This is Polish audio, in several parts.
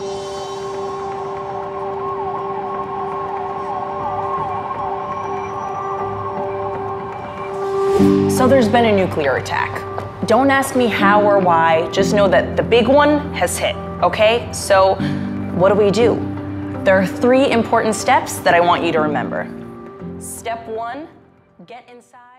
So there's been a nuclear attack. Don't ask me how or why, just know that the big one has hit, okay? So what do we do? There are three important steps that I want you to remember. Step one get inside.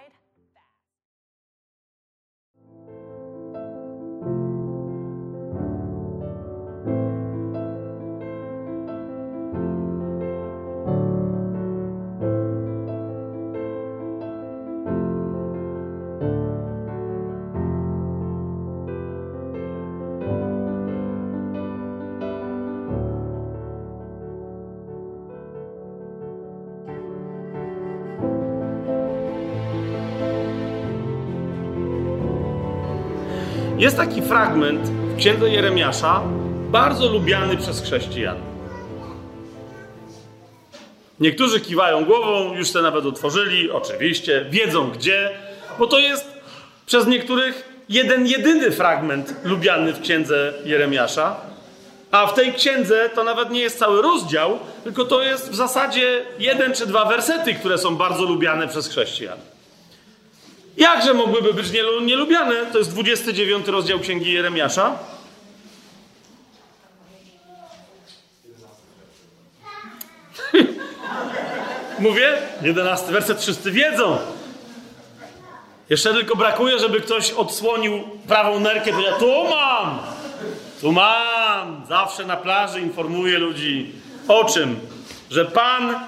Jest taki fragment w księdze Jeremiasza, bardzo lubiany przez chrześcijan. Niektórzy kiwają głową, już te nawet otworzyli, oczywiście, wiedzą gdzie, bo to jest przez niektórych jeden, jedyny fragment lubiany w księdze Jeremiasza. A w tej księdze to nawet nie jest cały rozdział, tylko to jest w zasadzie jeden czy dwa wersety, które są bardzo lubiane przez chrześcijan. Jakże mogłyby być nielubiane? To jest 29 rozdział Księgi Jeremiasza. Mówię? 11 werset wszyscy wiedzą. Jeszcze tylko brakuje, żeby ktoś odsłonił prawą nerkę, to ja tu mam! Tu mam! Zawsze na plaży informuję ludzi. O czym? Że Pan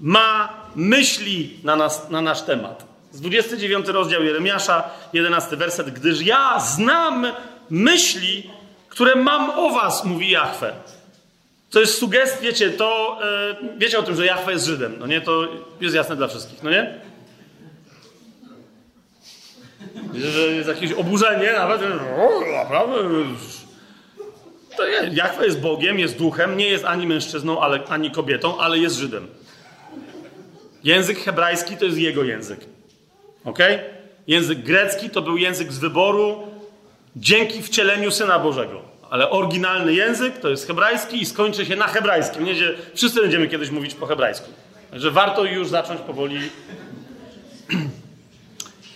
ma myśli na, nas, na nasz temat. Z 29 rozdział Jeremiasza, 11 werset. Gdyż ja znam myśli, które mam o was, mówi Jahwe. To jest sugest, wiecie, to yy, wiecie o tym, że Jahwe jest Żydem, no nie? To jest jasne dla wszystkich, no nie? Widzę, że jest jakieś oburzenie nawet. Naprawdę. To jest, Jahwe jest Bogiem, jest duchem, nie jest ani mężczyzną, ale, ani kobietą, ale jest Żydem. Język hebrajski to jest jego język. Ok? Język grecki to był język z wyboru dzięki wcieleniu Syna Bożego. Ale oryginalny język to jest hebrajski i skończy się na hebrajskim. Nie, wszyscy będziemy kiedyś mówić po hebrajsku. Także warto już zacząć powoli.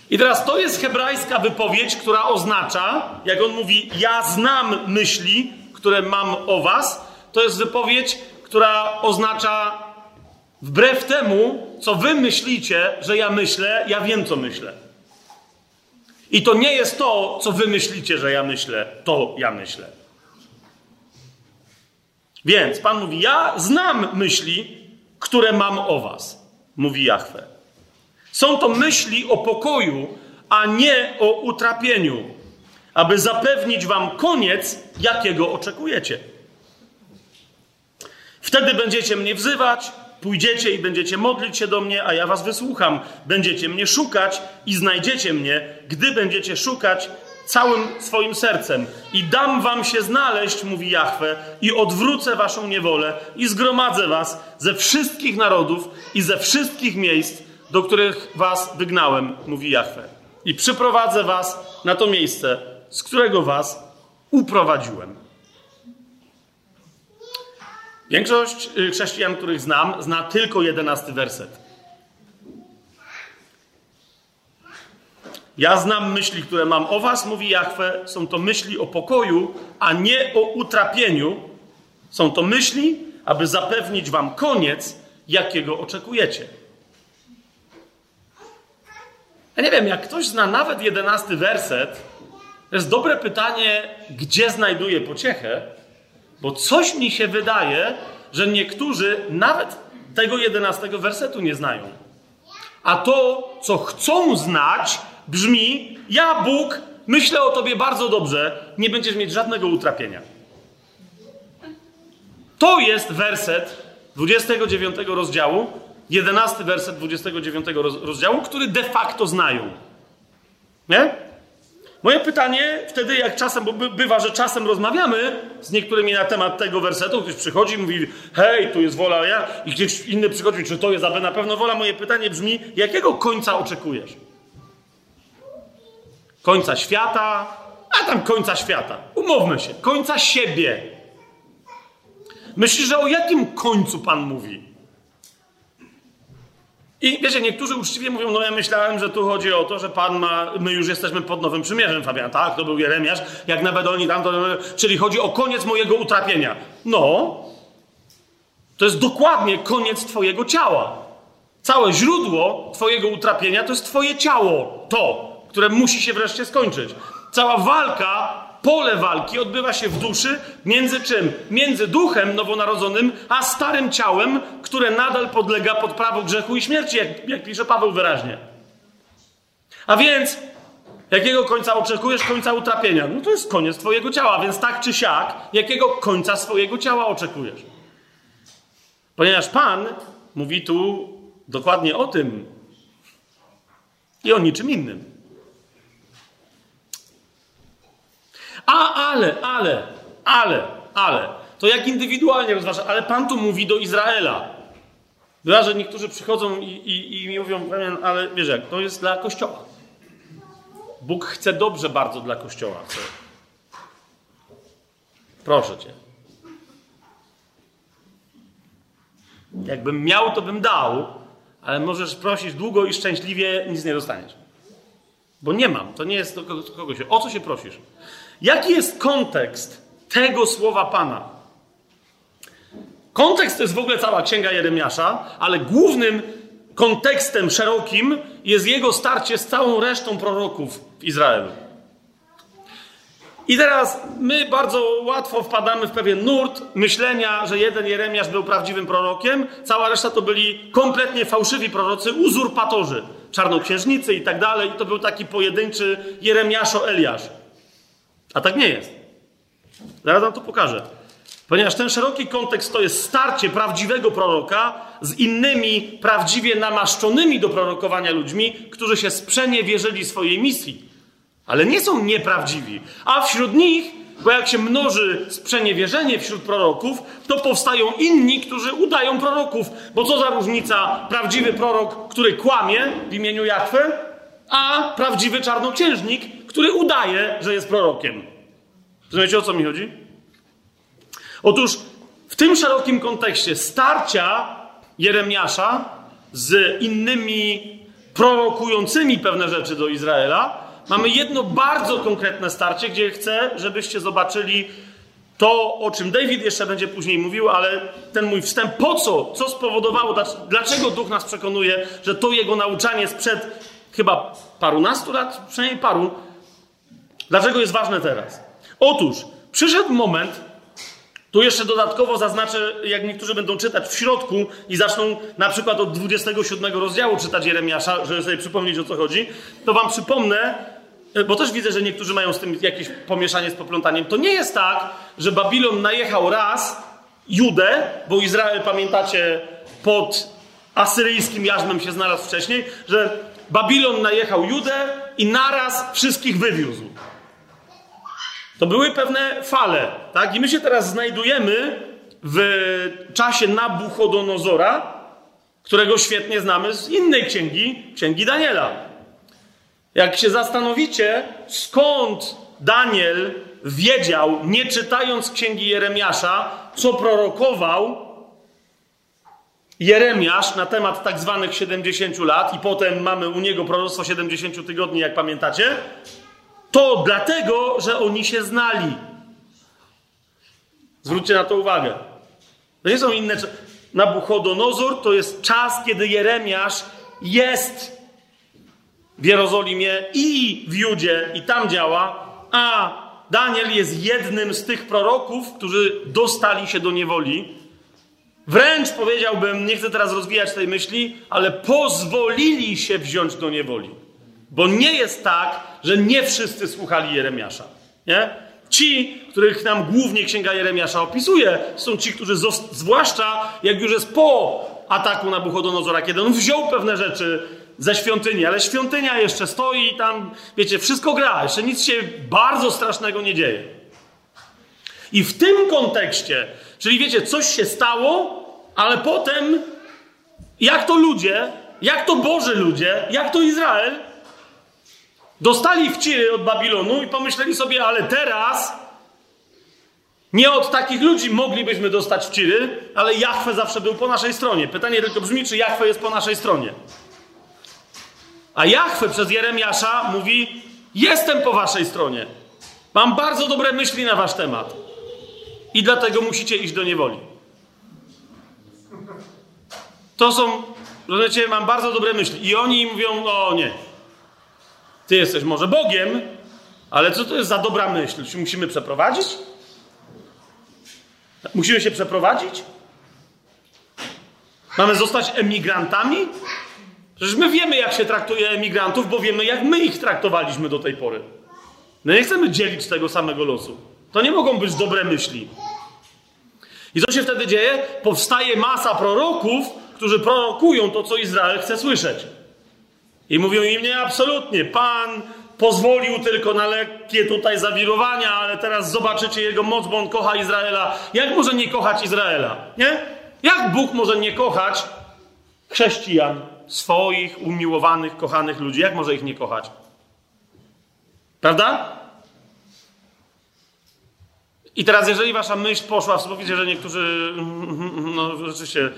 I teraz to jest hebrajska wypowiedź, która oznacza, jak on mówi, ja znam myśli, które mam o was, to jest wypowiedź, która oznacza Wbrew temu, co wy myślicie, że ja myślę, ja wiem, co myślę. I to nie jest to, co wy myślicie, że ja myślę, to ja myślę. Więc Pan mówi: Ja znam myśli, które mam o Was, mówi Jahwe. Są to myśli o pokoju, a nie o utrapieniu, aby zapewnić Wam koniec, jakiego oczekujecie. Wtedy będziecie mnie wzywać, Pójdziecie i będziecie modlić się do mnie, a ja was wysłucham. Będziecie mnie szukać i znajdziecie mnie, gdy będziecie szukać całym swoim sercem. I dam wam się znaleźć, mówi Jahwe, i odwrócę waszą niewolę i zgromadzę was ze wszystkich narodów i ze wszystkich miejsc, do których was wygnałem, mówi Jahwe. I przyprowadzę was na to miejsce, z którego was uprowadziłem. Większość y, chrześcijan, których znam, zna tylko jedenasty werset. Ja znam myśli, które mam o was, mówi Jahwe. Są to myśli o pokoju, a nie o utrapieniu. Są to myśli, aby zapewnić wam koniec, jakiego oczekujecie. Ja nie wiem, jak ktoś zna nawet jedenasty werset, to jest dobre pytanie, gdzie znajduje pociechę, bo coś mi się wydaje, że niektórzy nawet tego jedenastego wersetu nie znają. A to, co chcą znać, brzmi: Ja, Bóg, myślę o Tobie bardzo dobrze, nie będziesz mieć żadnego utrapienia. To jest werset 29 rozdziału, 11 werset 29 rozdziału, który de facto znają. Nie? Moje pytanie wtedy, jak czasem, bo bywa, że czasem rozmawiamy z niektórymi na temat tego wersetu, ktoś przychodzi i mówi, hej, tu jest wola ja, i ktoś inny przychodzi, czy to jest aby na pewno wola? Moje pytanie brzmi, jakiego końca oczekujesz? Końca świata? A tam końca świata. Umówmy się, końca siebie. Myślisz, że o jakim końcu Pan mówi? I wiecie, niektórzy uczciwie mówią, no ja myślałem, że tu chodzi o to, że Pan ma, my już jesteśmy pod Nowym Przymierzem, Fabian, tak, to był Jeremiasz, jak nawet oni tam, to, czyli chodzi o koniec mojego utrapienia. No, to jest dokładnie koniec Twojego ciała. Całe źródło Twojego utrapienia to jest Twoje ciało, to, które musi się wreszcie skończyć. Cała walka, pole walki odbywa się w duszy między czym? Między duchem nowonarodzonym, a starym ciałem, które nadal podlega pod prawo grzechu i śmierci, jak, jak pisze Paweł wyraźnie. A więc, jakiego końca oczekujesz? Końca utrapienia. No to jest koniec Twojego ciała, więc tak czy siak, jakiego końca swojego ciała oczekujesz? Ponieważ Pan mówi tu dokładnie o tym i o niczym innym. A, ale, ale, ale, ale, to jak indywidualnie rozważa, ale Pan tu mówi do Izraela. Bywa, że niektórzy przychodzą i, i, i mówią, ale wiesz jak, to jest dla Kościoła. Bóg chce dobrze bardzo dla Kościoła. Proszę Cię. Jakbym miał, to bym dał, ale możesz prosić długo i szczęśliwie, nic nie dostaniesz. Bo nie mam, to nie jest do kogo się. O co się prosisz? Jaki jest kontekst tego słowa Pana? Kontekst to jest w ogóle cała księga Jeremiasza, ale głównym kontekstem szerokim jest jego starcie z całą resztą proroków w Izraelu. I teraz my bardzo łatwo wpadamy w pewien nurt myślenia, że jeden Jeremiasz był prawdziwym prorokiem, cała reszta to byli kompletnie fałszywi prorocy, uzurpatorzy, czarnoksiężnicy i tak dalej. I to był taki pojedynczy Jeremiaszo-Eliasz. A tak nie jest. Zaraz wam to pokażę. Ponieważ ten szeroki kontekst to jest starcie prawdziwego proroka z innymi prawdziwie namaszczonymi do prorokowania ludźmi, którzy się sprzeniewierzyli swojej misji. Ale nie są nieprawdziwi. A wśród nich, bo jak się mnoży sprzeniewierzenie wśród proroków, to powstają inni, którzy udają proroków. Bo co za różnica prawdziwy prorok, który kłamie w imieniu Jachwę, a prawdziwy czarnoksiężnik, który udaje, że jest prorokiem. Rozumiecie o co mi chodzi? Otóż w tym szerokim kontekście starcia Jeremiasza z innymi prorokującymi pewne rzeczy do Izraela, mamy jedno bardzo konkretne starcie, gdzie chcę, żebyście zobaczyli to, o czym David jeszcze będzie później mówił, ale ten mój wstęp, po co, co spowodowało, dlaczego duch nas przekonuje, że to jego nauczanie sprzed chyba parunastu lat, przynajmniej paru, dlaczego jest ważne teraz? Otóż przyszedł moment, tu jeszcze dodatkowo zaznaczę, jak niektórzy będą czytać w środku i zaczną na przykład od 27 rozdziału czytać Jeremiasza, żeby sobie przypomnieć o co chodzi, to wam przypomnę, bo też widzę, że niektórzy mają z tym jakieś pomieszanie z poplątaniem. To nie jest tak, że Babilon najechał raz Judę, bo Izrael, pamiętacie, pod asyryjskim jarzmem się znalazł wcześniej, że Babilon najechał Judę i naraz wszystkich wywiózł. To były pewne fale, tak? I my się teraz znajdujemy w czasie Nabuchodonozora, którego świetnie znamy z innej księgi, księgi Daniela. Jak się zastanowicie, skąd Daniel wiedział, nie czytając księgi Jeremiasza, co prorokował Jeremiasz na temat tak zwanych 70 lat, i potem mamy u niego proroctwo 70 tygodni, jak pamiętacie, to dlatego, że oni się znali. Zwróćcie na to uwagę. To nie są inne. Nabuchodonozor to jest czas, kiedy Jeremiasz jest w Jerozolimie i w Judzie i tam działa, a Daniel jest jednym z tych proroków, którzy dostali się do niewoli. Wręcz powiedziałbym, nie chcę teraz rozwijać tej myśli, ale pozwolili się wziąć do niewoli. Bo nie jest tak, że nie wszyscy słuchali Jeremiasza. Nie? Ci, których nam głównie Księga Jeremiasza opisuje, są ci, którzy, zwłaszcza jak już jest po ataku na Buchodonozora, kiedy on wziął pewne rzeczy ze świątyni, ale świątynia jeszcze stoi i tam, wiecie, wszystko gra, jeszcze nic się bardzo strasznego nie dzieje. I w tym kontekście, czyli wiecie, coś się stało, ale potem, jak to ludzie, jak to Boży ludzie, jak to Izrael, Dostali wciry od Babilonu i pomyśleli sobie, ale teraz Nie od takich ludzi moglibyśmy dostać wciry, ale Jachwę zawsze był po naszej stronie. Pytanie tylko brzmi, czy Jachwę jest po naszej stronie. A Jachwę przez Jeremiasza mówi: Jestem po waszej stronie. Mam bardzo dobre myśli na wasz temat. I dlatego musicie iść do niewoli. To są, rozumiecie, mam bardzo dobre myśli. I oni mówią: O nie, ty jesteś może Bogiem, ale co to jest za dobra myśl? Czy musimy przeprowadzić? Musimy się przeprowadzić? Mamy zostać emigrantami? Przecież my wiemy, jak się traktuje emigrantów, bo wiemy, jak my ich traktowaliśmy do tej pory. My nie chcemy dzielić tego samego losu. To nie mogą być dobre myśli. I co się wtedy dzieje? Powstaje masa proroków, którzy prorokują to, co Izrael chce słyszeć. I mówią im nie, absolutnie. Pan pozwolił tylko na lekkie tutaj zawirowania, ale teraz zobaczycie jego moc, bo on kocha Izraela. Jak może nie kochać Izraela? Nie? Jak Bóg może nie kochać chrześcijan, swoich umiłowanych, kochanych ludzi? Jak może ich nie kochać? Prawda? I teraz, jeżeli wasza myśl poszła w że niektórzy, no rzeczywiście,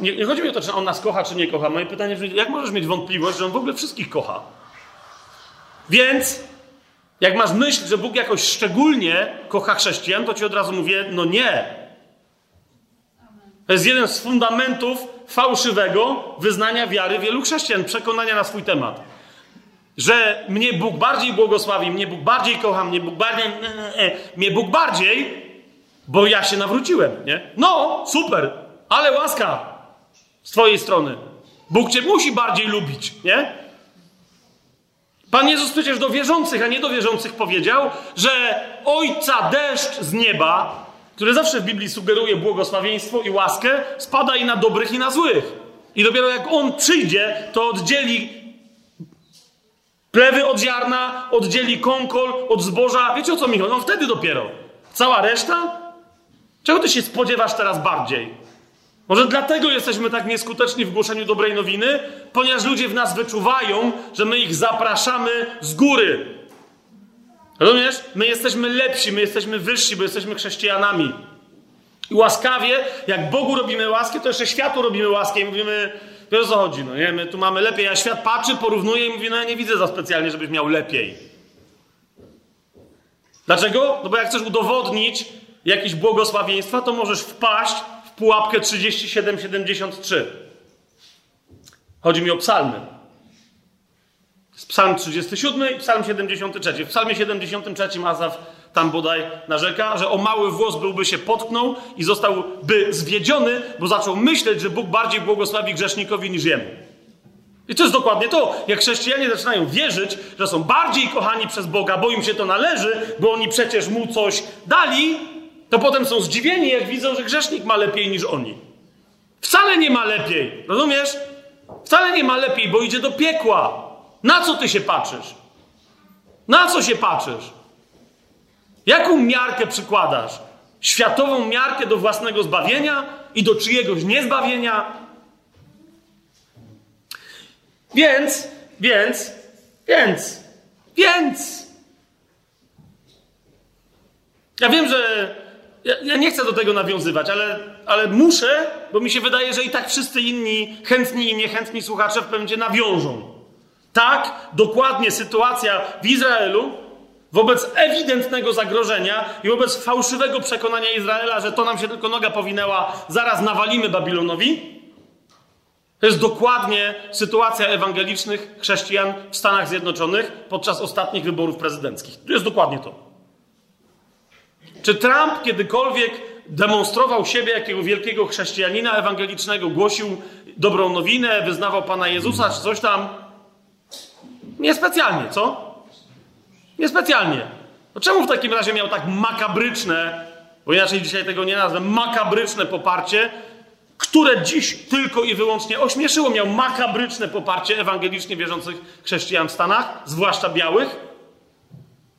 nie, nie, chodzi mi o to, czy on nas kocha, czy nie kocha. Moje pytanie brzmi, jak możesz mieć wątpliwość, że on w ogóle wszystkich kocha? Więc, jak masz myśl, że Bóg jakoś szczególnie kocha chrześcijan, to ci od razu mówię, no nie. To jest jeden z fundamentów fałszywego wyznania wiary wielu chrześcijan, przekonania na swój temat. Że mnie Bóg bardziej błogosławi, mnie Bóg bardziej kocha, mnie Bóg bardziej. Mnie Bóg bardziej, bo ja się nawróciłem, nie? No, super, ale łaska z Twojej strony. Bóg Cię musi bardziej lubić, nie? Pan Jezus przecież do wierzących, a nie do wierzących powiedział, że Ojca deszcz z nieba, który zawsze w Biblii sugeruje błogosławieństwo i łaskę, spada i na dobrych, i na złych. I dopiero jak On przyjdzie, to oddzieli plewy od ziarna, oddzieli kąkol od zboża. Wiecie o co mi chodzi? No wtedy dopiero. Cała reszta? Czego ty się spodziewasz teraz bardziej? Może dlatego jesteśmy tak nieskuteczni w głoszeniu dobrej nowiny, ponieważ ludzie w nas wyczuwają, że my ich zapraszamy z góry. Rozumiesz? My jesteśmy lepsi, my jesteśmy wyżsi, bo jesteśmy chrześcijanami. I łaskawie, jak Bogu robimy łaskę, to jeszcze światu robimy łaskę i mówimy, wiesz o co chodzi, no nie? My tu mamy lepiej, a świat patrzy, porównuje i mówi, no ja nie widzę za specjalnie, żebyś miał lepiej. Dlaczego? No bo jak chcesz udowodnić jakieś błogosławieństwa, to możesz wpaść pułapkę 37-73. Chodzi mi o psalmy. Psalm 37 i psalm 73. W psalmie 73 Azaf tam bodaj narzeka, że o mały włos byłby się potknął i zostałby zwiedziony, bo zaczął myśleć, że Bóg bardziej błogosławi grzesznikowi niż jemu. I to jest dokładnie to. Jak chrześcijanie zaczynają wierzyć, że są bardziej kochani przez Boga, bo im się to należy, bo oni przecież mu coś dali, to potem są zdziwieni, jak widzą, że grzesznik ma lepiej niż oni. Wcale nie ma lepiej, rozumiesz? Wcale nie ma lepiej, bo idzie do piekła. Na co ty się patrzysz? Na co się patrzysz? Jaką miarkę przykładasz? Światową miarkę do własnego zbawienia i do czyjegoś niezbawienia? Więc, więc, więc, więc. Ja wiem, że ja, ja, nie chcę do tego nawiązywać, ale, ale muszę, bo mi się wydaje, że i tak wszyscy inni, chętni i niechętni słuchacze w momencie nawiążą. Tak, dokładnie sytuacja w Izraelu wobec ewidentnego zagrożenia i wobec fałszywego przekonania Izraela, że to nam się tylko noga powinęła, zaraz nawalimy Babilonowi. To jest dokładnie sytuacja ewangelicznych chrześcijan w Stanach Zjednoczonych podczas ostatnich wyborów prezydenckich. To jest dokładnie to. Czy Trump kiedykolwiek demonstrował siebie jakiego wielkiego chrześcijanina ewangelicznego, głosił dobrą nowinę, wyznawał Pana Jezusa, czy coś tam? Niespecjalnie, co? Niespecjalnie. No czemu w takim razie miał tak makabryczne, bo inaczej dzisiaj tego nie nazwę, makabryczne poparcie, które dziś tylko i wyłącznie ośmieszyło? Miał makabryczne poparcie ewangelicznie wierzących chrześcijan w Stanach, zwłaszcza białych,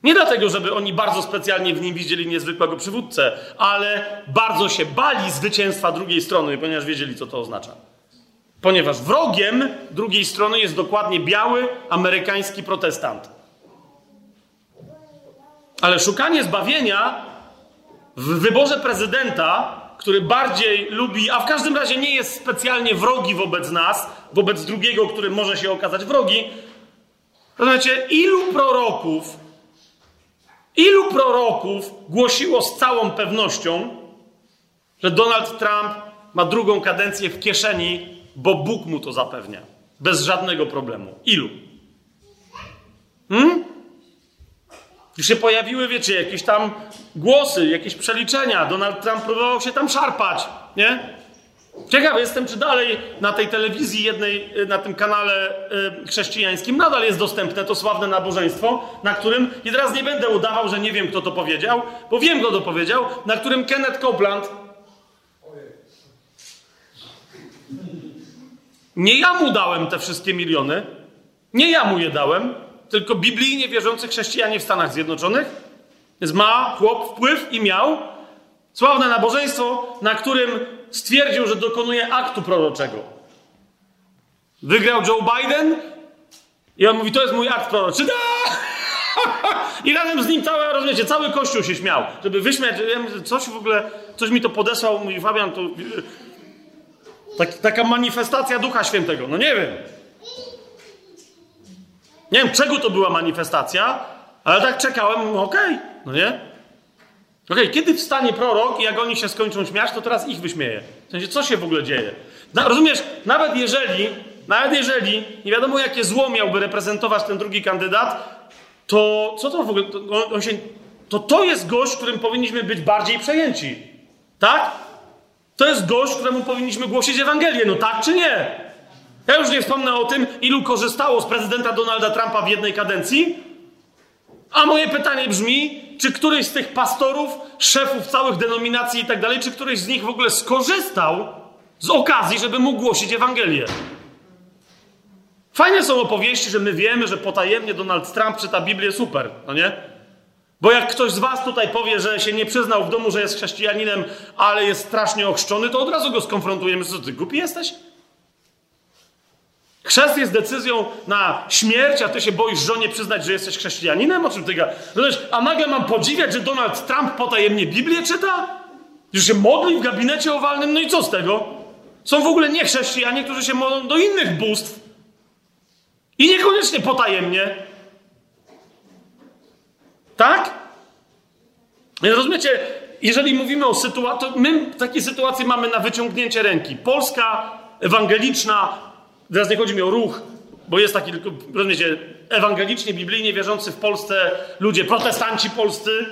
nie dlatego, żeby oni bardzo specjalnie w nim widzieli niezwykłego przywódcę, ale bardzo się bali zwycięstwa drugiej strony, ponieważ wiedzieli, co to oznacza. Ponieważ wrogiem drugiej strony jest dokładnie biały amerykański protestant. Ale szukanie zbawienia w wyborze prezydenta, który bardziej lubi, a w każdym razie nie jest specjalnie wrogi wobec nas, wobec drugiego, który może się okazać wrogi, rozumiecie, ilu proroków, ilu proroków głosiło z całą pewnością, że Donald Trump ma drugą kadencję w kieszeni, bo Bóg mu to zapewnia. Bez żadnego problemu. Ilu? Hmm? Już się pojawiły, wiecie, jakieś tam głosy, jakieś przeliczenia. Donald Trump próbował się tam szarpać, nie? Ciekaw jestem, czy dalej na tej telewizji jednej, na tym kanale y, chrześcijańskim nadal jest dostępne to sławne nabożeństwo, na którym, i teraz nie będę udawał, że nie wiem, kto to powiedział, bo wiem, kto to powiedział, na którym Kenneth Copeland nie ja mu dałem te wszystkie miliony, nie ja mu je dałem, tylko biblijnie wierzący chrześcijanie w Stanach Zjednoczonych. Więc ma chłop wpływ i miał sławne nabożeństwo, na którym stwierdził, że dokonuje aktu proroczego. Wygrał Joe Biden i on mówi, to jest mój akt proroczy. Da! I razem z nim całe, rozumiecie, cały kościół się śmiał, żeby wyśmiać, coś w ogóle, coś mi to podesłał, mówi Fabian, to tak, taka manifestacja Ducha Świętego. No nie wiem. Nie wiem, czego to była manifestacja, ale tak czekałem, okej, okay, no nie? Okej, okay, kiedy wstanie prorok i jak oni się skończą śmiać, to teraz ich wyśmieje. W sensie, co się w ogóle dzieje? No, rozumiesz, nawet jeżeli, nawet jeżeli nie wiadomo, jakie zło miałby reprezentować ten drugi kandydat, to co to w ogóle, to, on, on się, to to jest gość, którym powinniśmy być bardziej przejęci. Tak? To jest gość, któremu powinniśmy głosić Ewangelię. No tak czy nie? Ja już nie wspomnę o tym, ilu korzystało z prezydenta Donalda Trumpa w jednej kadencji. A moje pytanie brzmi, czy któryś z tych pastorów, szefów całych denominacji i tak dalej, czy któryś z nich w ogóle skorzystał z okazji, żeby mógł głosić Ewangelię? Fajne są opowieści, że my wiemy, że potajemnie Donald Trump czyta Biblię, super, no nie? Bo jak ktoś z was tutaj powie, że się nie przyznał w domu, że jest chrześcijaninem, ale jest strasznie ochrzczony, to od razu go skonfrontujemy. Co, ty głupi jesteś? Chrzest jest decyzją na śmierć, a ty się boisz żonie przyznać, że jesteś chrześcijaninem? O czym ty gadasz? A nagle mam podziwiać, że Donald Trump potajemnie Biblię czyta? Że się modli w gabinecie owalnym? No i co z tego? Są w ogóle nie chrześcijanie, którzy się modlą do innych bóstw. I niekoniecznie potajemnie. Tak? Więc rozumiecie, jeżeli mówimy o sytuacji, my takie sytuacje mamy na wyciągnięcie ręki. Polska ewangeliczna, teraz nie chodzi mi o ruch, bo jest taki, rozumiecie, ewangelicznie, biblijnie wierzący w Polsce ludzie, protestanci polscy,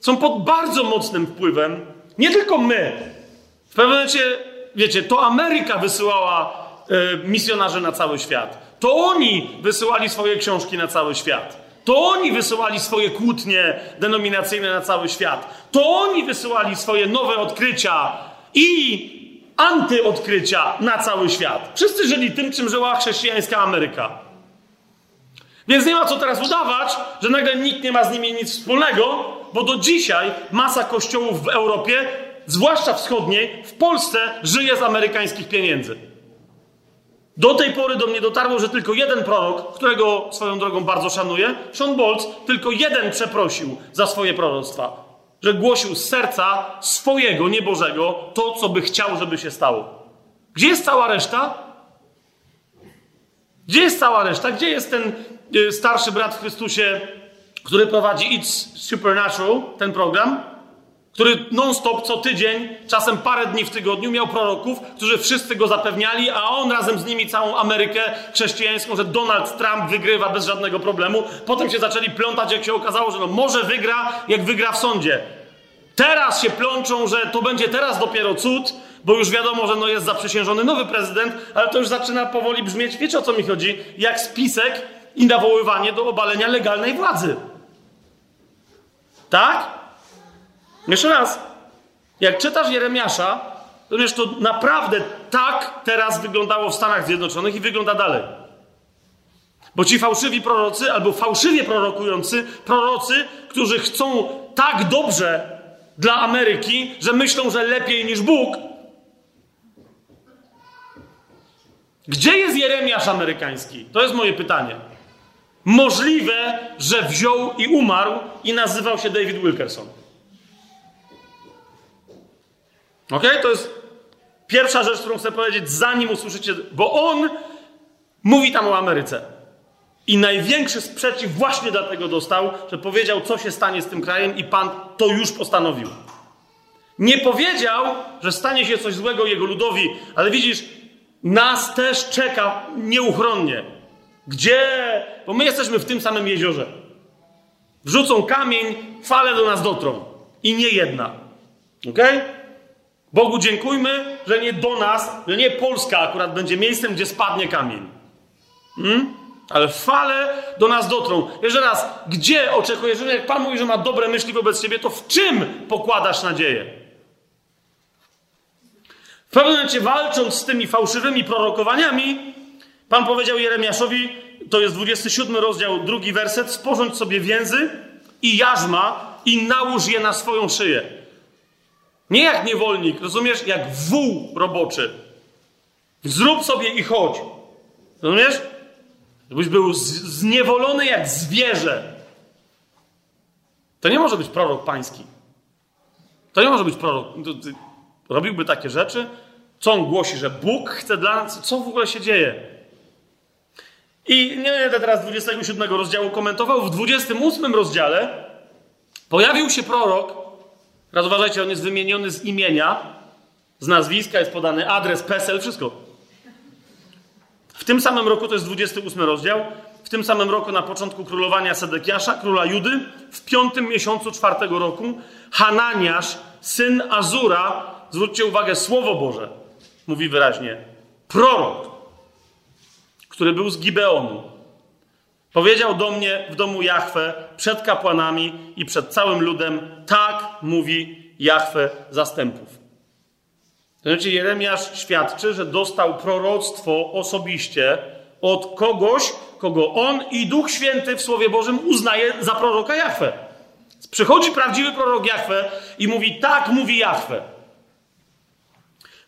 są pod bardzo mocnym wpływem. Nie tylko my. W pewnym momencie, wiecie, to Ameryka wysyłała y, misjonarzy na cały świat. To oni wysyłali swoje książki na cały świat. To oni wysyłali swoje kłótnie denominacyjne na cały świat. To oni wysyłali swoje nowe odkrycia i antyodkrycia na cały świat. Wszyscy żyli tym, czym żyła chrześcijańska Ameryka. Więc nie ma co teraz udawać, że nagle nikt nie ma z nimi nic wspólnego, bo do dzisiaj masa kościołów w Europie, zwłaszcza wschodniej, w Polsce żyje z amerykańskich pieniędzy. Do tej pory do mnie dotarło, że tylko jeden prorok, którego swoją drogą bardzo szanuję, Sean Boltz, tylko jeden przeprosił za swoje proroctwa. Że głosił z serca swojego, niebożego, to, co by chciał, żeby się stało. Gdzie jest cała reszta? Gdzie jest cała reszta? Gdzie jest ten y, starszy brat w Chrystusie, który prowadzi It's Supernatural, ten program? Który non-stop co tydzień, czasem parę dni w tygodniu miał proroków, którzy wszyscy go zapewniali, a on razem z nimi całą Amerykę chrześcijańską, że Donald Trump wygrywa bez żadnego problemu. Potem się zaczęli plątać, jak się okazało, że no może wygra, jak wygra w sądzie. Teraz się plączą, że to będzie teraz dopiero cud, bo już wiadomo, że no jest zaprzysiężony nowy prezydent, ale to już zaczyna powoli brzmieć, wiecie o co mi chodzi, jak spisek i nawoływanie do obalenia legalnej władzy. Tak? Jeszcze raz, jak czytasz Jeremiasza, to wiesz, to naprawdę tak teraz wyglądało w Stanach Zjednoczonych i wygląda dalej. Bo ci fałszywi prorocy, albo fałszywie prorokujący prorocy, którzy chcą tak dobrze dla Ameryki, że myślą, że lepiej niż Bóg. Gdzie jest Jeremiasz amerykański? To jest moje pytanie. Możliwe, że wziął i umarł i nazywał się David Wilkerson. Ok? To jest pierwsza rzecz, którą chcę powiedzieć, zanim usłyszycie, bo on mówi tam o Ameryce. I największy sprzeciw właśnie dlatego dostał, że powiedział, co się stanie z tym krajem, i Pan to już postanowił. Nie powiedział, że stanie się coś złego jego ludowi, ale widzisz, nas też czeka nieuchronnie. Gdzie? Bo my jesteśmy w tym samym jeziorze. Wrzucą kamień, fale do nas dotrą. I nie jedna. Ok? Bogu dziękujmy, że nie do nas, że nie Polska akurat będzie miejscem, gdzie spadnie kamień. Hmm? Ale fale do nas dotrą. Jeszcze raz, gdzie oczekujesz, jak Pan mówi, że ma dobre myśli wobec Ciebie, to w czym pokładasz nadzieję? W pewnym momencie walcząc z tymi fałszywymi prorokowaniami, Pan powiedział Jeremiaszowi, to jest 27 rozdział, drugi werset, sporządź sobie więzy i jarzma i nałóż je na swoją szyję. Nie jak niewolnik, rozumiesz? Jak wół roboczy. Zrób sobie i chodź. Rozumiesz? Żebyś był zniewolony jak zwierzę. To nie może być prorok pański. To nie może być prorok. Robiłby takie rzeczy? Co on głosi, że Bóg chce dla nas? Co w ogóle się dzieje? I nie będę teraz 27 rozdziału komentował. W 28 rozdziale pojawił się prorok. Raz uważajcie, on jest wymieniony z imienia, z nazwiska, jest podany adres, PESEL, wszystko. W tym samym roku, to jest 28 rozdział, w tym samym roku na początku królowania Sedekiasza, króla Judy, w piątym miesiącu czwartego roku, Hananiasz, syn Azura, zwróćcie uwagę, Słowo Boże, mówi wyraźnie, prorok, który był z Gibeonu, powiedział do mnie w domu Jahwe przed kapłanami i przed całym ludem, tak mówi Jahwe zastępów. Znaczy Jeremiasz świadczy, że dostał proroctwo osobiście od kogoś, kogo on i Duch Święty w Słowie Bożym uznaje za proroka Jahwe. Przychodzi prawdziwy prorok Jahwe i mówi, tak mówi Jahwe.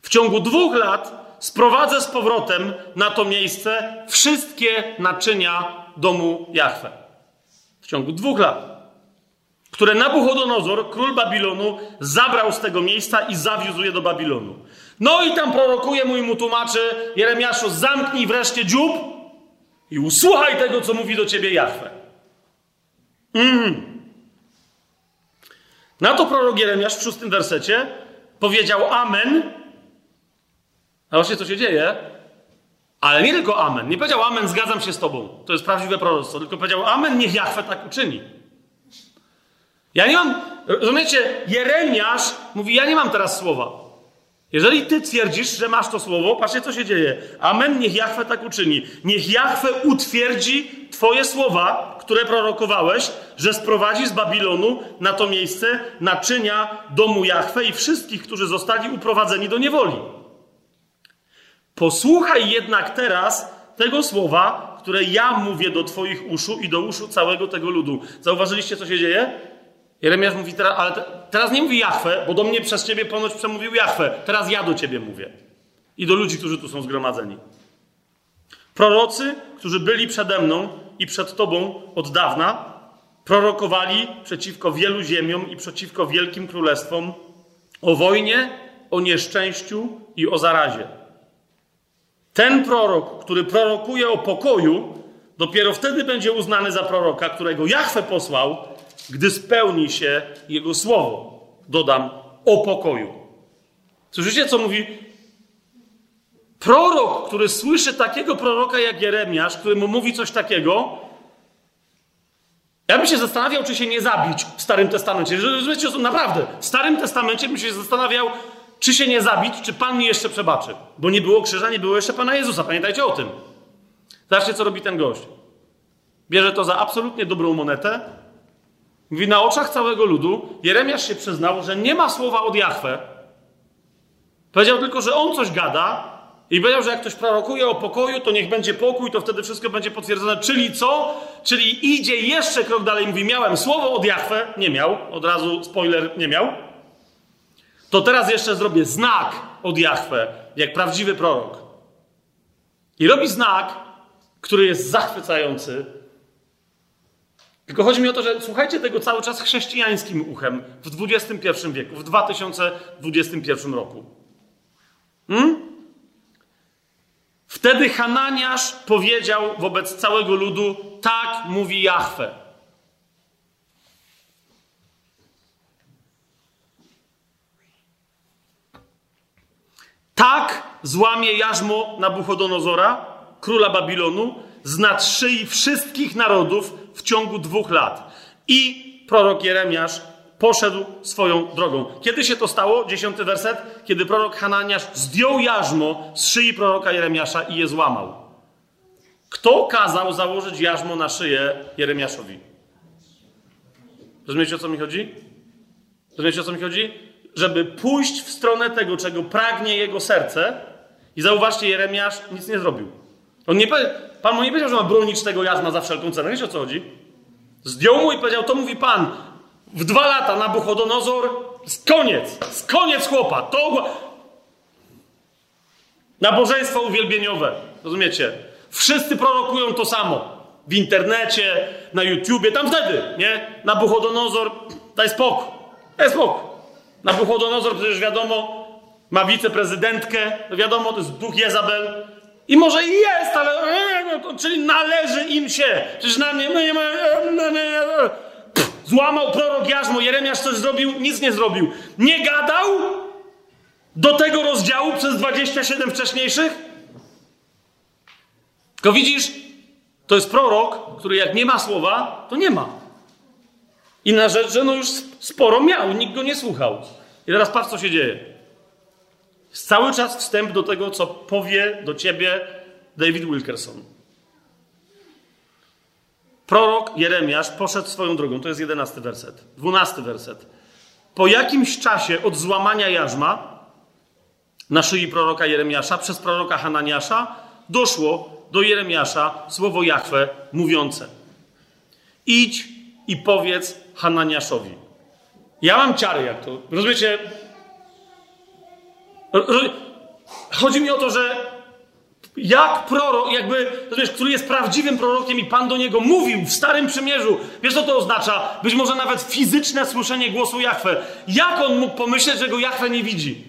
W ciągu dwóch lat sprowadzę z powrotem na to miejsce wszystkie naczynia domu Jahwe. Ciągu dwóch lat. Które Nabuchodonozor, król Babilonu, zabrał z tego miejsca i zawiózł je do Babilonu. No i tam prorokuje mój mu tłumaczy Jeremiaszu, zamknij wreszcie dziób i usłuchaj tego, co mówi do ciebie Jahwe. Mm. Na to prorok Jeremiasz w szóstym wersecie powiedział Amen. A właśnie co się dzieje? Ale nie tylko Amen. Nie powiedział Amen, zgadzam się z tobą. To jest prawdziwe proroctwo. Tylko powiedział Amen, niech Jahwe tak uczyni. Ja nie mam, rozumiecie, Jeremiasz mówi, ja nie mam teraz słowa. Jeżeli ty twierdzisz, że masz to słowo, patrzcie, co się dzieje. Amen, niech Jahwe tak uczyni. Niech Jahwe utwierdzi twoje słowa, które prorokowałeś, że sprowadzi z Babilonu na to miejsce naczynia domu Jahwe i wszystkich, którzy zostali uprowadzeni do niewoli. Posłuchaj jednak teraz tego słowa, które ja mówię do Twoich uszu i do uszu całego tego ludu. Zauważyliście, co się dzieje? Jeremiasz mówi teraz, ale te, teraz nie mówi Jachwę, bo do mnie przez ciebie ponoć przemówił Jachwę. Teraz ja do ciebie mówię. I do ludzi, którzy tu są zgromadzeni. Prorocy, którzy byli przede mną i przed tobą od dawna, prorokowali przeciwko wielu ziemiom i przeciwko wielkim królestwom o wojnie, o nieszczęściu i o zarazie. Ten prorok, który prorokuje o pokoju, dopiero wtedy będzie uznany za proroka, którego Jachwę posłał, gdy spełni się jego słowo. Dodam o pokoju. Słyszycie, co mówi? Prorok, który słyszy takiego proroka jak Jeremiasz, który mu mówi coś takiego, ja bym się zastanawiał, czy się nie zabić w Starym Testamencie. Rozumiecie, naprawdę, w Starym Testamencie bym się zastanawiał, czy się nie zabić, czy Pan mi jeszcze przebaczy. Bo nie było krzyża, nie było jeszcze Pana Jezusa. Pamiętajcie o tym. Zobaczcie, co robi ten gość. Bierze to za absolutnie dobrą monetę. Mówi, na oczach całego ludu Jeremiasz się przyznał, że nie ma słowa od Jachwę. Powiedział tylko, że on coś gada i powiedział, że jak ktoś prorokuje o pokoju, to niech będzie pokój, to wtedy wszystko będzie potwierdzone. Czyli co? Czyli idzie jeszcze krok dalej. Mówi, miałem słowo od Jachwę. Nie miał. Od razu spoiler, nie miał to teraz jeszcze zrobię znak od Jahwe, jak prawdziwy prorok. I robi znak, który jest zachwycający. Tylko chodzi mi o to, że słuchajcie tego cały czas chrześcijańskim uchem w XXI wieku, w 2021 roku. Hmm? Wtedy Hananiasz powiedział wobec całego ludu: Tak mówi Jahwe. Tak złamie jarzmo Nabuchodonozora, króla Babilonu, z szyi wszystkich narodów w ciągu dwóch lat. I prorok Jeremiasz poszedł swoją drogą. Kiedy się to stało? Dziesiąty werset. Kiedy prorok Hananiasz zdjął jarzmo z szyi proroka Jeremiasza i je złamał. Kto kazał założyć jarzmo na szyję Jeremiaszowi? Rozumiecie o co mi chodzi? Rozumiecie o co mi chodzi? Żeby pójść w stronę tego, czego pragnie jego serce. I zauważcie, Jeremiasz nic nie zrobił. On nie, Pan mu nie powiedział, że ma bronić tego jarzma za wszelką cenę. Wiecie o co chodzi? Zdjął mu i powiedział, to mówi Pan, w dwa lata Nabuchodonozor, koniec, koniec chłopa. To nabożeństwo uwielbieniowe, rozumiecie? Wszyscy prorokują to samo. W internecie, na YouTubie, tam wtedy, nie? Nabuchodonozor, daj spokój, daj spokój. Nabuchodonozor, przecież wiadomo, ma wiceprezydentkę, wiadomo, to jest duch Jezabel. I może i jest, ale no czyli należy im się. Przecież na mnie, nie ma, Złamał prorok Jarzmo, Jeremiasz coś zrobił, nic nie zrobił. Nie gadał do tego rozdziału przez 27 wcześniejszych? Tylko widzisz, to jest prorok, który jak nie ma słowa, to nie ma. I na rzecz, że no już sporo miał, nikt go nie słuchał. I teraz patrz, co się dzieje. Jest cały czas wstęp do tego, co powie do ciebie David Wilkerson. Prorok Jeremiasz poszedł swoją drogą. To jest jedenasty werset. Dwunasty werset. Po jakimś czasie od złamania jarzma na szyi proroka Jeremiasza przez proroka Hananiasza doszło do Jeremiasza słowo Jachwę mówiące. Idź i powiedz Hananiaszowi. Ja mam ciary jak to. Rozumiecie? Chodzi mi o to, że jak prorok, jakby, rozumiesz, który jest prawdziwym prorokiem i Pan do niego mówił w Starym Przymierzu. Wiesz, co to oznacza? Być może nawet fizyczne słyszenie głosu Jachwę. Jak on mógł pomyśleć, że go Jachwę nie widzi?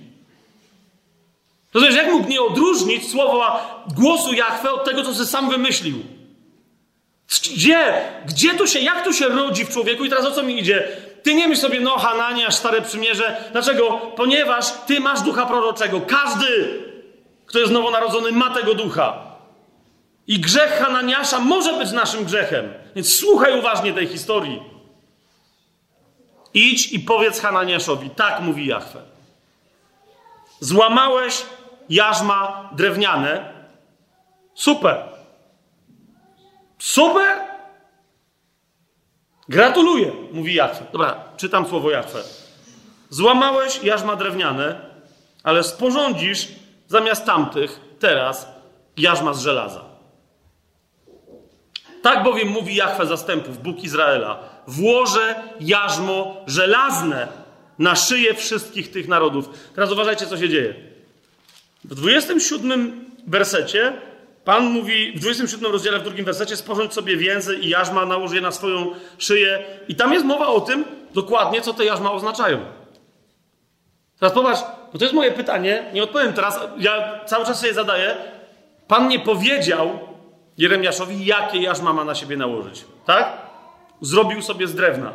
Rozumiesz, jak mógł nie odróżnić słowa głosu Jachwę od tego, co sobie sam wymyślił? Gdzie? Gdzie tu się, jak tu się rodzi w człowieku? I teraz o co mi idzie? Ty nie myśl sobie, no Hananiasz, Stare Przymierze. Dlaczego? Ponieważ ty masz ducha proroczego. Każdy kto jest nowonarodzony, ma tego ducha. I grzech Hananiasza może być naszym grzechem. Więc słuchaj uważnie tej historii. Idź i powiedz Hananiaszowi, tak mówi Jachwę. Złamałeś jarzma drewniane. Super. Super. Gratuluję, mówi Jachwę. Dobra, czytam słowo Jachwę. Złamałeś jarzma drewniane, ale sporządzisz zamiast tamtych teraz jarzma z żelaza. Tak bowiem mówi Jachwę zastępów, Bóg Izraela. Włożę jarzmo żelazne na szyję wszystkich tych narodów. Teraz uważajcie, co się dzieje. W 27 wersecie Pan mówi, w 27 rozdziale, w drugim wersecie, sporządź sobie więzy i jarzma, nałóż je na swoją szyję. I tam jest mowa o tym dokładnie, co te jarzma oznaczają. Teraz popatrz, no to jest moje pytanie, nie odpowiem teraz, ja cały czas sobie zadaję. Pan nie powiedział Jeremiaszowi, jakie jarzma ma na siebie nałożyć. Tak? Zrobił sobie z drewna.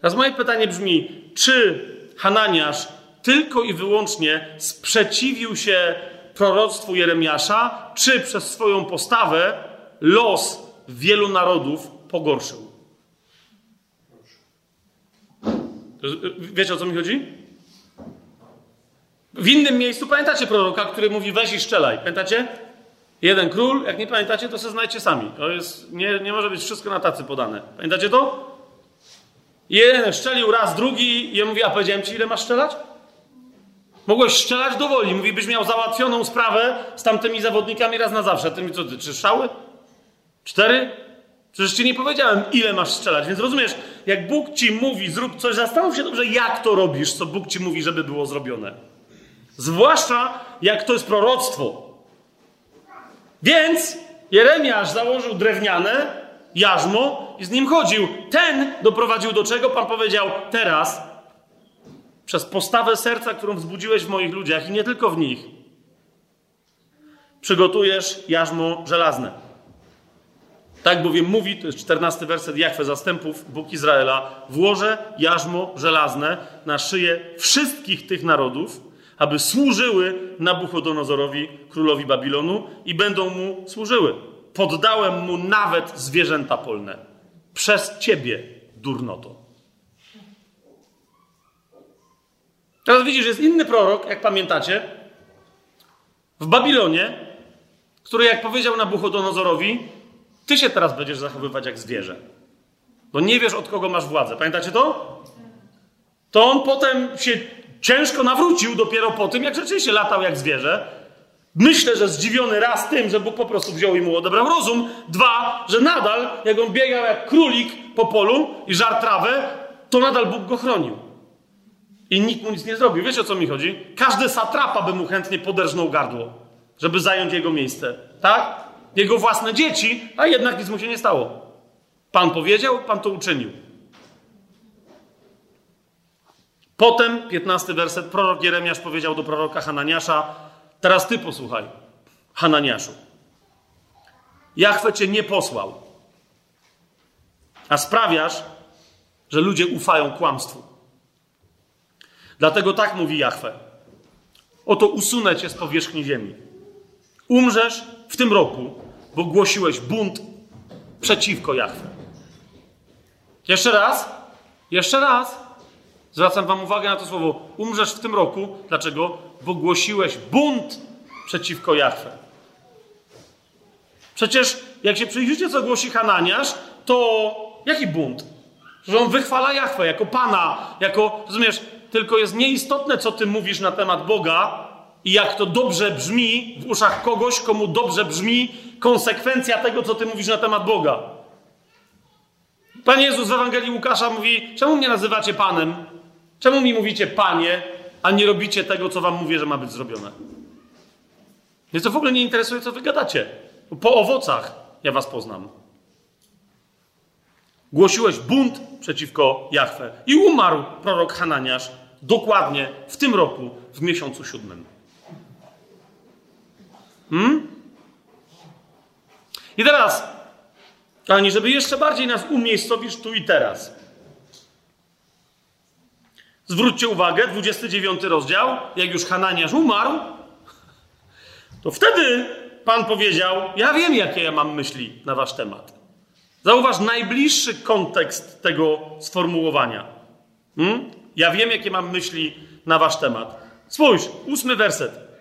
Teraz moje pytanie brzmi, czy Hananiasz tylko i wyłącznie sprzeciwił się proroctwu Jeremiasza, czy przez swoją postawę los wielu narodów pogorszył? Wiecie o co mi chodzi? W innym miejscu pamiętacie proroka, który mówi weź i strzelaj. Pamiętacie? Jeden król, jak nie pamiętacie, to sobie znajdźcie sami. To jest, nie, nie może być wszystko na tacy podane. Pamiętacie to? Jeden szczelił raz, drugi i ja mówi, a powiedziałem ci, ile masz strzelać? Mogłeś strzelać do woli. Mówi, byś miał załatwioną sprawę z tamtymi zawodnikami raz na zawsze. Ty mi co, ty, trzy strzały? Cztery? Przecież ci nie powiedziałem, ile masz strzelać, więc rozumiesz, jak Bóg ci mówi, zrób coś, zastanów się dobrze, jak to robisz, co Bóg ci mówi, żeby było zrobione. Zwłaszcza jak to jest proroctwo. Więc Jeremiasz założył drewniane, jarzmo i z nim chodził. Ten doprowadził do czego? Pan powiedział, teraz przez postawę serca, którą wzbudziłeś w moich ludziach i nie tylko w nich, przygotujesz jarzmo żelazne. Tak bowiem mówi, to jest czternasty werset Jachwę Zastępów, Bóg Izraela, włożę jarzmo żelazne na szyję wszystkich tych narodów, aby służyły Nabuchodonozorowi, królowi Babilonu i będą mu służyły. Poddałem mu nawet zwierzęta polne. Przez ciebie, durnoto. Teraz widzisz, jest inny prorok, jak pamiętacie, w Babilonie, który jak powiedział Nabuchodonozorowi, ty się teraz będziesz zachowywać jak zwierzę. Bo nie wiesz, od kogo masz władzę. Pamiętacie to? To on potem się ciężko nawrócił dopiero po tym, jak rzeczywiście latał jak zwierzę. Myślę, że zdziwiony raz tym, że Bóg po prostu wziął i mu odebrał rozum. Dwa, że nadal, jak on biegał jak królik po polu i żar trawę, to nadal Bóg go chronił. I nikt mu nic nie zrobił. Wiecie o co mi chodzi? Każdy satrapa by mu chętnie poderżnął gardło, żeby zająć jego miejsce. Tak? Jego własne dzieci, a jednak nic mu się nie stało. Pan powiedział, Pan to uczynił. Potem, 15 werset, prorok Jeremiasz powiedział do proroka Hananiasza, teraz ty posłuchaj, Hananiaszu. Jachwę cię nie posłał, a sprawiasz, że ludzie ufają kłamstwu. Dlatego tak mówi Jachwę. Oto usunę cię z powierzchni ziemi. Umrzesz w tym roku, bo głosiłeś bunt przeciwko Jachwę. Jeszcze raz, jeszcze raz. Zwracam wam uwagę na to słowo. Umrzesz w tym roku. Dlaczego? Bo głosiłeś bunt przeciwko Jachwę. Przecież jak się przyjrzycie, co głosi Hananiasz, to jaki bunt? Że on wychwala Jachwę jako Pana, jako, rozumiesz, tylko jest nieistotne, co ty mówisz na temat Boga i jak to dobrze brzmi w uszach kogoś, komu dobrze brzmi konsekwencja tego, co ty mówisz na temat Boga. Pan Jezus w Ewangelii Łukasza mówi: Czemu mnie nazywacie Panem? Czemu mi mówicie Panie, a nie robicie tego, co wam mówię, że ma być zrobione? Mnie to w ogóle nie interesuje, co wy gadacie. Po owocach ja was poznam. Głosiłeś bunt przeciwko Jachwę i umarł prorok Hananiasz dokładnie w tym roku, w miesiącu siódmym. Hmm? I teraz, kochani, żeby jeszcze bardziej nas umiejscowić tu i teraz. Zwróćcie uwagę, 29 rozdział, jak już Hananiasz umarł, to wtedy Pan powiedział, ja wiem, jakie ja mam myśli na wasz temat. Zauważ najbliższy kontekst tego sformułowania. Hmm? Ja wiem, jakie mam myśli na wasz temat. Spójrz, ósmy werset.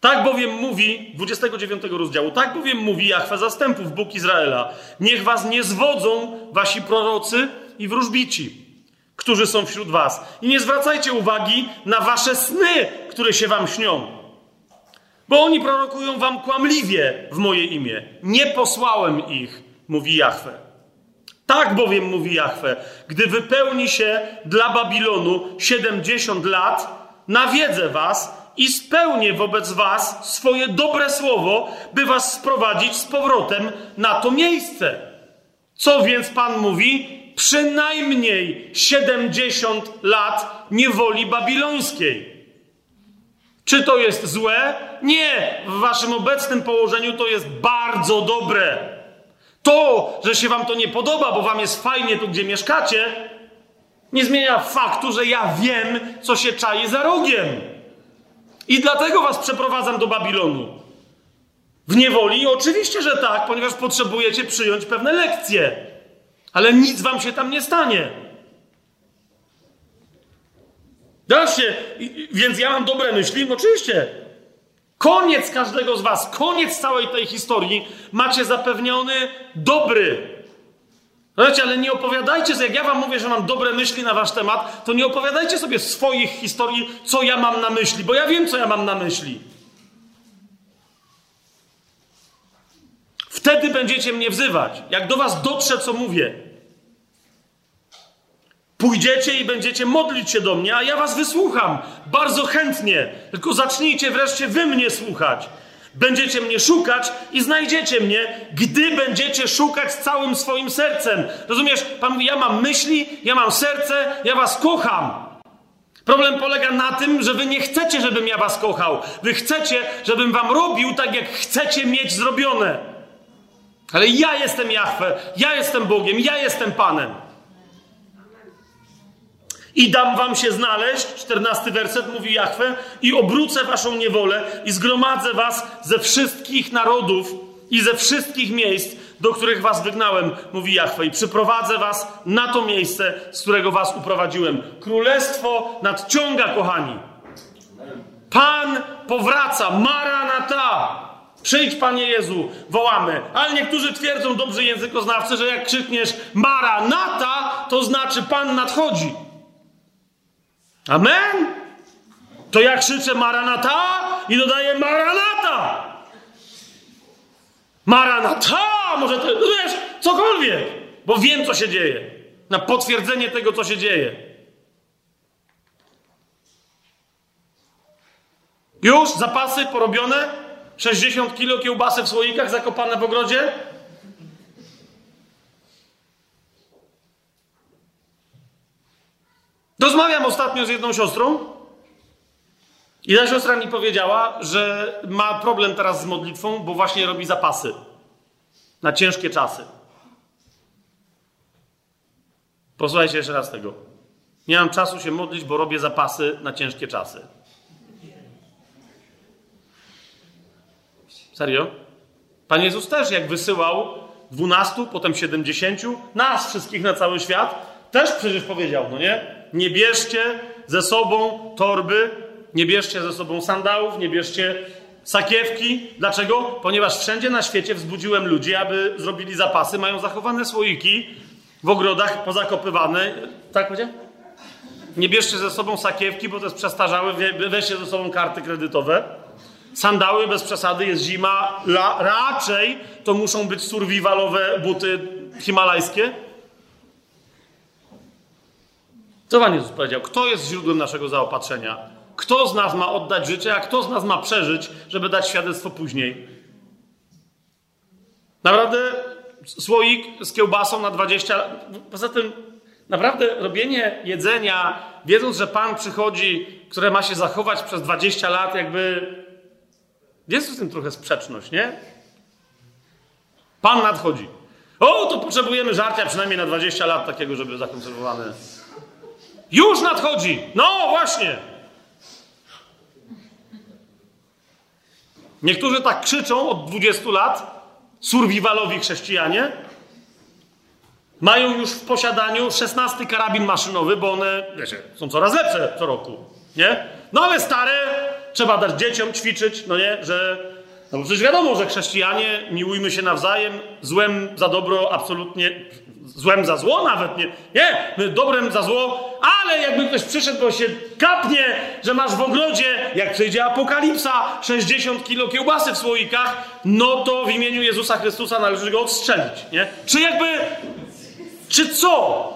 Tak bowiem mówi, 29 rozdziału, tak bowiem mówi Jachwa Zastępów, Bóg Izraela. Niech was nie zwodzą wasi prorocy i wróżbici, którzy są wśród was. I nie zwracajcie uwagi na wasze sny, które się wam śnią. Bo oni prorokują wam kłamliwie w moje imię. Nie posłałem ich, mówi Jachwę. Tak bowiem mówi Jachwę, gdy wypełni się dla Babilonu 70 lat, nawiedzę was i spełnię wobec was swoje dobre słowo, by was sprowadzić z powrotem na to miejsce. Co więc Pan mówi? Przynajmniej 70 lat niewoli babilońskiej. Czy to jest złe? Nie. W waszym obecnym położeniu to jest bardzo dobre. To, że się wam to nie podoba, bo wam jest fajnie tu, gdzie mieszkacie, nie zmienia faktu, że ja wiem, co się czai za rogiem. I dlatego was przeprowadzam do Babilonu. W niewoli? Oczywiście, że tak, ponieważ potrzebujecie przyjąć pewne lekcje. Ale nic wam się tam nie stanie. Zobaczcie, więc ja mam dobre myśli? No oczywiście. Koniec każdego z was, koniec całej tej historii macie zapewniony dobry. Zobaczcie, ale nie opowiadajcie sobie, jak ja wam mówię, że mam dobre myśli na wasz temat, to nie opowiadajcie sobie swoich historii, co ja mam na myśli, bo ja wiem, co ja mam na myśli. Wtedy będziecie mnie wzywać, jak do was dotrze, co mówię. Pójdziecie i będziecie modlić się do mnie, a ja was wysłucham bardzo chętnie. Tylko zacznijcie wreszcie wy mnie słuchać. Będziecie mnie szukać i znajdziecie mnie, gdy będziecie szukać całym swoim sercem. Rozumiesz? Pan mówi, ja mam myśli, ja mam serce, ja was kocham. Problem polega na tym, że wy nie chcecie, żebym ja was kochał. Wy chcecie, żebym wam robił tak, jak chcecie mieć zrobione. Ale ja jestem Jahwe, ja jestem Bogiem, ja jestem Panem. I dam wam się znaleźć, czternasty werset mówi Jahwe, i obrócę waszą niewolę i zgromadzę was ze wszystkich narodów i ze wszystkich miejsc, do których was wygnałem, mówi Jahwe, i przyprowadzę was na to miejsce, z którego was uprowadziłem. Królestwo nadciąga, kochani. Pan powraca, Maranata. Przyjdź, Panie Jezu, wołamy. Ale niektórzy twierdzą, dobrzy językoznawcy, że jak krzykniesz Maranata, to znaczy Pan nadchodzi. Amen? To ja krzyczę Maranata i dodaję Maranata. Maranata! Może to, no wiesz, cokolwiek, bo wiem, co się dzieje. Na potwierdzenie tego, co się dzieje. Już zapasy porobione? 60 kilo kiełbasy w słoikach zakopane w ogrodzie? Rozmawiam ostatnio z jedną siostrą i ta siostra mi powiedziała, że ma problem teraz z modlitwą, bo właśnie robi zapasy na ciężkie czasy. Posłuchajcie jeszcze raz tego. Nie mam czasu się modlić, bo robię zapasy na ciężkie czasy. Serio? Pan Jezus też, jak wysyłał dwunastu, potem siedemdziesięciu, nas wszystkich na cały świat, też przecież powiedział, no nie? Nie bierzcie ze sobą torby, nie bierzcie ze sobą sandałów, nie bierzcie sakiewki. Dlaczego? Ponieważ wszędzie na świecie wzbudziłem ludzi, aby zrobili zapasy, mają zachowane słoiki w ogrodach pozakopywane. Tak powiedziałem? Nie bierzcie ze sobą sakiewki, bo to jest przestarzałe, weźcie ze sobą karty kredytowe. Sandały bez przesady, jest zima, la, raczej to muszą być survivalowe buty himalajskie. Co Pan Jezus powiedział? Kto jest źródłem naszego zaopatrzenia? Kto z nas ma oddać życie, a kto z nas ma przeżyć, żeby dać świadectwo później? Naprawdę słoik z kiełbasą na 20 Poza tym, naprawdę robienie jedzenia, wiedząc, że Pan przychodzi, które ma się zachować przez 20 lat, jakby. Jest w tym trochę sprzeczność, nie? Pan nadchodzi. O, to potrzebujemy żarcia przynajmniej na 20 lat takiego, żeby zakonserwowane. Już nadchodzi! No właśnie! Niektórzy tak krzyczą od 20 lat, survivalowi chrześcijanie. Mają już w posiadaniu 16 karabin maszynowy, bo one, wiecie, są coraz lepsze co roku, nie? No ale stare trzeba dać dzieciom ćwiczyć, no nie, że no bo przecież wiadomo, że chrześcijanie miłujmy się nawzajem, złem za dobro absolutnie, złem za zło nawet nie. Nie, dobrem za zło, ale jakby ktoś przyszedł, bo się kapnie, że masz w ogrodzie, jak przyjdzie apokalipsa, 60 kilo kiełbasy w słoikach, no to w imieniu Jezusa Chrystusa należy go odstrzelić, nie? Czy jakby, czy co?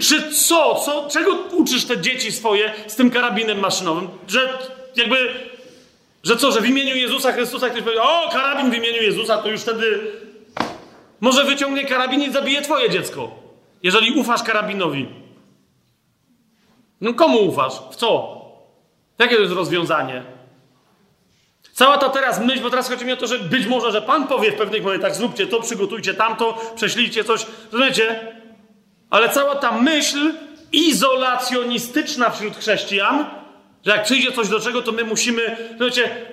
Czy co? co? Czego uczysz te dzieci swoje z tym karabinem maszynowym? Że jakby że co, że w imieniu Jezusa Chrystusa ktoś powie, o, karabin w imieniu Jezusa, to już wtedy może wyciągnie karabin i zabije twoje dziecko. Jeżeli ufasz karabinowi. No komu ufasz? W co? Jakie to jest rozwiązanie? Cała ta teraz myśl, bo teraz chodzi mi o to, że być może, że Pan powie w pewnych momentach, zróbcie to, przygotujcie tamto, prześlijcie coś, rozumiecie? Ale cała ta myśl izolacjonistyczna wśród chrześcijan że jak przyjdzie coś do czego, to my musimy. Słuchajcie,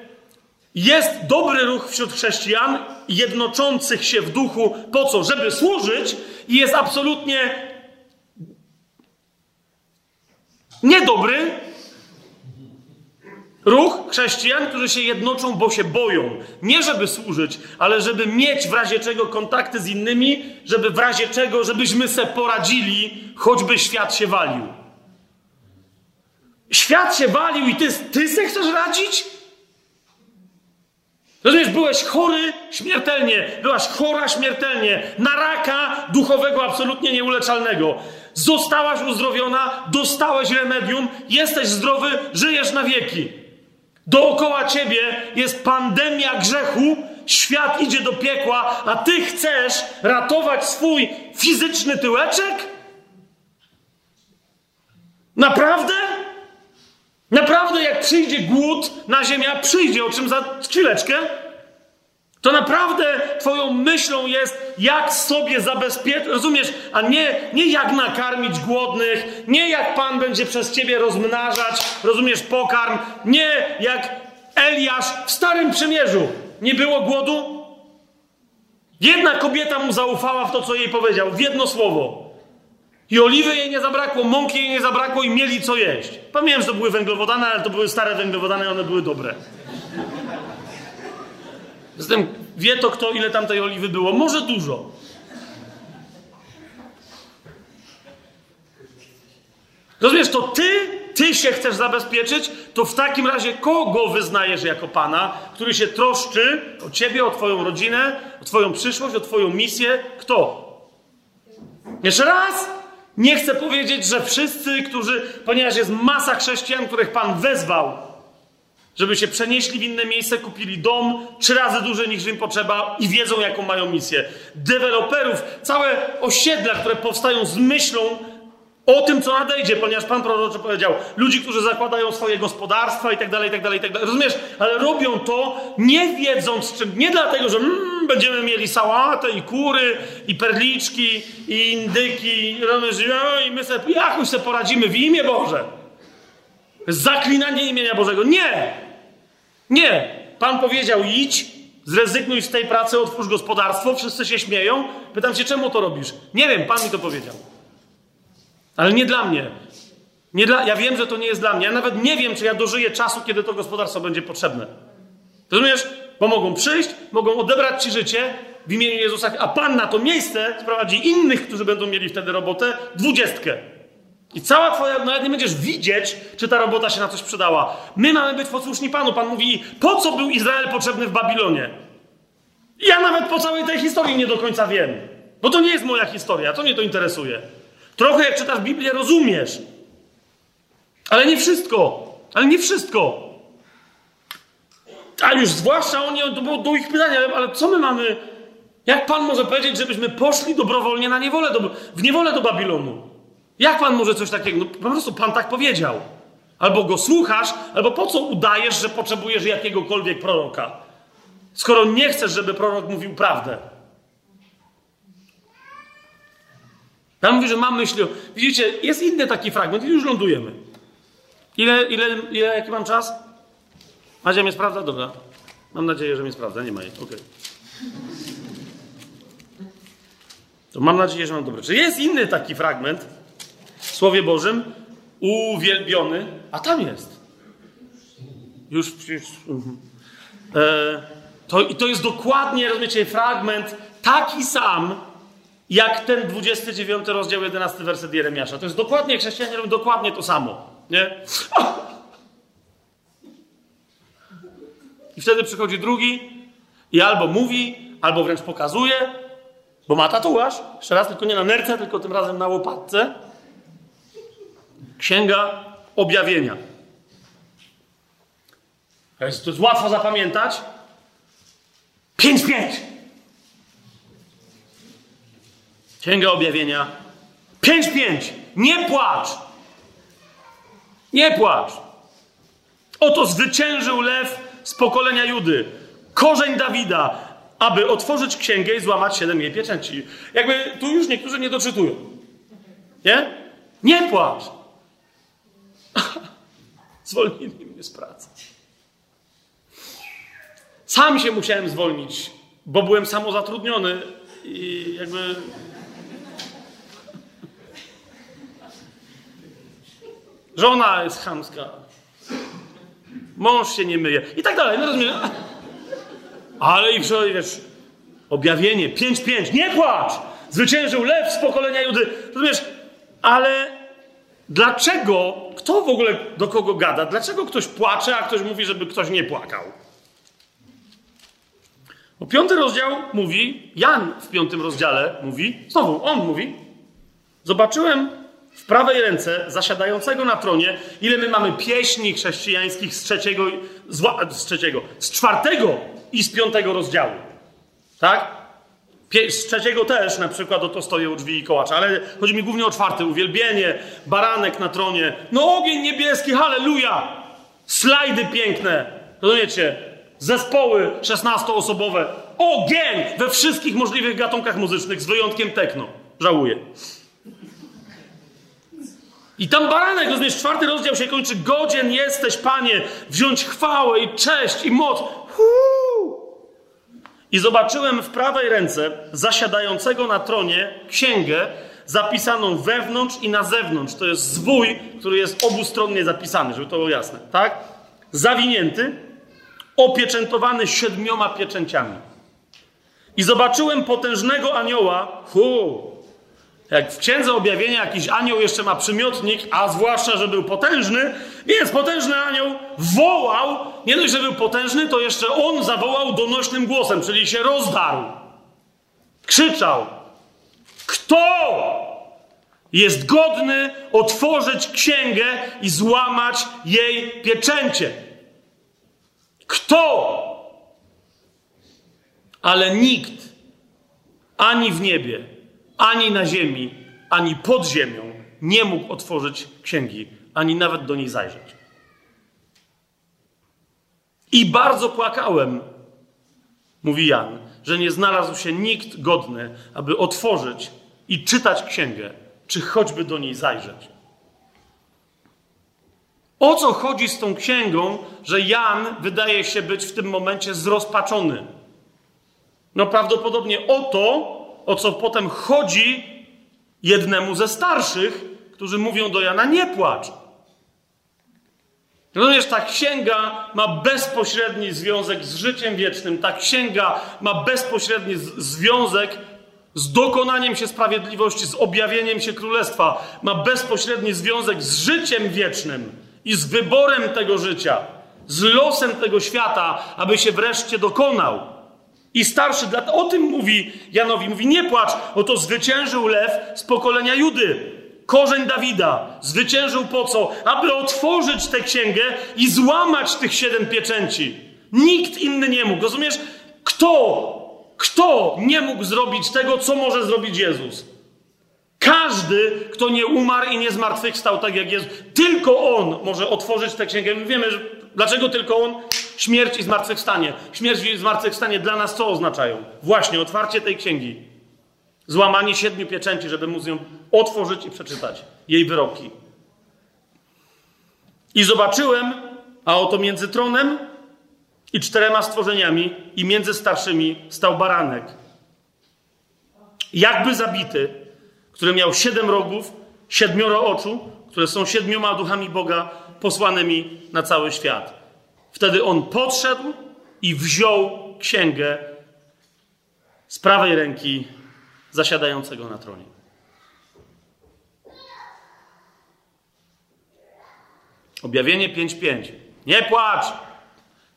jest dobry ruch wśród chrześcijan, jednoczących się w duchu, po co? Żeby służyć, i jest absolutnie niedobry ruch chrześcijan, którzy się jednoczą, bo się boją. Nie żeby służyć, ale żeby mieć w razie czego kontakty z innymi, żeby w razie czego, żebyśmy se poradzili, choćby świat się walił. Świat się walił i ty, ty se chcesz radzić? Rozumiesz, byłeś chory śmiertelnie, byłaś chora śmiertelnie, na raka duchowego absolutnie nieuleczalnego. Zostałaś uzdrowiona, dostałeś remedium, jesteś zdrowy, żyjesz na wieki. Dookoła ciebie jest pandemia grzechu, świat idzie do piekła, a ty chcesz ratować swój fizyczny tyłeczek? Naprawdę? Naprawdę, jak przyjdzie głód na ziemię, a przyjdzie, o czym za chwileczkę, to naprawdę Twoją myślą jest, jak sobie zabezpieczyć, rozumiesz? A nie, nie jak nakarmić głodnych, nie jak Pan będzie przez Ciebie rozmnażać, rozumiesz, pokarm, nie jak Eliasz w Starym Przymierzu. Nie było głodu? Jedna kobieta mu zaufała w to, co jej powiedział, w jedno słowo. I oliwy jej nie zabrakło, mąki jej nie zabrakło i mieli co jeść. Pamiętam, że to były węglowodany, ale to były stare węglowodany i one były dobre. Zatem wie to kto, ile tam tej oliwy było. Może dużo. Rozumiesz, to ty, ty się chcesz zabezpieczyć, to w takim razie kogo wyznajesz jako Pana, który się troszczy o ciebie, o twoją rodzinę, o twoją przyszłość, o twoją misję? Kto? Jeszcze raz! Nie chcę powiedzieć, że wszyscy, którzy, ponieważ jest masa chrześcijan, których Pan wezwał, żeby się przenieśli w inne miejsce, kupili dom trzy razy dłużej niż im potrzeba i wiedzą, jaką mają misję. Deweloperów, całe osiedla, które powstają z myślą o tym, co nadejdzie, ponieważ Pan proroczy powiedział, ludzi, którzy zakładają swoje gospodarstwa i tak dalej, i tak dalej, i tak dalej. Rozumiesz? Ale robią to nie wiedząc czym, nie dlatego, że mm, będziemy mieli sałatę i kury, i perliczki, i indyki, i my sobie jakoś sobie poradzimy w imię Boże. Zaklinanie imienia Bożego. Nie! Nie! Pan powiedział idź, zrezygnuj z tej pracy, otwórz gospodarstwo, wszyscy się śmieją. Pytam się, czemu to robisz? Nie wiem, Pan mi to powiedział. Ale nie dla mnie. Nie dla, ja wiem, że to nie jest dla mnie. Ja nawet nie wiem, czy ja dożyję czasu, kiedy to gospodarstwo będzie potrzebne. Rozumiesz? Bo mogą przyjść, mogą odebrać ci życie w imieniu Jezusa, a Pan na to miejsce sprowadzi innych, którzy będą mieli wtedy robotę, dwudziestkę. I cała twoja, nawet nie będziesz widzieć, czy ta robota się na coś przydała. My mamy być posłuszni Panu. Pan mówi, po co był Izrael potrzebny w Babilonie? Ja nawet po całej tej historii nie do końca wiem. Bo to nie jest moja historia, to mnie to interesuje. Trochę jak czytasz Biblię, rozumiesz. Ale nie wszystko. Ale nie wszystko. A już zwłaszcza oni, to było do ich pytania, ale co my mamy? Jak Pan może powiedzieć, żebyśmy poszli dobrowolnie na niewolę do, w niewolę do Babilonu? Jak Pan może coś takiego? No, po prostu Pan tak powiedział. Albo go słuchasz, albo po co udajesz, że potrzebujesz jakiegokolwiek proroka? Skoro nie chcesz, żeby prorok mówił prawdę. Pan mówi, że mam myśli. Widzicie, jest inny taki fragment i już lądujemy. Ile, ile, ile, jaki mam czas? Madzia mnie sprawdza? Dobra. Mam nadzieję, że mnie sprawdza. Nie ma jej. Okej. Okay. To mam nadzieję, że mam dobre. Czy jest inny taki fragment w Słowie Bożym? Uwielbiony. A tam jest. Już przecież. Mhm. E, to, to jest dokładnie, rozumiecie, fragment taki sam, jak ten 29 rozdział 11 werset Jeremiasza. To jest dokładnie, chrześcijanie robią dokładnie to samo. Nie? I wtedy przychodzi drugi i albo mówi, albo wręcz pokazuje, bo ma tatuaż. Jeszcze raz, tylko nie na nerce, tylko tym razem na łopatce. Księga objawienia. To jest, to jest łatwo zapamiętać. 5-5. Księga Objawienia 5-5. Nie płacz. Nie płacz. Oto zwyciężył lew z pokolenia Judy, korzeń Dawida, aby otworzyć księgę i złamać siedem jej pieczęci. Jakby tu już niektórzy nie doczytują. Nie? Nie płacz. Zwolnili mnie z pracy. Sam się musiałem zwolnić, bo byłem samozatrudniony i jakby Żona jest chamska. Mąż się nie myje. I tak dalej. No rozumiesz? Ale i wiesz, objawienie 5-5. Nie płacz! Zwyciężył lew z pokolenia Judy. Rozumiesz? Ale dlaczego, kto w ogóle do kogo gada? Dlaczego ktoś płacze, a ktoś mówi, żeby ktoś nie płakał? Bo piąty rozdział mówi, Jan w piątym rozdziale mówi, znowu on mówi, zobaczyłem w prawej ręce zasiadającego na tronie, ile my mamy pieśni chrześcijańskich z trzeciego, z, z trzeciego, z czwartego i z piątego rozdziału. Tak? Z trzeciego też, na przykład, oto stoję u drzwi i kołacza, ale chodzi mi głównie o czwarty. Uwielbienie, baranek na tronie, no ogień niebieski, halleluja! Slajdy piękne, rozumiecie? Zespoły 16-osobowe, ogień we wszystkich możliwych gatunkach muzycznych, z wyjątkiem techno. Żałuję. I tam baranek, rozumiesz, czwarty rozdział się kończy. Godzien jesteś, Panie, wziąć chwałę i cześć i moc. Huu! I zobaczyłem w prawej ręce zasiadającego na tronie księgę zapisaną wewnątrz i na zewnątrz. To jest zwój, który jest obustronnie zapisany, żeby to było jasne, tak? Zawinięty, opieczętowany siedmioma pieczęciami. I zobaczyłem potężnego anioła, hu, jak w Księdze Objawienia jakiś anioł jeszcze ma przymiotnik, a zwłaszcza, że był potężny, więc potężny anioł wołał, nie dość, że był potężny, to jeszcze on zawołał donośnym głosem, czyli się rozdarł. Krzyczał, kto jest godny otworzyć księgę i złamać jej pieczęcie? Kto? Ale nikt, ani w niebie, ani na ziemi, ani pod ziemią nie mógł otworzyć księgi, ani nawet do niej zajrzeć. I bardzo płakałem, mówi Jan, że nie znalazł się nikt godny, aby otworzyć i czytać księgę, czy choćby do niej zajrzeć. O co chodzi z tą księgą, że Jan wydaje się być w tym momencie zrozpaczony? No prawdopodobnie o to, o co potem chodzi jednemu ze starszych, którzy mówią do Jana: Nie płacz. Rozumiesz, ta księga ma bezpośredni związek z życiem wiecznym. Ta księga ma bezpośredni związek z dokonaniem się sprawiedliwości, z objawieniem się królestwa. Ma bezpośredni związek z życiem wiecznym i z wyborem tego życia, z losem tego świata, aby się wreszcie dokonał. I starszy, o tym mówi Janowi, mówi nie płacz, oto zwyciężył lew z pokolenia Judy, korzeń Dawida. Zwyciężył po co? Aby otworzyć tę księgę i złamać tych siedem pieczęci. Nikt inny nie mógł, rozumiesz? Kto, kto nie mógł zrobić tego, co może zrobić Jezus? Każdy, kto nie umarł i nie zmartwychwstał tak jak Jezus, tylko On może otworzyć tę księgę. My wiemy, że, dlaczego tylko On? Śmierć i zmartwychwstanie. Śmierć i zmartwychwstanie dla nas co oznaczają? Właśnie otwarcie tej księgi. Złamanie siedmiu pieczęci, żeby móc ją otworzyć i przeczytać. Jej wyroki. I zobaczyłem, a oto między tronem i czterema stworzeniami i między starszymi stał baranek. Jakby zabity, który miał siedem rogów, siedmioro oczu, które są siedmioma duchami Boga posłanymi na cały świat. Wtedy on podszedł i wziął księgę z prawej ręki zasiadającego na tronie. Objawienie 5:5. Nie płacz!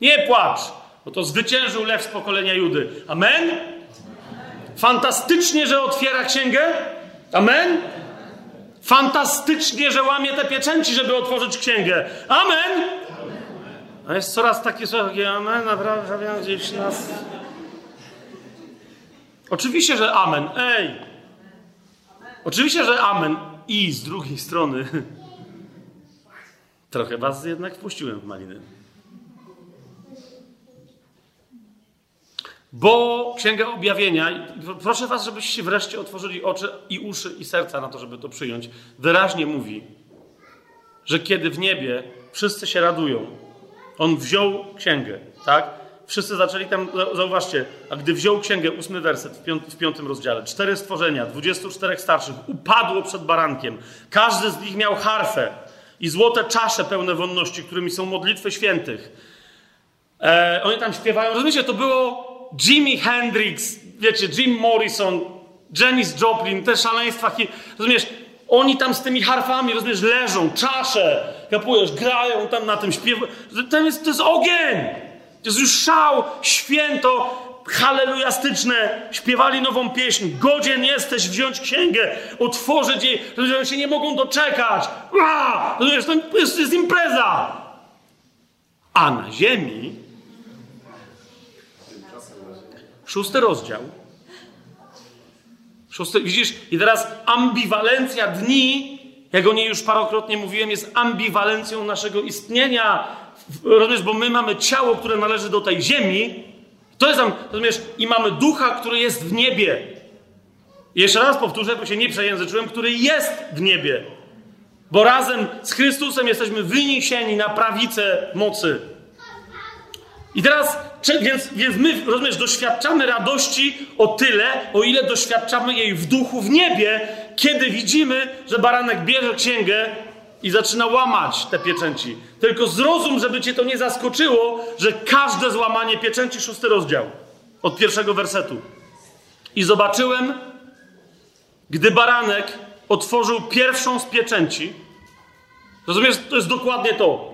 Nie płacz! Bo to zwyciężył lew z pokolenia Judy. Amen? Fantastycznie, że otwiera księgę. Amen? Fantastycznie, że łamie te pieczęci, żeby otworzyć księgę. Amen? A jest coraz takie takie amen, naprawdę gdzieś nas... Oczywiście, że amen. Ej! Oczywiście, że amen. I z drugiej strony trochę was jednak wpuściłem w maliny. Bo Księga Objawienia, proszę was, żebyście wreszcie otworzyli oczy i uszy i serca na to, żeby to przyjąć, wyraźnie mówi, że kiedy w niebie wszyscy się radują, on wziął księgę, tak? Wszyscy zaczęli tam, zauważcie, a gdy wziął księgę, ósmy werset w, piąt, w piątym rozdziale, cztery stworzenia, dwudziestu czterech starszych upadło przed barankiem. Każdy z nich miał harfę i złote czasze pełne wonności, którymi są modlitwy świętych. E, oni tam śpiewają. Rozumiecie, to było Jimi Hendrix, wiecie, Jim Morrison, Janis Joplin, te szaleństwa. Rozumiesz, oni tam z tymi harfami, rozumiesz, leżą, czasze, kapujesz, grają tam na tym śpiewu. To jest, to jest ogień! To jest już szał, święto. halelujastyczne, śpiewali nową pieśń. Godzien jesteś wziąć księgę, otworzyć jej, że się nie mogą doczekać. Ua! To jest, to jest impreza. A na ziemi szósty rozdział. Szósty, widzisz, i teraz ambiwalencja dni, jak o niej już parokrotnie mówiłem, jest ambiwalencją naszego istnienia. Rozumiesz, bo my mamy ciało, które należy do tej ziemi, to jest tam, rozumiesz, i mamy ducha, który jest w niebie. Jeszcze raz powtórzę, bo się nie przejęzyczyłem, który jest w niebie. Bo razem z Chrystusem jesteśmy wyniesieni na prawicę mocy. I teraz, więc, więc my, rozumiesz, doświadczamy radości o tyle, o ile doświadczamy jej w duchu, w niebie, kiedy widzimy, że baranek bierze księgę i zaczyna łamać te pieczęci. Tylko zrozum, żeby cię to nie zaskoczyło, że każde złamanie pieczęci, szósty rozdział, od pierwszego wersetu. I zobaczyłem, gdy baranek otworzył pierwszą z pieczęci, rozumiesz, to jest dokładnie to.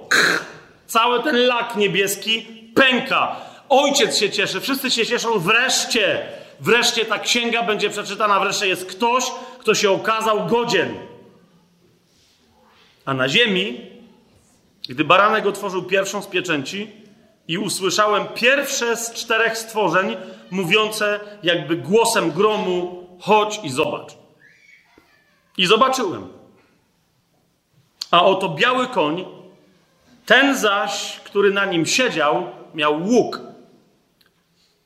Cały ten lak niebieski pęka. Ojciec się cieszy, wszyscy się cieszą wreszcie. Wreszcie ta księga będzie przeczytana, wreszcie jest ktoś, kto się okazał godzien. A na ziemi, gdy baranek otworzył pierwszą z pieczęci i usłyszałem pierwsze z czterech stworzeń mówiące jakby głosem gromu: chodź i zobacz. I zobaczyłem. A oto biały koń, ten zaś, który na nim siedział, miał łuk.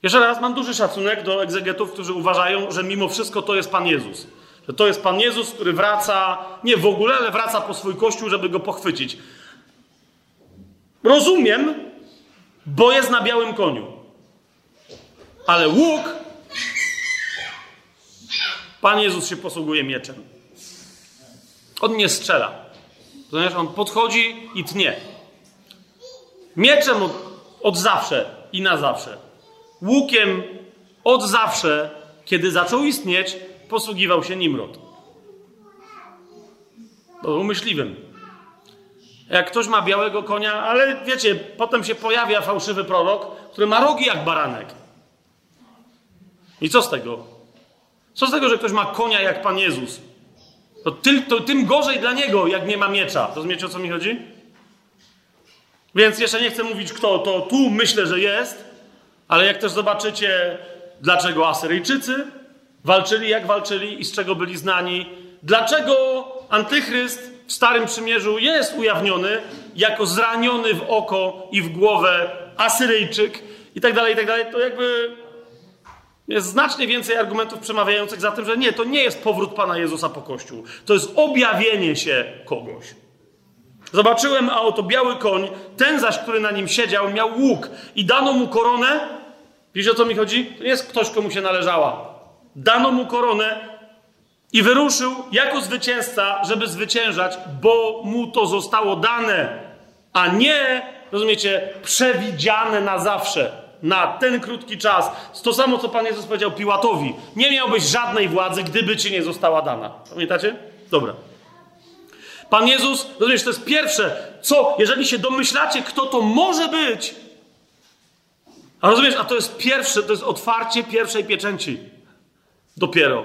Jeszcze raz, mam duży szacunek do egzegetów, którzy uważają, że mimo wszystko to jest Pan Jezus. Że to jest Pan Jezus, który wraca, nie w ogóle, ale wraca po swój kościół, żeby go pochwycić. Rozumiem, bo jest na białym koniu. Ale łuk, Pan Jezus się posługuje mieczem. On nie strzela. Ponieważ on podchodzi i tnie. Mieczem od, od zawsze i na zawsze. Łukiem od zawsze, kiedy zaczął istnieć, posługiwał się Nimrod. Był myśliwym. Jak ktoś ma białego konia, ale wiecie, potem się pojawia fałszywy prorok, który ma rogi jak baranek. I co z tego? Co z tego, że ktoś ma konia jak Pan Jezus? To, ty, to tym gorzej dla niego, jak nie ma miecza. Rozumiecie, o co mi chodzi? Więc jeszcze nie chcę mówić kto, to tu myślę, że jest, ale jak też zobaczycie, dlaczego Asyryjczycy walczyli, jak walczyli i z czego byli znani, dlaczego Antychryst w Starym Przymierzu jest ujawniony jako zraniony w oko i w głowę Asyryjczyk i tak dalej, i tak dalej, to jakby jest znacznie więcej argumentów przemawiających za tym, że nie, to nie jest powrót Pana Jezusa po Kościół. To jest objawienie się kogoś. Zobaczyłem, a oto biały koń, ten zaś, który na nim siedział, miał łuk i dano mu koronę. Wiecie o co mi chodzi? To nie jest ktoś, komu się należała. Dano mu koronę i wyruszył jako zwycięzca, żeby zwyciężać, bo mu to zostało dane, a nie, rozumiecie, przewidziane na zawsze, na ten krótki czas. To samo, co Pan Jezus powiedział Piłatowi. Nie miałbyś żadnej władzy, gdyby ci nie została dana. Pamiętacie? Dobra. Pan Jezus, rozumiesz, to jest pierwsze, co, jeżeli się domyślacie, kto to może być, a rozumiesz, a to jest pierwsze, to jest otwarcie pierwszej pieczęci. Dopiero.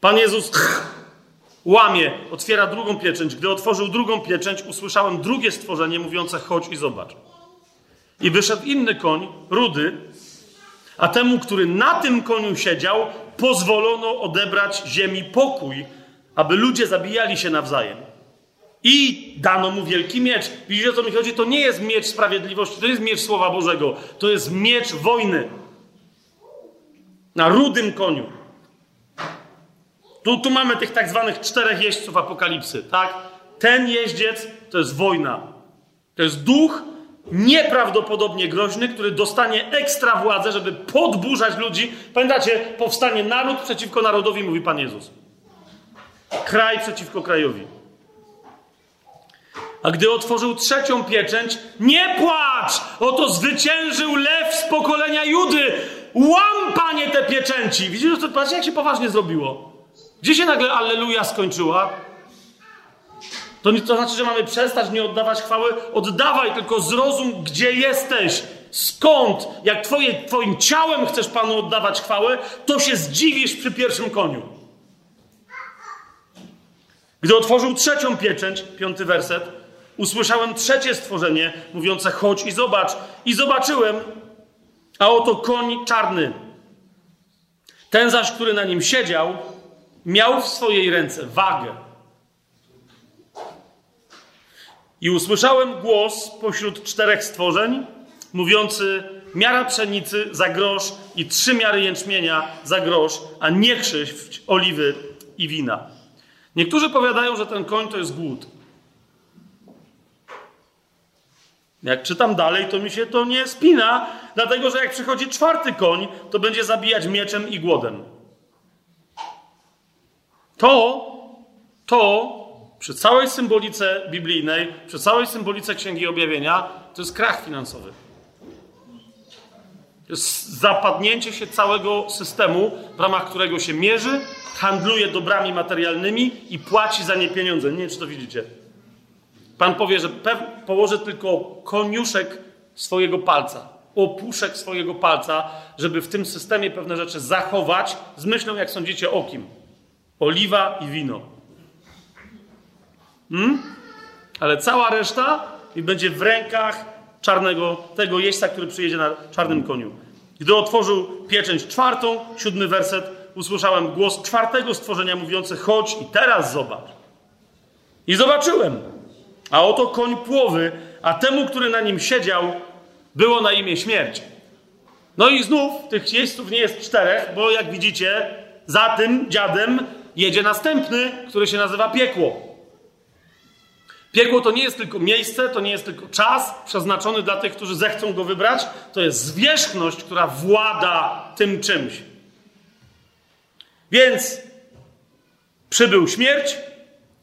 Pan Jezus łamie, otwiera drugą pieczęć. Gdy otworzył drugą pieczęć, usłyszałem drugie stworzenie mówiące: chodź i zobacz. I wyszedł inny koń, rudy, a temu, który na tym koniu siedział, pozwolono odebrać ziemi pokój, aby ludzie zabijali się nawzajem. I dano mu wielki miecz. Widzicie o co mi chodzi? To nie jest miecz sprawiedliwości, to jest miecz Słowa Bożego, to jest miecz wojny. Na rudym koniu. Tu, tu mamy tych tak zwanych czterech jeźdźców apokalipsy, tak? Ten jeździec to jest wojna. To jest duch nieprawdopodobnie groźny, który dostanie ekstra władzę, żeby podburzać ludzi. Pamiętacie, powstanie naród przeciwko narodowi, mówi Pan Jezus. Kraj przeciwko krajowi. A gdy otworzył trzecią pieczęć, nie płacz! Oto zwyciężył lew z pokolenia Judy! Łam, panie, te pieczęci! Widzisz, to patrzcie, jak się poważnie zrobiło. Gdzie się nagle Alleluja skończyła? To, to znaczy, że mamy przestać nie oddawać chwały? Oddawaj, tylko zrozum, gdzie jesteś. skąd, jak twoje, twoim ciałem chcesz Panu oddawać chwałę, to się zdziwisz przy pierwszym koniu. Gdy otworzył trzecią pieczęć, piąty werset, usłyszałem trzecie stworzenie, mówiące chodź i zobacz. I zobaczyłem, a oto koń czarny. Ten zaś, który na nim siedział, miał w swojej ręce wagę. I usłyszałem głos pośród czterech stworzeń, mówiący: Miara pszenicy za grosz i trzy miary jęczmienia za grosz, a nie krzywdź oliwy i wina. Niektórzy powiadają, że ten koń to jest głód. Jak czytam dalej, to mi się to nie spina, dlatego że jak przychodzi czwarty koń, to będzie zabijać mieczem i głodem. To, to przy całej symbolice biblijnej, przy całej symbolice Księgi Objawienia, to jest krach finansowy. Jest zapadnięcie się całego systemu, w ramach którego się mierzy, handluje dobrami materialnymi i płaci za nie pieniądze. Nie wiem, czy to widzicie. Pan powie, że położy tylko koniuszek swojego palca, opuszek swojego palca, żeby w tym systemie pewne rzeczy zachować z myślą, jak sądzicie, o kim? Oliwa i wino. Hmm? Ale cała reszta i będzie w rękach czarnego, tego jeźdźca, który przyjedzie na czarnym koniu. Gdy otworzył pieczęć czwartą, siódmy werset, usłyszałem głos czwartego stworzenia mówiący: Chodź i teraz zobacz. I zobaczyłem. A oto koń płowy, a temu, który na nim siedział, było na imię śmierć. No i znów tych jeźdźców nie jest czterech, bo jak widzicie, za tym dziadem jedzie następny, który się nazywa piekło. Piekło to nie jest tylko miejsce, to nie jest tylko czas przeznaczony dla tych, którzy zechcą go wybrać. To jest zwierzchność, która włada tym czymś. Więc przybył śmierć,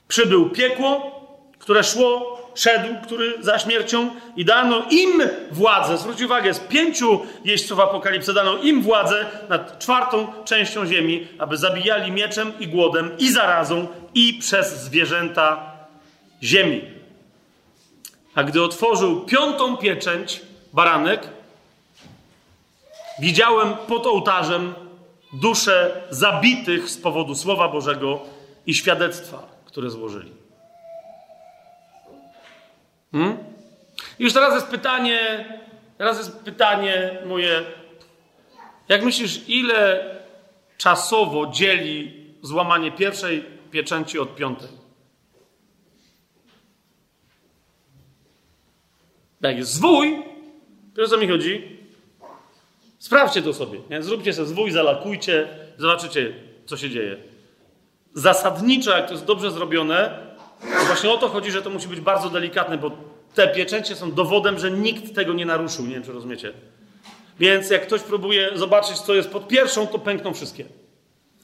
przybył piekło, które szło, szedł, który za śmiercią i dano im władzę. Zwróć uwagę, z pięciu jeźdźców apokalipsy dano im władzę nad czwartą częścią ziemi, aby zabijali mieczem i głodem i zarazą i przez zwierzęta ziemi. A gdy otworzył piątą pieczęć, baranek, widziałem pod ołtarzem dusze zabitych z powodu Słowa Bożego i świadectwa, które złożyli. Hmm? Już teraz jest pytanie, teraz jest pytanie moje. Jak myślisz, ile czasowo dzieli złamanie pierwszej pieczęci od piątej? Jak jest zwój, to o co mi chodzi? Sprawdźcie to sobie. Nie? Zróbcie sobie zwój, zalakujcie, zobaczycie, co się dzieje. Zasadniczo, jak to jest dobrze zrobione, to właśnie o to chodzi, że to musi być bardzo delikatne, bo te pieczęcie są dowodem, że nikt tego nie naruszył. Nie wiem, czy rozumiecie. Więc jak ktoś próbuje zobaczyć, co jest pod pierwszą, to pękną wszystkie.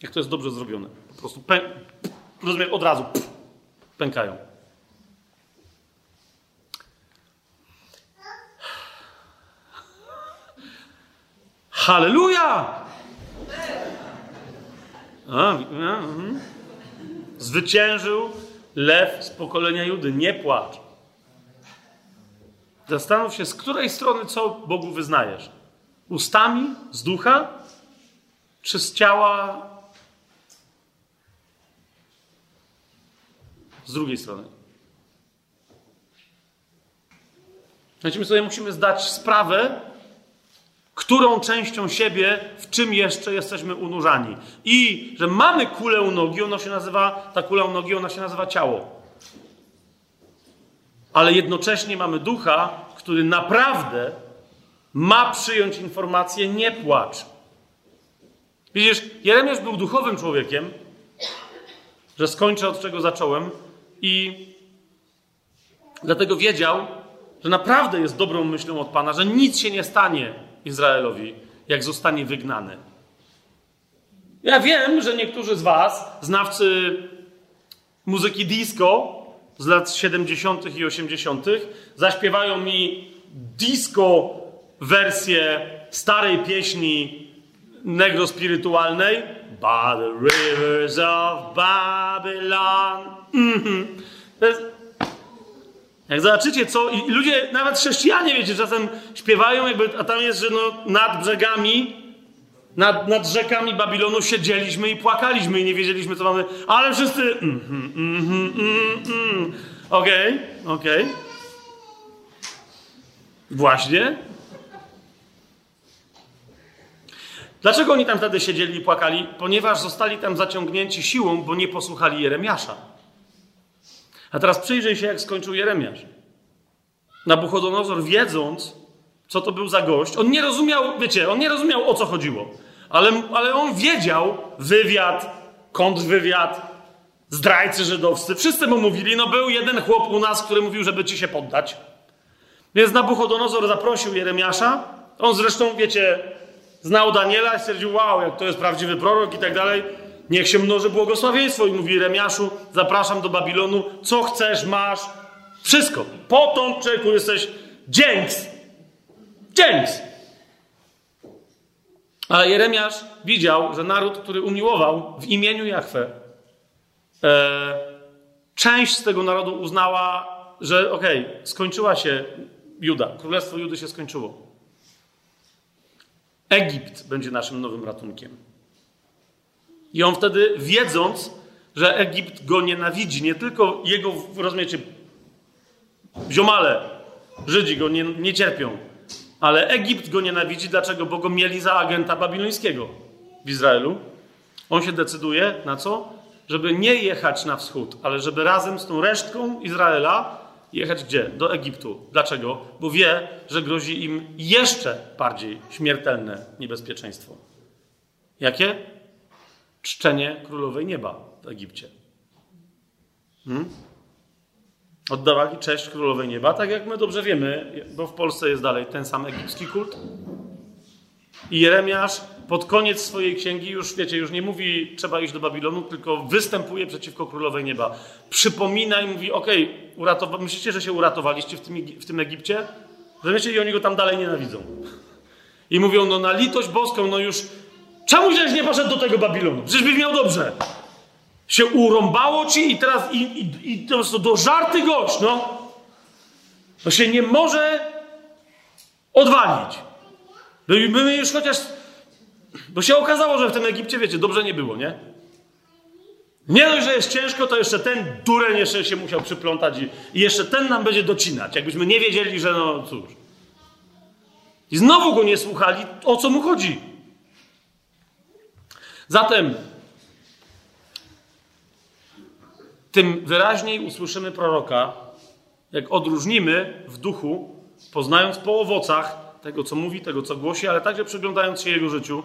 Jak to jest dobrze zrobione. Po prostu pę... rozumiem, od razu pękają. Halleluja! A, mhm. Zwyciężył lew z pokolenia Judy. Nie płacz. Zastanów się, z której strony co Bogu wyznajesz. Ustami, z ducha, czy z ciała? Z drugiej strony. Znaczy, my sobie musimy zdać sprawę, którą częścią siebie, w czym jeszcze jesteśmy unurzani. I że mamy kulę u nogi, ona się nazywa, ta kula u nogi, ona się nazywa ciało. Ale jednocześnie mamy ducha, który naprawdę ma przyjąć informację, nie płacz. Widzisz, Jeremiasz był duchowym człowiekiem, że skończę od czego zacząłem i dlatego wiedział, że naprawdę jest dobrą myślą od Pana, że nic się nie stanie, Izraelowi, jak zostanie wygnany. Ja wiem, że niektórzy z Was, znawcy muzyki disco z lat 70. i 80., zaśpiewają mi disco wersję starej pieśni negro spirytualnej. By the rivers of Babylon. Mm -hmm. to, jest, Jak zobaczycie co, i ludzie, nawet chrześcijanie, wiecie, czasem śpiewają, jakby, a tam jest, że no, nad brzegami, nad, nad rzekami Babilonu siedzieliśmy i płakaliśmy i nie wiedzieliśmy, co mamy, ale wszyscy. Mm, mm, mm, mm, mm. Okej, okej. Właśnie. Dlaczego oni tam wtedy siedzieli i płakali? Ponieważ zostali tam zaciągnięci siłą, bo nie posłuchali Jeremiasza. A teraz przyjrzyj się, jak skończył Jeremiasz. Nabuchodonozor, wiedząc, co to był za gość, on nie rozumiał, wiecie, on nie rozumiał, o co chodziło. Ale, ale on wiedział, wywiad, kontrwywiad, zdrajcy żydowscy, wszyscy mu mówili, no był jeden chłop u nas, który mówił, żeby ci się poddać. Więc Nabuchodonozor zaprosił Jeremiasza. On zresztą, wiecie, znał Daniela i stwierdził, wow, jak to jest prawdziwy prorok i tak dalej. Niech się mnoży błogosławieństwo. I mówi Jeremiaszu, zapraszam do Babilonu, co chcesz, masz. Wszystko. Potąd, człowieku, jesteś dzięks. Dzięks. Ale Jeremiasz widział, że naród, który umiłował w imieniu Jachwę, e, część z tego narodu uznała, że okej, okay, skończyła się Juda, królestwo Judy się skończyło. Egipt będzie naszym nowym ratunkiem. I on wtedy, wiedząc, że Egipt go nienawidzi, nie tylko jego, rozumiecie, ziomale, Żydzi go nie, nie cierpią, ale Egipt go nienawidzi. Dlaczego? Bo go mieli za agenta babilońskiego w Izraelu. On się decyduje na co? Żeby nie jechać na wschód, ale żeby razem z tą resztką Izraela jechać gdzie? Do Egiptu. Dlaczego? Bo wie, że grozi im jeszcze bardziej śmiertelne niebezpieczeństwo. Jakie? Czczenie królowej nieba w Egipcie. Hmm? Oddawali cześć królowej nieba, tak jak my dobrze wiemy, bo w Polsce jest dalej ten sam egipski kult. I Jeremiasz pod koniec swojej księgi już, wiecie, już nie mówi trzeba iść do Babilonu, tylko występuje przeciwko królowej nieba. Przypomina i mówi, okej, okay, myślicie, że się uratowaliście w tym, w tym Egipcie? Rozumiecie? I oni go tam dalej nienawidzą. I mówią, no na litość boską, no już czemu żeś nie poszedł do tego Babilonu? Przecież byś miał dobrze. Się urąbało ci i teraz i, i, i to do żarty gość, no. To się nie może odwalić. My, my już chociaż bo się okazało, że w tym Egipcie, wiecie, dobrze nie było, nie? Nie dość, że jest ciężko, to jeszcze ten dureń jeszcze się musiał przyplątać i, i jeszcze ten nam będzie docinać. Jakbyśmy nie wiedzieli, że no cóż. I znowu go nie słuchali, o co mu chodzi. Zatem tym wyraźniej usłyszymy proroka, jak odróżnimy w duchu, poznając po owocach, tego, co mówi, tego, co głosi, ale także przyglądając się Jego życiu,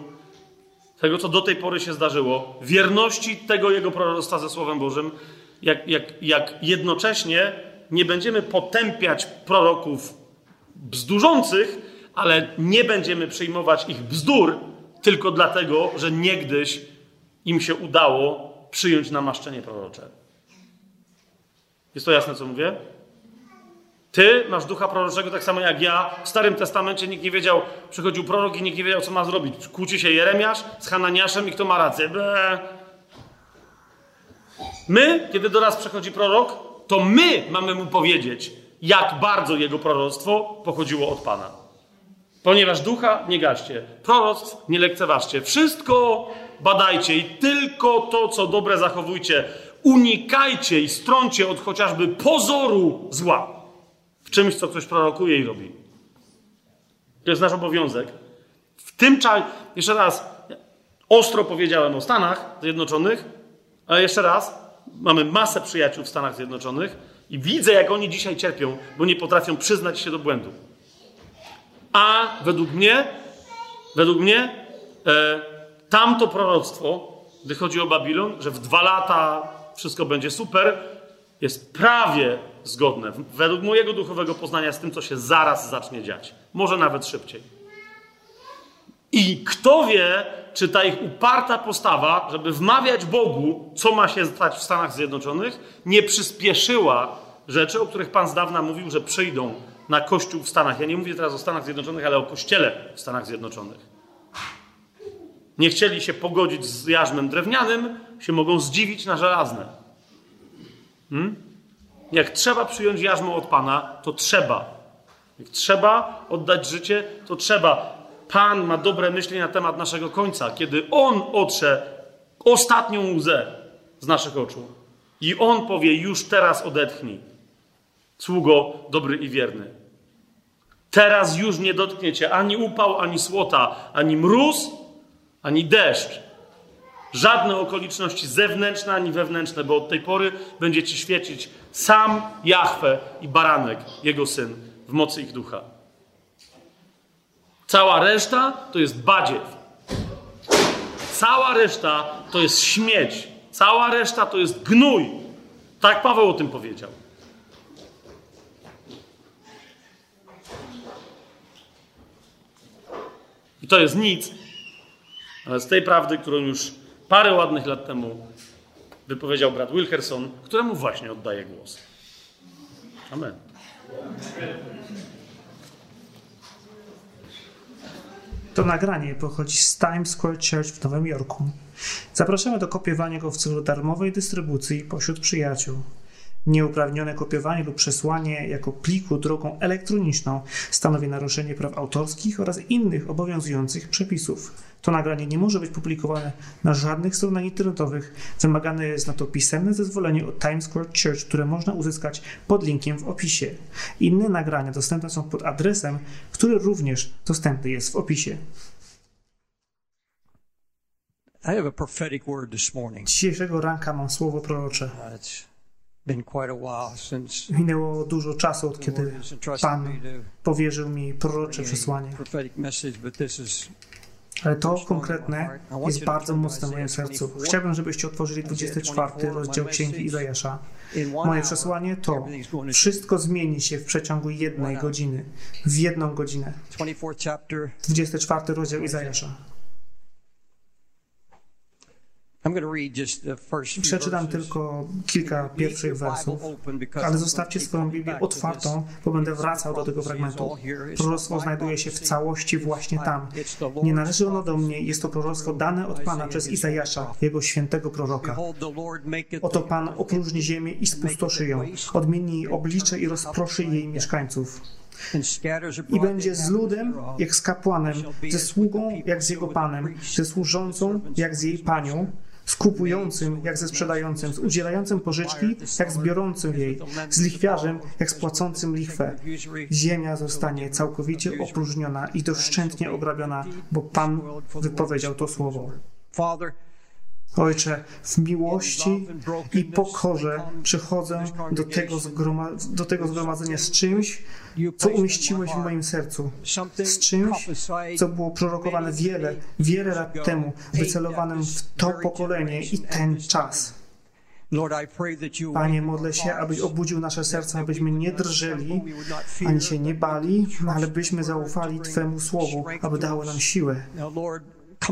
tego, co do tej pory się zdarzyło, wierności tego Jego proroctwa ze Słowem Bożym, jak, jak, jak jednocześnie nie będziemy potępiać proroków bzdurzących, ale nie będziemy przyjmować ich bzdur tylko dlatego, że niegdyś im się udało przyjąć namaszczenie prorocze. Jest to jasne, co mówię? Ty masz ducha proroczego tak samo jak ja. W Starym Testamencie nikt nie wiedział, przychodził prorok i nikt nie wiedział, co ma zrobić. Kłóci się Jeremiasz z Hananiaszem i kto ma rację. My, kiedy do nas przychodzi prorok, to my mamy mu powiedzieć, jak bardzo jego proroctwo pochodziło od Pana. Ponieważ ducha nie gaście, proroctw nie lekceważcie. Wszystko badajcie i tylko to, co dobre zachowujcie. Unikajcie i stroncie od chociażby pozoru zła w czymś, co ktoś prorokuje i robi. To jest nasz obowiązek. W tym czasie, jeszcze raz, ostro powiedziałem o Stanach Zjednoczonych, ale jeszcze raz, mamy masę przyjaciół w Stanach Zjednoczonych i widzę, jak oni dzisiaj cierpią, bo nie potrafią przyznać się do błędu. A według mnie, według mnie, e, tamto proroctwo, gdy chodzi o Babilon, że w dwa lata wszystko będzie super, jest prawie zgodne, według mojego duchowego poznania, z tym, co się zaraz zacznie dziać. Może nawet szybciej. I kto wie, czy ta ich uparta postawa, żeby wmawiać Bogu, co ma się stać w Stanach Zjednoczonych, nie przyspieszyła rzeczy, o których Pan z dawna mówił, że przyjdą na Kościół w Stanach. Ja nie mówię teraz o Stanach Zjednoczonych, ale o Kościele w Stanach Zjednoczonych. Nie chcieli się pogodzić z jarzmem drewnianym, się mogą zdziwić na żelazne. Hmm? Jak trzeba przyjąć jarzmo od Pana, to trzeba. Jak trzeba oddać życie, to trzeba. Pan ma dobre myśli na temat naszego końca, kiedy On otrze ostatnią łzę z naszych oczu. I On powie: Już teraz odetchnij, sługo dobry i wierny. Teraz już nie dotkniecie ani upał, ani słota, ani mróz, ani deszcz. Żadne okoliczności zewnętrzne ani wewnętrzne, bo od tej pory będziecie świecić sam Jahwe i baranek, jego syn, w mocy ich ducha. Cała reszta to jest badziew. Cała reszta to jest śmieć. Cała reszta to jest gnój. Tak Paweł o tym powiedział. I to jest nic, ale z tej prawdy, którą już parę ładnych lat temu wypowiedział brat Wilkerson, któremu właśnie oddaję głos. Amen. To nagranie pochodzi z Times Square Church w Nowym Jorku. Zapraszamy do kopiowania go w celu darmowej dystrybucji pośród przyjaciół. Nieuprawnione kopiowanie lub przesłanie jako pliku drogą elektroniczną stanowi naruszenie praw autorskich oraz innych obowiązujących przepisów. To nagranie nie może być publikowane na żadnych stronach internetowych. Wymagane jest na to pisemne zezwolenie od Times Square Church, które można uzyskać pod linkiem w opisie. Inne nagrania dostępne są pod adresem, który również dostępny jest w opisie. I have a prophetic word this morning. Dzisiejszego ranka mam słowo prorocze. Minęło dużo czasu, od kiedy Pan powierzył mi prorocze przesłanie. Ale to konkretne jest bardzo mocne w moim sercu. Chciałbym, żebyście otworzyli 24 rozdział Księgi Izajasza. Moje przesłanie to wszystko zmieni się w przeciągu jednej godziny. W jedną godzinę. 24th chapter. 24 rozdział Izajasza. I'm going to read just the first few Przeczytam tylko kilka pierwszych wersów, ale zostawcie swoją Biblię otwartą, bo będę wracał do tego fragmentu. Proroctwo znajduje się w całości właśnie tam. Nie należy ono do mnie, jest to proroctwo dane od Pana przez Izajasza, jego świętego proroka. Oto Pan opróżni ziemię i spustoszy ją, odmieni jej oblicze i rozproszy jej mieszkańców. I będzie z ludem jak z kapłanem, ze sługą jak z jego panem, ze służącą jak z jej panią, z kupującym jak ze sprzedającym, z udzielającym pożyczki jak z biorącym jej, z lichwiarzem jak z płacącym lichwę. Ziemia zostanie całkowicie opróżniona i doszczętnie ograbiona, bo Pan wypowiedział to słowo. Ojcze, w miłości i pokorze przychodzę do tego, zgroma- do tego zgromadzenia z czymś, co umieściłeś w moim sercu. Z czymś, co było prorokowane wiele, wiele lat temu, wycelowanym w to pokolenie i ten czas. Panie, modlę się, abyś obudził nasze serca, abyśmy nie drżeli, ani się nie bali, ale byśmy zaufali Twemu Słowu, aby dało nam siłę.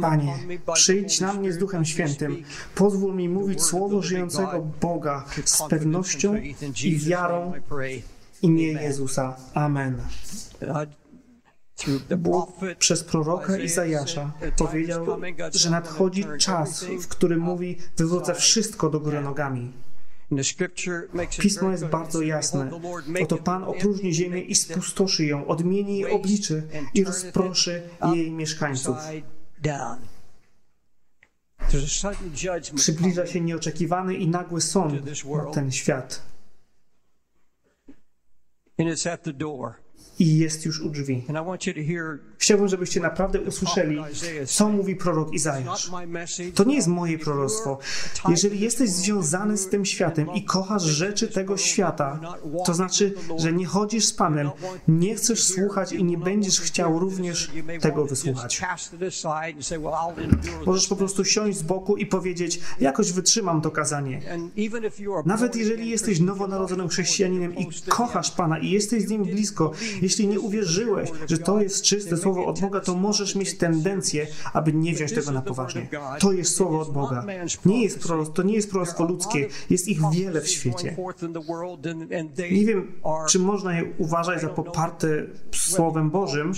Panie, przyjdź na mnie z Duchem Świętym. Pozwól mi mówić słowo żyjącego Boga z pewnością i wiarą imię Jezusa. Amen. Bóg przez proroka Izajasza powiedział, że nadchodzi czas, w którym mówi, wywrócę wszystko do góry nogami. Pismo jest bardzo jasne. Oto Pan opróżni ziemię i spustoszy ją, odmieni jej oblicze i rozproszy jej mieszkańców. Przybliża się nieoczekiwany i nagły sąd na ten świat. And it's at the door. I jest już u drzwi. Chciałbym, żebyście naprawdę usłyszeli, co mówi prorok Izajasz. To nie jest moje proroctwo. Jeżeli jesteś związany z tym światem i kochasz rzeczy tego świata, to znaczy, że nie chodzisz z Panem, nie chcesz słuchać i nie będziesz chciał również tego wysłuchać. Możesz po prostu siąść z boku i powiedzieć, jakoś wytrzymam to kazanie. Nawet jeżeli jesteś nowonarodzonym chrześcijaninem i kochasz Pana i jesteś z Nim blisko Jeśli nie uwierzyłeś, że to jest czyste słowo od Boga, to możesz mieć tendencję, aby nie wziąć tego na poważnie. To jest słowo od Boga. Nie jest proroc, to nie jest proroctwo ludzkie, jest ich wiele w świecie. Nie wiem, czy można je uważać za poparte Słowem Bożym,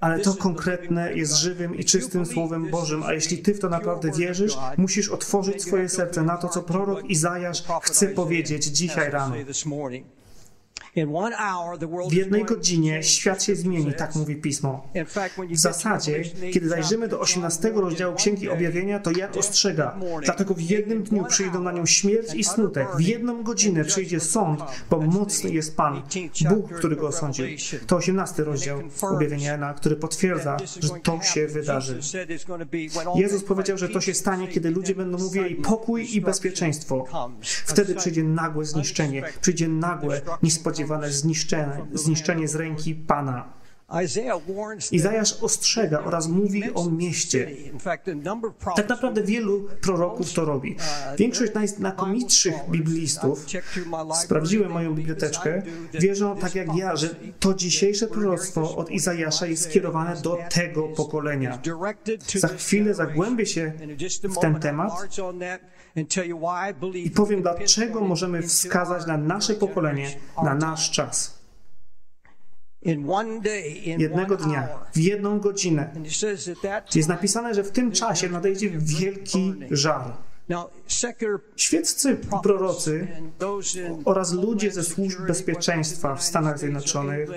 ale to konkretne jest żywym i czystym Słowem Bożym, a jeśli Ty w to naprawdę wierzysz, musisz otworzyć swoje serce na to, co prorok Izajasz chce powiedzieć dzisiaj rano. W jednej godzinie świat się zmieni, tak mówi Pismo. W zasadzie, kiedy zajrzymy do 18 rozdziału Księgi Objawienia, to Jan ostrzega. Dlatego w jednym dniu przyjdą na nią śmierć i smutek. W jedną godzinę przyjdzie sąd, bo mocny jest Pan, Bóg, który go osądził. To 18 rozdział Objawienia Jana, który potwierdza, że to się wydarzy. Jezus powiedział, że to się stanie, kiedy ludzie będą mówili pokój i bezpieczeństwo. Wtedy przyjdzie nagłe zniszczenie, przyjdzie nagłe, niespodziewane zniszczenie, zniszczenie z ręki Pana. Izajasz ostrzega oraz mówi o mieście. Tak naprawdę wielu proroków to robi. Większość najznakomitszych biblistów, sprawdziłem moją biblioteczkę, wierzą tak jak ja, że to dzisiejsze proroctwo od Izajasza jest skierowane do tego pokolenia. Za chwilę zagłębię się w ten temat i powiem, dlaczego możemy wskazać na nasze pokolenie, na nasz czas. Jednego dnia, w jedną godzinę, jest napisane, że w tym czasie nadejdzie wielki żar. Świeccy prorocy oraz ludzie ze służb bezpieczeństwa w Stanach Zjednoczonych,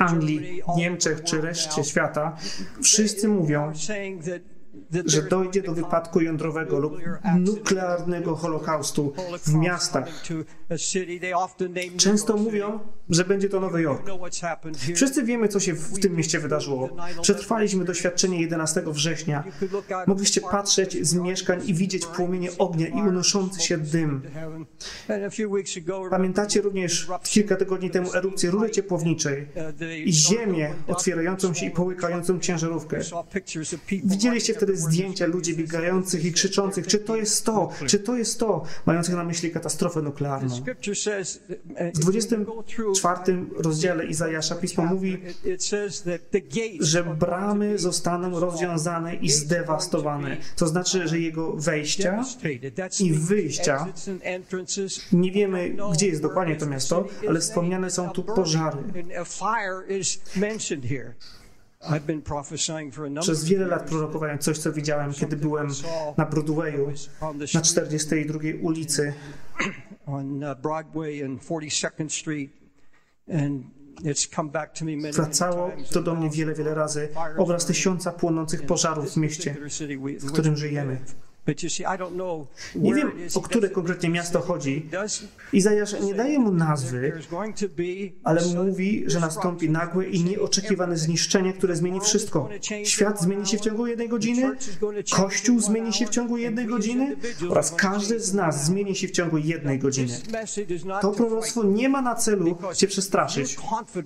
Anglii, Niemczech czy reszcie świata, wszyscy mówią, że dojdzie do wypadku jądrowego lub nuklearnego holokaustu w miastach. Często mówią, że będzie to Nowy Jork. Wszyscy wiemy, co się w tym mieście wydarzyło. Przetrwaliśmy doświadczenie 11 września. Mogliście patrzeć z mieszkań i widzieć płomienie ognia i unoszący się dym. Pamiętacie również kilka tygodni temu erupcję rury ciepłowniczej i ziemię otwierającą się i połykającą ciężarówkę. Widzieliście wtedy zdjęcia ludzi biegających i krzyczących, czy to jest to, czy to jest to, mających na myśli katastrofę nuklearną. W 24 rozdziale Izajasza Pismo mówi, że bramy zostaną rozwiązane i zdewastowane. To znaczy, że jego wejścia i wyjścia, nie wiemy, gdzie jest dokładnie to miasto, ale wspomniane są tu pożary. Przez wiele lat prorokowałem coś, co widziałem, kiedy byłem na Broadwayu, na 42 ulicy. Wracało to do mnie wiele, wiele razy. Obraz tysiąca płonących pożarów w mieście, w którym żyjemy. Nie wiem, o które konkretnie miasto chodzi. Izajasz nie daje mu nazwy, ale mówi, że nastąpi nagłe i nieoczekiwane zniszczenie, które zmieni wszystko. Świat zmieni się w ciągu jednej godziny, Kościół zmieni się w ciągu jednej godziny oraz każdy z nas zmieni się w ciągu jednej godziny. To proroctwo nie ma na celu Cię przestraszyć.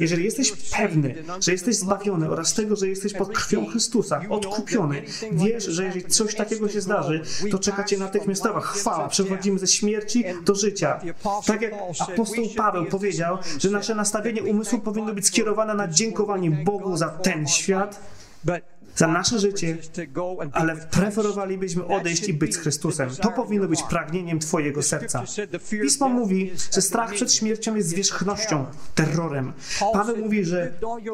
Jeżeli jesteś pewny, że jesteś zbawiony oraz tego, że jesteś pod krwią Chrystusa, odkupiony, wiesz, że jeżeli coś takiego się zdarzy, to czeka cię natychmiastowa chwała. Przechodzimy ze śmierci do życia. Tak jak apostoł Paweł powiedział, że nasze nastawienie umysłu powinno być skierowane na dziękowanie Bogu za ten świat, za nasze życie, ale preferowalibyśmy odejść i być z Chrystusem. To powinno być pragnieniem Twojego serca. Pismo mówi, że strach przed śmiercią jest zwierzchnością, terrorem. Paweł mówi, że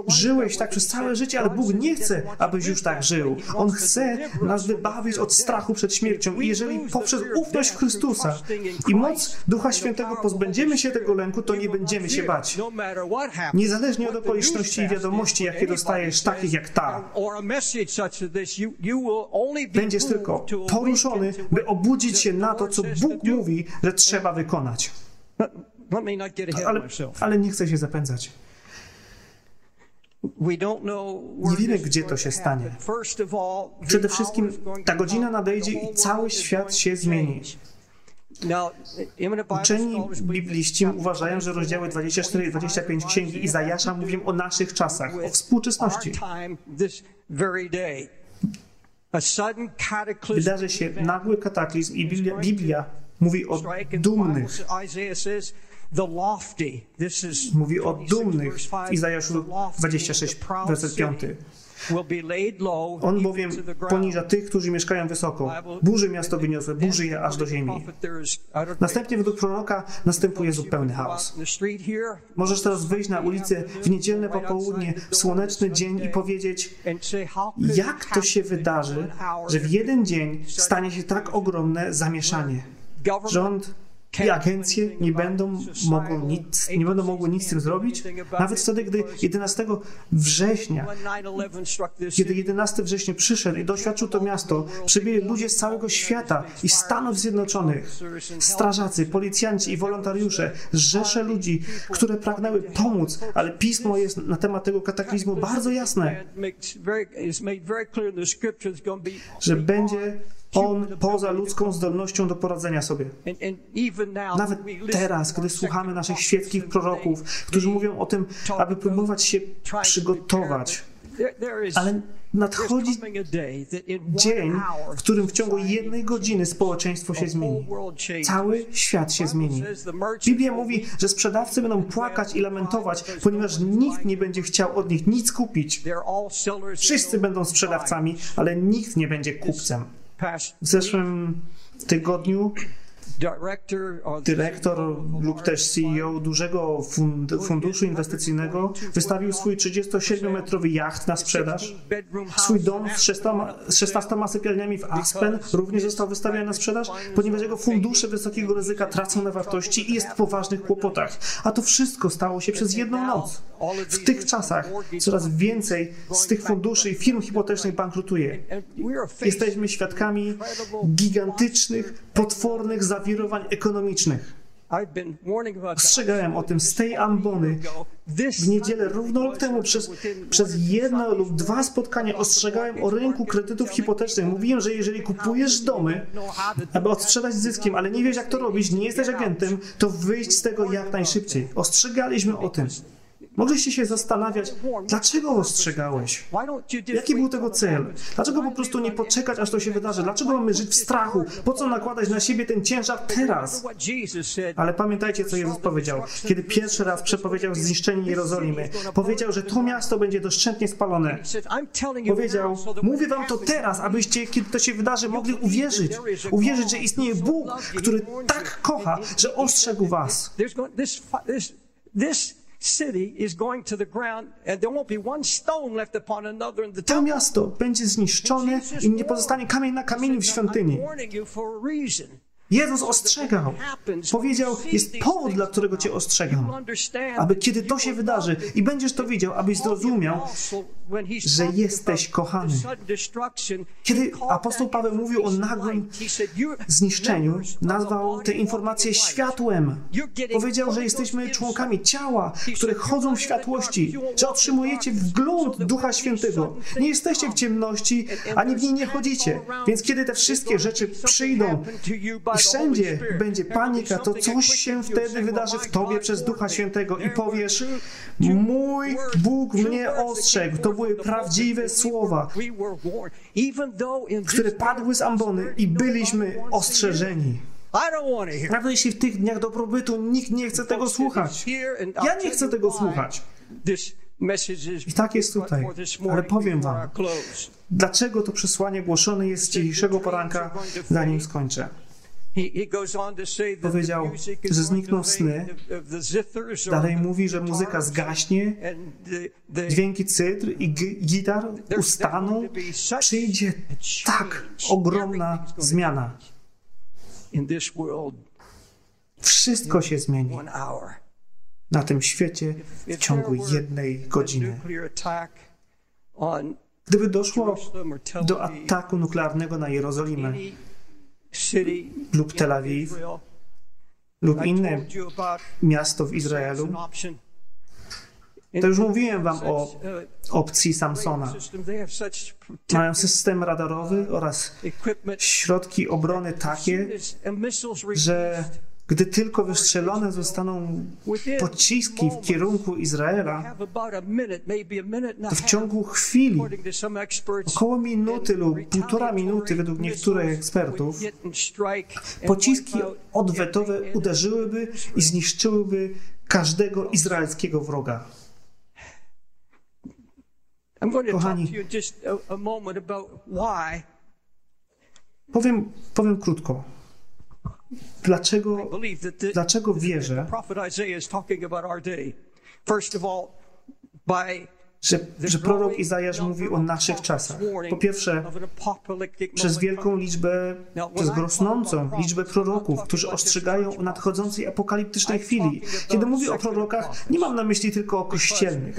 żyłeś tak przez całe życie, ale Bóg nie chce, abyś już tak żył. On chce nas wybawić od strachu przed śmiercią i jeżeli poprzez ufność w Chrystusa i moc Ducha Świętego pozbędziemy się tego lęku, to nie będziemy się bać. Niezależnie od okoliczności i wiadomości, jakie dostajesz, takich jak ta. Będziesz tylko poruszony, by obudzić się na to, co Bóg mówi, że trzeba wykonać. Ale, ale nie chcę się zapędzać. Nie wiemy, gdzie to się stanie. Przede wszystkim ta godzina nadejdzie i cały świat się zmieni. Uczeni bibliści uważają, że rozdziały 24 i 25 Księgi Izajasza mówią o naszych czasach, o współczesności. Wydarzy się nagły kataklizm i Biblia, Biblia mówi o dumnych. Mówi o 26 dumnych w 5. Izajaszu The lofty, 26, the proud werset city 5. On bowiem poniża tych, którzy mieszkają wysoko. Burzy miasto wyniosłe, burzy je aż do ziemi. Następnie według proroka następuje zupełny chaos. Możesz teraz wyjść na ulicę w niedzielne popołudnie, w słoneczny dzień i powiedzieć, jak to się wydarzy, że w jeden dzień stanie się tak ogromne zamieszanie. Rząd i agencje nie będą, mogą nic, nie będą mogły nic z tym zrobić, nawet wtedy, gdy 11 września, kiedy 11 września przyszedł i doświadczył to miasto, przybyli ludzie z całego świata i Stanów Zjednoczonych, strażacy, policjanci i wolontariusze, rzesze ludzi, które pragnęły pomóc, ale pismo jest na temat tego kataklizmu bardzo jasne, że będzie on poza ludzką zdolnością do poradzenia sobie. Nawet teraz, gdy słuchamy naszych świeckich proroków, którzy mówią o tym, aby próbować się przygotować, ale nadchodzi dzień, w którym w ciągu jednej godziny społeczeństwo się zmieni. Cały świat się zmieni. Biblia mówi, że sprzedawcy będą płakać i lamentować, ponieważ nikt nie będzie chciał od nich nic kupić. Wszyscy będą sprzedawcami, ale nikt nie będzie kupcem. W zeszłym tygodniu dyrektor lub też CEO dużego funduszu inwestycyjnego wystawił swój 37-metrowy jacht na sprzedaż. Swój dom z 16 sypialniami w Aspen również został wystawiony na sprzedaż, ponieważ jego fundusze wysokiego ryzyka tracą na wartości i jest w poważnych kłopotach. A to wszystko stało się przez jedną noc. W tych czasach coraz więcej z tych funduszy i firm hipotecznych bankrutuje. Jesteśmy świadkami gigantycznych, potwornych zawirowań ekonomicznych. Ostrzegałem o tym z tej ambony w niedzielę równo rok temu przez, przez jedno lub dwa spotkania ostrzegałem o rynku kredytów hipotecznych. Mówiłem, że jeżeli kupujesz domy, aby odsprzedać zyskiem, ale nie wiesz jak to robić, nie jesteś agentem, to wyjść z tego jak najszybciej. Ostrzegaliśmy o tym. Mogliście się zastanawiać, dlaczego ostrzegałeś? Jaki był tego cel? Dlaczego po prostu nie poczekać, aż to się wydarzy? Dlaczego mamy żyć w strachu? Po co nakładać na siebie ten ciężar teraz? Ale pamiętajcie, co Jezus powiedział, kiedy pierwszy raz przepowiedział zniszczenie Jerozolimy. Powiedział, że to miasto będzie doszczętnie spalone. Powiedział, mówię wam to teraz, abyście, kiedy to się wydarzy, mogli uwierzyć. Uwierzyć, że istnieje Bóg, który tak kocha, że ostrzegł was. City is going to the ground and there won't be one stone left upon another in the To miasto będzie zniszczone i nie pozostanie kamień na kamieniu w świątyni. Jezus ostrzegał. Powiedział, jest powód, dla którego cię ostrzegam. Aby kiedy to się wydarzy i będziesz to widział, abyś zrozumiał, że jesteś kochany. Kiedy apostoł Paweł mówił o nagłym zniszczeniu, nazwał te informacje światłem. Powiedział, że jesteśmy członkami ciała, które chodzą w światłości, że otrzymujecie wgląd Ducha Świętego. Nie jesteście w ciemności, ani w niej nie chodzicie. Więc kiedy te wszystkie rzeczy przyjdą i wszędzie będzie panika, to coś się wtedy wydarzy w tobie przez Ducha Świętego i powiesz, mój Bóg mnie ostrzegł. To były prawdziwe słowa, które padły z ambony i byliśmy ostrzeżeni. Nawet jeśli w tych dniach dobrobytu nikt nie chce tego słuchać. Ja nie chcę tego słuchać. I tak jest tutaj. Ale powiem wam, dlaczego to przesłanie głoszone jest z dzisiejszego poranka, zanim skończę. Powiedział, że znikną sny. Dalej mówi, że muzyka zgaśnie, dźwięki cytr i gitar ustaną. Przyjdzie tak ogromna zmiana. Wszystko się zmieni na tym świecie w ciągu jednej godziny. Gdyby doszło do ataku nuklearnego na Jerozolimę lub Tel Awiw lub inne miasto w Izraelu, to już mówiłem wam o opcji Samsona. Mają system radarowy oraz środki obrony takie, że Gdy tylko wystrzelone zostaną pociski w kierunku Izraela, to w ciągu chwili, około minuty lub półtora minuty według niektórych ekspertów, pociski odwetowe uderzyłyby i zniszczyłyby każdego izraelskiego wroga. Kochani, powiem, powiem krótko. Dlaczego, dlaczego wierzę, że, że prorok Izajasz mówi o naszych czasach. Po pierwsze, przez wielką liczbę, przez rosnącą liczbę proroków, którzy ostrzegają o nadchodzącej apokaliptycznej chwili. Kiedy mówię o prorokach, nie mam na myśli tylko o kościelnych.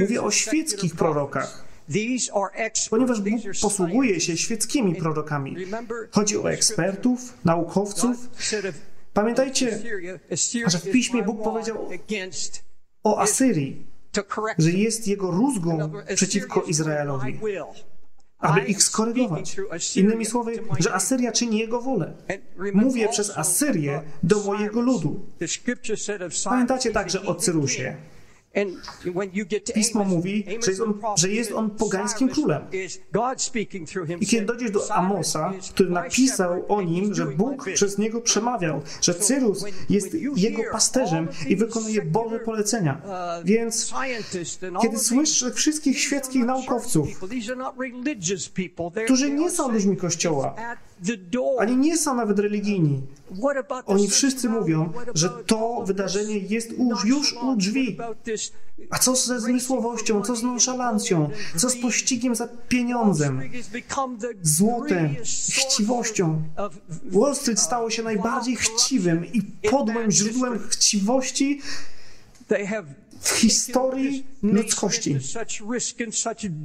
Mówię o świeckich prorokach. Ponieważ Bóg posługuje się świeckimi prorokami. Chodzi o ekspertów, naukowców. Pamiętajcie, że w piśmie Bóg powiedział o Asyrii, że jest jego rózgą przeciwko Izraelowi, aby ich skorygować. Innymi słowy, że Asyria czyni jego wolę. Mówię przez Asyrię do mojego ludu. Pamiętacie także o Cyrusie. Pismo mówi, że jest, on, że jest on pogańskim królem. I kiedy dojdziesz do Amosa, który napisał o nim, że Bóg przez niego przemawiał, że Cyrus jest jego pasterzem i wykonuje Boże polecenia. Więc kiedy słyszę wszystkich świeckich naukowców, którzy nie są ludźmi Kościoła, ani nie są nawet religijni. Oni wszyscy mówią, że to wydarzenie jest już u drzwi. A co ze zmysłowością, co z nonszalancją, co z pościgiem za pieniądzem, złotem, chciwością? Wall Street stało się najbardziej chciwym i podłym źródłem chciwości w historii ludzkości.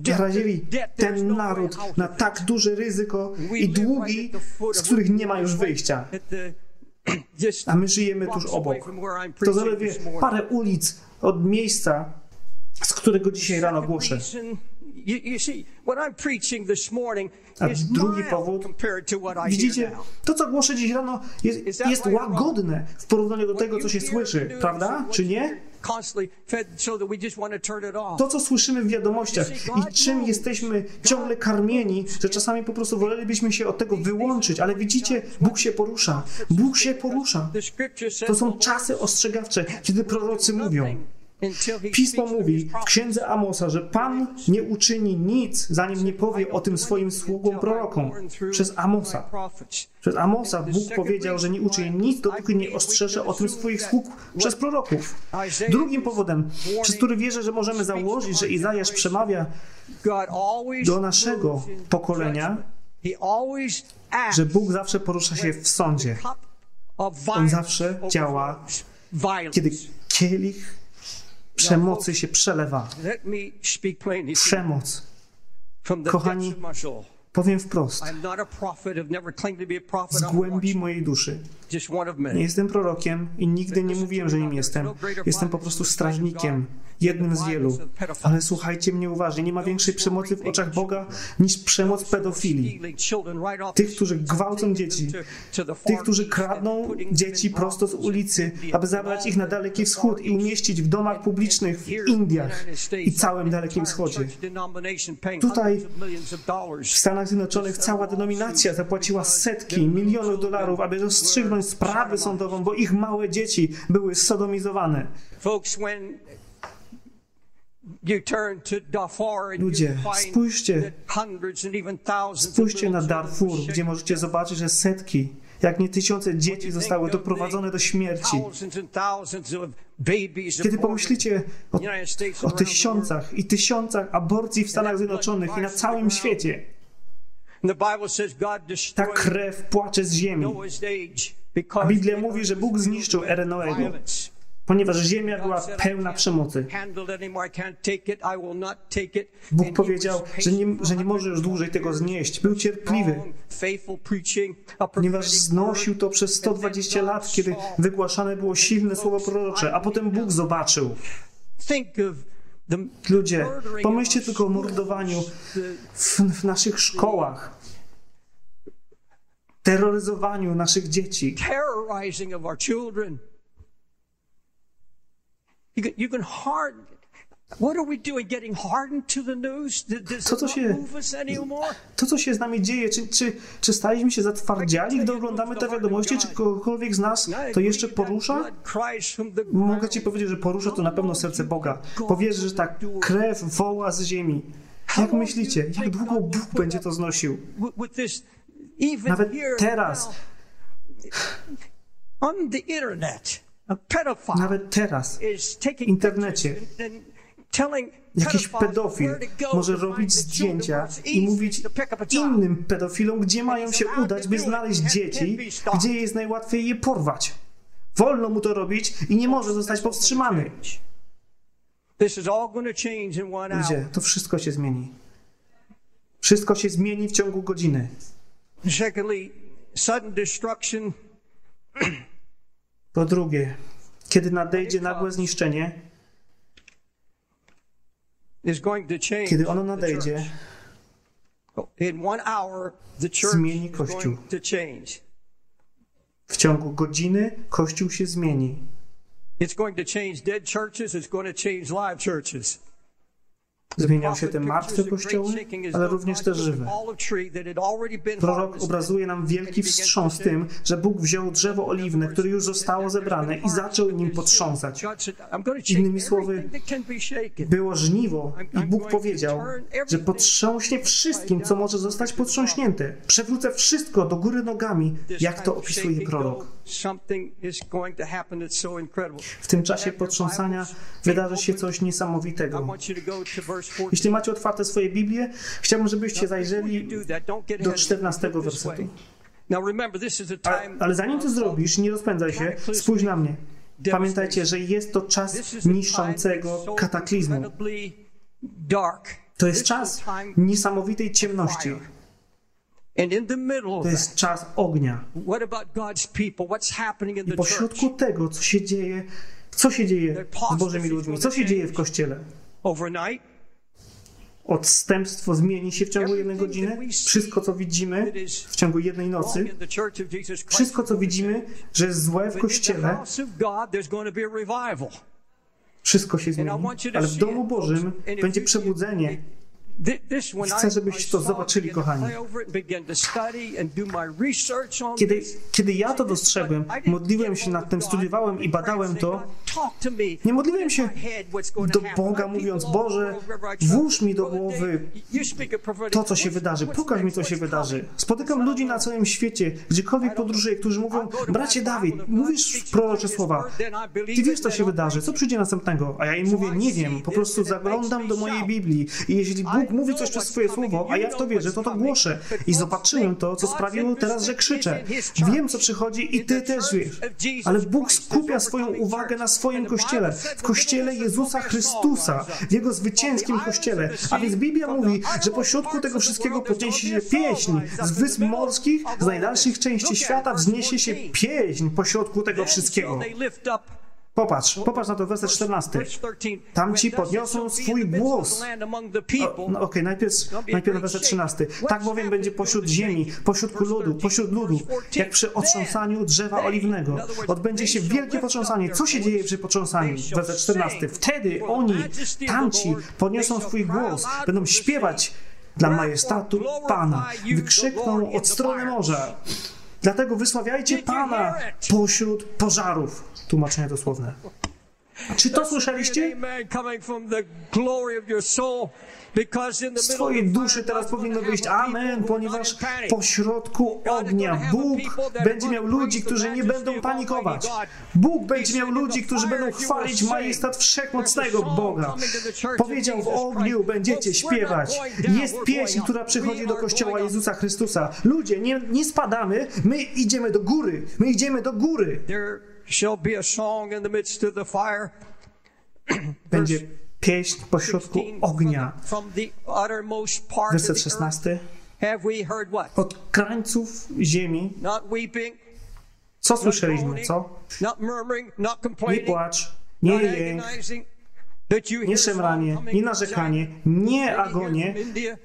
Narazili ten naród na tak duże ryzyko i długi, z których nie ma już wyjścia. A my żyjemy tuż obok. To zaledwie parę ulic od miejsca, z którego dzisiaj rano głoszę. A drugi powód, widzicie, to co głoszę dziś rano jest, jest łagodne w porównaniu do tego, co się słyszy, prawda? Czy nie? To, co słyszymy w wiadomościach i czym jesteśmy ciągle karmieni, że czasami po prostu wolelibyśmy się od tego wyłączyć, ale widzicie, Bóg się porusza. Bóg się porusza. To są czasy ostrzegawcze, kiedy prorocy mówią. Pismo mówi w księdze Amosa, że Pan nie uczyni nic, zanim nie powie o tym swoim sługom prorokom. Przez Amosa. Przez Amosa Bóg powiedział, że nie uczyni nic, dopóki nie ostrzeże o tym swoich sług przez proroków. Drugim powodem, przez który wierzę, że możemy założyć, że Izajasz przemawia do naszego pokolenia, że Bóg zawsze porusza się w sądzie. On zawsze działa, kiedy kielich przemocy się przelewa. Przemoc. Kochani, powiem wprost, z głębi mojej duszy. Nie jestem prorokiem i nigdy nie mówiłem, że nim jestem. Jestem po prostu strażnikiem, jednym z wielu. Ale słuchajcie mnie uważnie, nie ma większej przemocy w oczach Boga niż przemoc pedofilii. Tych, którzy gwałcą dzieci, tych, którzy kradną dzieci prosto z ulicy, aby zabrać ich na Daleki Wschód i umieścić w domach publicznych w Indiach i całym Dalekim Wschodzie. Tutaj w Stanach Zjednoczonych cała denominacja zapłaciła setki milionów dolarów, aby rozstrzygnąć sprawę sądową, bo ich małe dzieci były sodomizowane. Ludzie, spójrzcie, spójrzcie na Darfur, gdzie możecie zobaczyć, że setki, jak nie tysiące dzieci zostały doprowadzone do śmierci. Kiedy pomyślicie o, o tysiącach i tysiącach aborcji w Stanach Zjednoczonych i na całym świecie, ta krew płacze z ziemi. A Biblia mówi, że Bóg zniszczył erę Noego, ponieważ ziemia była pełna przemocy. Bóg powiedział, że nie, że nie może już dłużej tego znieść. Był cierpliwy, ponieważ znosił to przez 120 lat, kiedy wygłaszane było silne słowo prorocze, a potem Bóg zobaczył. Ludzie, pomyślcie tylko o mordowaniu w, w naszych szkołach. terroryzowaniu naszych dzieci. terrorizing of our children. You can, you can harden. To Co się-? To, co się z nami dzieje, czy, czy, czy staliśmy się zatwardziali, gdy oglądamy te wiadomości, czy kogokolwiek z nas to jeszcze porusza? Mogę ci powiedzieć, że porusza to na pewno serce Boga. Powiesz, że tak krew woła z ziemi. Jak myślicie, jak długo Bóg będzie to znosił? Nawet teraz. Nawet teraz taking internecie jakiś pedofil może robić zdjęcia i mówić innym pedofilom, gdzie mają się udać, by znaleźć dzieci, gdzie jest najłatwiej je porwać. Wolno mu to robić i nie może zostać powstrzymany. Ludzie, to wszystko się zmieni. Wszystko się zmieni w ciągu godziny. Po drugie, kiedy nadejdzie nagłe zniszczenie, is going to change. Kiedy ono nadejdzie, church. In one hour, the church Zmieni Kościół. going to change. w ciągu godziny Kościół się zmieni. It's going to change dead churches. It's going to change live churches. Zmienią się te martwe kościoły, ale również te żywe. Prorok obrazuje nam wielki wstrząs tym, że Bóg wziął drzewo oliwne, które już zostało zebrane i zaczął nim potrząsać. Innymi słowy, Było żniwo i Bóg powiedział, że potrząśnie wszystkim, co może zostać potrząśnięte. Przewrócę wszystko do góry nogami, jak to opisuje prorok. W tym czasie potrząsania wydarzy się coś niesamowitego. Jeśli macie otwarte swoje Biblię, chciałbym, żebyście zajrzeli do 14 wersetu. Ale, ale zanim to zrobisz, nie rozpędzaj się, spójrz na mnie. Pamiętajcie, że jest to czas niszczącego kataklizmu. To jest czas niesamowitej ciemności. To jest czas ognia. I pośrodku tego, co się dzieje, co się dzieje z Bożymi ludźmi, co się dzieje w Kościele? Odstępstwo zmieni się w ciągu jednej godziny. Wszystko, co widzimy w ciągu jednej nocy, wszystko, co widzimy, że jest złe w Kościele, wszystko się zmieni. Ale w domu Bożym będzie przebudzenie. Chcę, żebyście to zobaczyli, kochani. Kiedy, kiedy ja to dostrzegłem, modliłem się nad tym, studiowałem i badałem to, nie modliłem się do Boga, mówiąc, Boże, włóż mi do głowy to, co się wydarzy, pokaż mi, co się wydarzy. Spotykam ludzi na całym świecie, gdziekolwiek podróżuję, którzy mówią, bracie Dawid, mówisz prorocze słowa, ty wiesz, co się wydarzy, co przyjdzie następnego? A ja im mówię, nie wiem, po prostu zaglądam do mojej Biblii i jeśli Bóg mówi coś przez swoje słowo, a ja w to wierzę, to to głoszę. I zobaczyłem to, co sprawiło teraz, że krzyczę. Wiem, co przychodzi i ty też wiesz. Ale Bóg skupia swoją uwagę na swoim Kościele, w Kościele Jezusa Chrystusa, w Jego zwycięskim Kościele. A więc Biblia mówi, że pośrodku tego wszystkiego podniesie się pieśń. Z wysp morskich, z najdalszych części świata wzniesie się pieśń pośrodku tego wszystkiego. Popatrz, popatrz na to werset 14. Tam ci podniosą swój głos. O, no, Okej, okay, najpierw, najpierw na werset 13. Tak bowiem będzie pośród ziemi, pośród ludu, pośród ludu, jak przy otrząsaniu drzewa oliwnego. Odbędzie się wielkie potrząsanie. Co się dzieje przy potrząsaniu? Werset 14. Wtedy oni, tamci, podniosą swój głos, będą śpiewać dla majestatu Pana. Wykrzykną od strony morza. Dlatego wysławiajcie Pana pośród pożarów. Tłumaczenie dosłowne. Czy to słyszeliście? Z Twojej duszy teraz powinno wyjść Amen, ponieważ pośrodku ognia Bóg będzie miał ludzi, którzy nie będą panikować. Bóg będzie miał ludzi, którzy będą chwalić majestat wszechmocnego Boga. Powiedział, w ogniu będziecie śpiewać. Jest pieśń, która przychodzi do Kościoła Jezusa Chrystusa. Ludzie, nie, nie spadamy, my idziemy do góry. My idziemy do góry. Shall be a song in the midst of the fire. Będzie pieśń pośrodku ognia. Werset 16. Od krańców ziemi. Co słyszeliśmy, co? Nie płacz, nie jęk, Nie szemranie, nie narzekanie, nie agonię,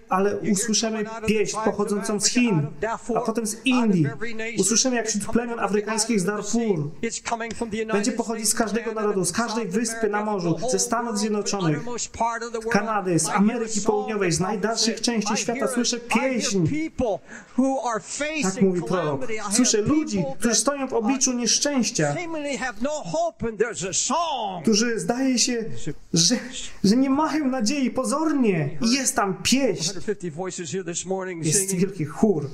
ale usłyszymy pieśń pochodzącą z Chin, a potem z Indii. Usłyszymy jak wśród plemion afrykańskich z Darfur. Będzie pochodzić z każdego narodu, z każdej wyspy na morzu, ze Stanów Zjednoczonych, Kanady, z Ameryki Południowej, z najdalszych części świata. Słyszę pieśń. Tak mówi prorok. Słyszę ludzi, którzy stoją w obliczu nieszczęścia, którzy zdaje się, że, że nie mają nadziei pozornie. I jest tam pieśń. Jest wielki chór.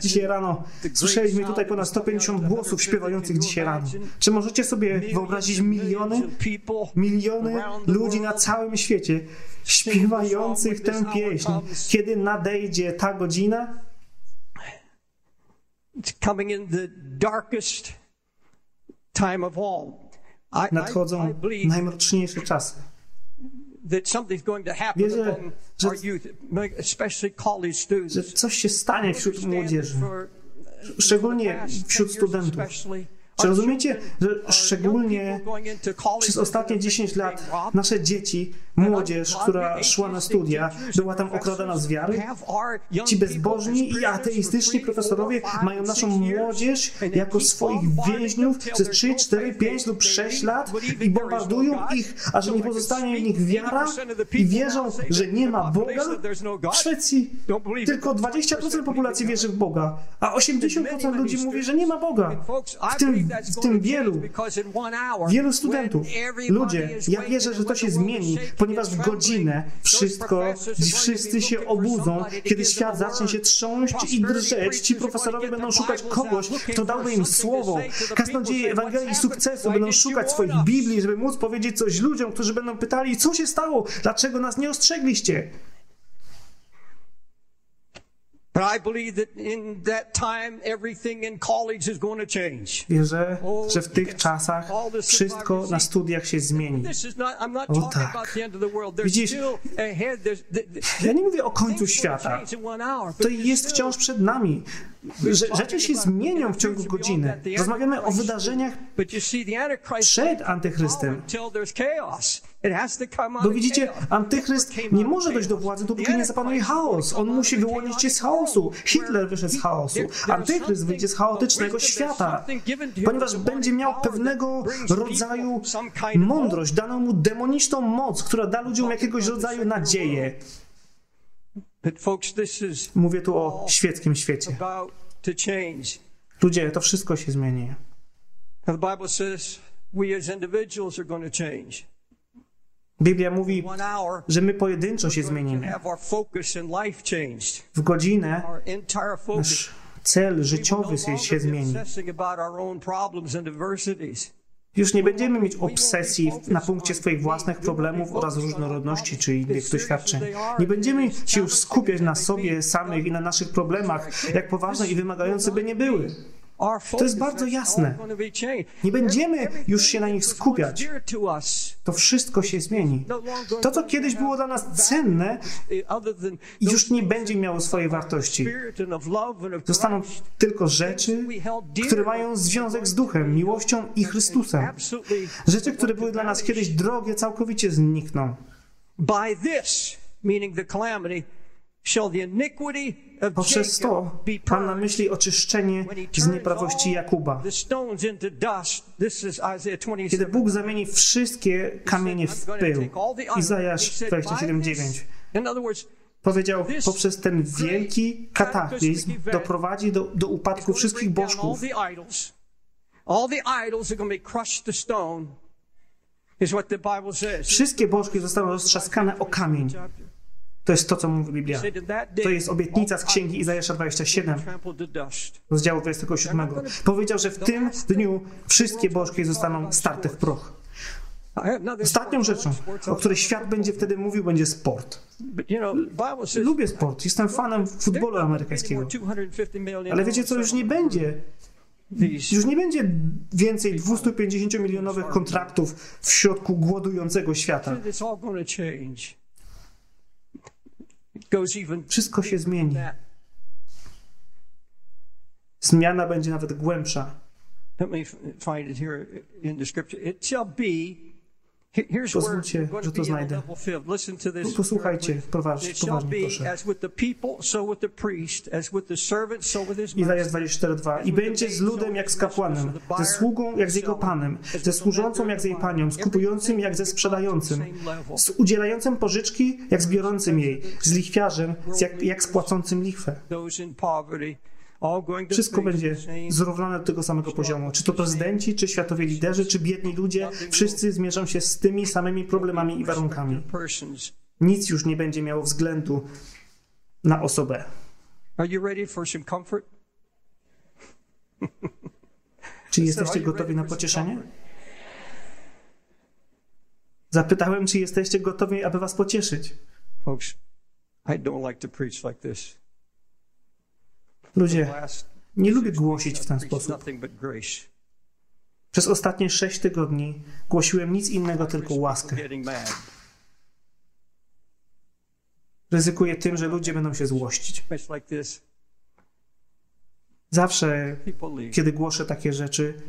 Dzisiaj rano słyszeliśmy tutaj ponad 150 głosów śpiewających dzisiaj rano. Czy możecie sobie wyobrazić miliony, miliony ludzi na całym świecie śpiewających tę pieśń, kiedy nadejdzie ta godzina? Nadchodzą najmroczniejsze czasy. that something's going to happen Wierzę, że- our youth, especially college Że students. coś się stanie wśród młodzieży, for szczególnie wśród 10 years studentów. Czy rozumiecie, że szczególnie przez ostatnie are 10 lat nasze dzieci, młodzież, która szła na studia, była tam okradana z wiary? Ci bezbożni i ateistyczni profesorowie mają naszą młodzież jako swoich więźniów przez 3, 4, 5 lub 6 lat i bombardują ich, a że nie pozostanie w nich wiara i wierzą, że nie ma Boga. W Szwecji tylko 20% populacji wierzy w Boga, a 80% ludzi mówi, że nie ma Boga. W tym, w tym wielu, wielu studentów. Ludzie, ja wierzę, że to się zmieni, ponieważ w godzinę wszystko, wszyscy się obudzą, kiedy świat zacznie się trząść i drżeć. Ci profesorowie będą szukać kogoś, kto dałby im słowo. Kaznodzieje Ewangelii sukcesu będą szukać swoich Biblii, żeby móc powiedzieć coś ludziom, którzy będą pytali, co się stało, dlaczego nas nie ostrzegliście. But I believe that in that time, everything in college is going to change. Wierzę, że w tych czasach wszystko na studiach się zmieni. O tak. Widzisz, Ja nie mówię o końcu świata. To jest wciąż przed nami. Rzeczy się zmienią w ciągu godziny. Rozmawiamy o wydarzeniach przed Antychrystem. Of widzicie. Antychryst nie może dojść do władzy, dopóki nie zapanuje chaos. On musi wyłonić się z chaosu. Hitler wyszedł z chaosu. Antychryst wyjdzie z chaotycznego świata, ponieważ będzie miał pewnego rodzaju mądrość, daną mu demoniczną moc, która da ludziom jakiegoś rodzaju nadzieję. Mówię tu o świeckim świecie. Ludzie, to wszystko się zmieni. The Bible says we as individuals are going to change. Biblia mówi, że my pojedynczo się zmienimy. W godzinę nasz cel will życiowy no się, zmieni. Już nie będziemy mieć obsesji na punkcie swoich własnych problemów oraz różnorodności czy innych doświadczeń. Nie będziemy się już skupiać na sobie samych i na naszych problemach, jak poważne i wymagające by nie były. To jest bardzo jasne. Nie będziemy już się na nich skupiać. to wszystko się zmieni. no To, co kiedyś było dla nas cenne, już nie będzie miało swojej wartości. Zostaną tylko rzeczy, które mają związek z duchem, miłością i Chrystusem. Rzeczy, które były dla nas kiedyś drogie, całkowicie znikną. by this, meaning the calamity, Poprzez to Pan purged. myśli oczyszczenie z nieprawości Jakuba. Kiedy 27. Bóg zamieni wszystkie kamienie w pył. Izajasz 27:9 In other words, powiedział, poprzez ten wielki kataklizm doprowadzi do, do upadku wszystkich bożków. Wszystkie bożki zostaną roztrzaskane o kamień. To jest to, co mówi Biblia. To jest obietnica z księgi Izajasza 27, trampled to dust. rozdziału 27. Powiedział, że w tym dniu wszystkie bożki zostaną starte w proch. Ostatnią rzeczą, o której świat będzie wtedy mówił, będzie sport. Lubię sport, jestem fanem futbolu amerykańskiego. Ale wiecie co, już nie będzie, już nie będzie więcej 250 milionowych kontraktów w środku głodującego świata. it's all going to change. It goes even Wszystko się zmieni. Zmiana będzie nawet głębsza. Let me f- find it here in the scripture. It shall be Here- Here's where Pozwólcie, że to znajdę. Posłuchajcie, poważnie, be proszę. Izajasz master. 24:2 I będzie z ludem jak z kapłanem, ze sługą jak z jego panem, ze służącą jak z jej panią, z kupującym jak ze sprzedającym, z udzielającym pożyczki jak z biorącym jej, z lichwiarzem jak, jak z płacącym lichwę. Wszystko będzie zrównane do tego samego poziomu. Czy to prezydenci, czy światowi liderzy, czy biedni ludzie, wszyscy zmierzą się z tymi samymi problemami i warunkami. Nic już nie będzie miało względu na osobę. Czy jesteście gotowi na pocieszenie? Zapytałem, czy jesteście gotowi, aby was pocieszyć. Folks, I don't like to preach like this. Ludzie, nie lubię głosić w ten sposób. Przez ostatnie sześć tygodni głosiłem nic innego, tylko łaskę. Ryzykuję tym, że ludzie będą się złościć. Zawsze, kiedy głoszę takie rzeczy,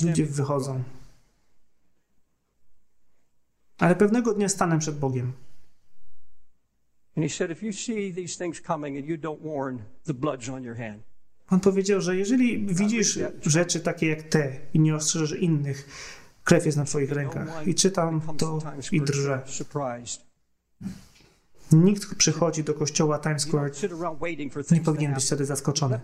ludzie wychodzą. Ale pewnego dnia stanę przed Bogiem. And he said, if you see these things coming and you don't warn, the blood's on your hand. On powiedział, że jeżeli widzisz rzeczy takie jak te i nie ostrzeżesz innych, krew jest na twoich rękach. I czytam to i drżę. Nikt przychodzi do kościoła Times Square, nie powinien być wtedy zaskoczony.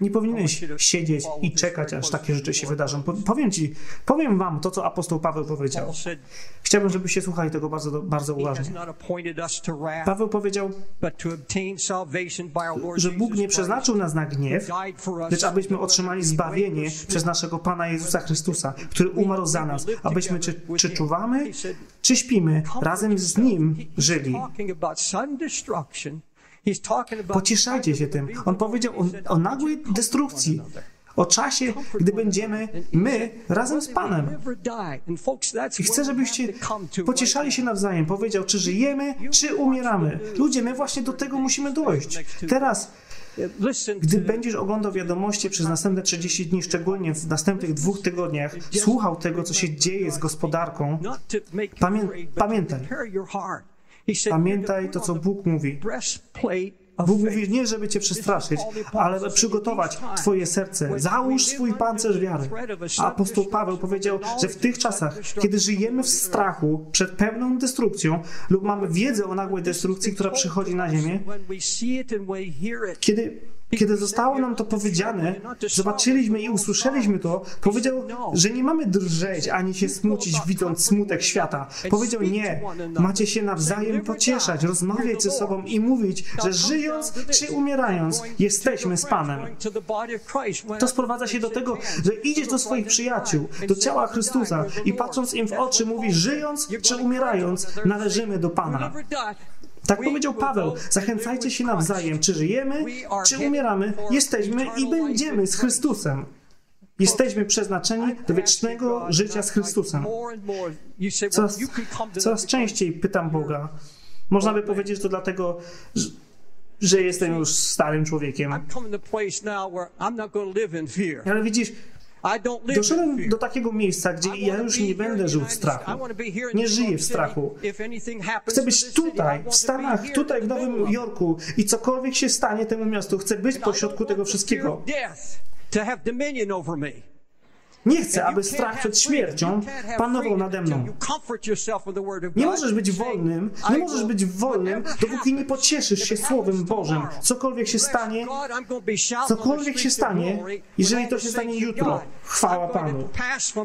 Nie powinieneś siedzieć i czekać, aż takie rzeczy się wydarzą. Po- Powiem ci, powiem wam to, co apostoł Paweł powiedział. Chciałbym, żebyście słuchali tego bardzo, bardzo uważnie. Paweł powiedział, że Bóg nie przeznaczył nas na gniew, lecz abyśmy otrzymali zbawienie przez naszego Pana Jezusa Chrystusa, który umarł za nas, abyśmy czy, czy czuwamy, czy śpimy, razem z Nim żyli. Pocieszajcie się tym. On powiedział o, o nagłej destrukcji, o czasie, gdy będziemy my razem z Panem. I chcę, żebyście pocieszali się nawzajem. Powiedział, czy żyjemy, czy umieramy. Ludzie, my właśnie do tego musimy dojść. Teraz, gdy będziesz oglądał wiadomości przez następne 30 dni, szczególnie w następnych dwóch tygodniach, słuchał tego, co się dzieje z gospodarką, Pamię- pamiętaj. pamiętaj to, co Bóg mówi. Bóg mówi nie, żeby cię przestraszyć, ale przygotować twoje serce. Załóż swój pancerz wiary. Apostoł Paweł powiedział, że w tych czasach, kiedy żyjemy w strachu przed pewną destrukcją lub mamy wiedzę o nagłej destrukcji, która przychodzi na ziemię, kiedy, kiedy zostało nam to powiedziane, zobaczyliśmy i usłyszeliśmy to, powiedział, że nie mamy drżeć ani się smucić, widząc smutek świata. Powiedział nie, macie się nawzajem pocieszać, rozmawiać ze sobą i mówić, że żyjąc czy umierając, jesteśmy z Panem. To sprowadza się do tego, że idziesz do swoich przyjaciół, do ciała Chrystusa i patrząc im w oczy mówisz, żyjąc czy umierając, należymy do Pana. Tak powiedział Paweł, zachęcajcie się nawzajem, czy żyjemy, czy umieramy, jesteśmy i będziemy z Chrystusem. Jesteśmy przeznaczeni do wiecznego życia z Chrystusem. Coraz, coraz częściej pytam Boga. Można by powiedzieć, że to dlatego, że, że jestem już starym człowiekiem. Ale widzisz, Doszedłem do takiego miejsca, gdzie ja już nie będę żył w strachu. Nie żyję w strachu. Chcę być tutaj, w Stanach, tutaj w Nowym Jorku i cokolwiek się stanie temu miastu, chcę być pośrodku tego wszystkiego. Nie chcę, aby strach przed śmiercią panował nade mną. Nie możesz być wolnym, nie możesz być wolnym, dopóki nie pocieszysz się Słowem Bożym. Cokolwiek się stanie, cokolwiek się stanie, jeżeli to się stanie jutro, chwała Panu.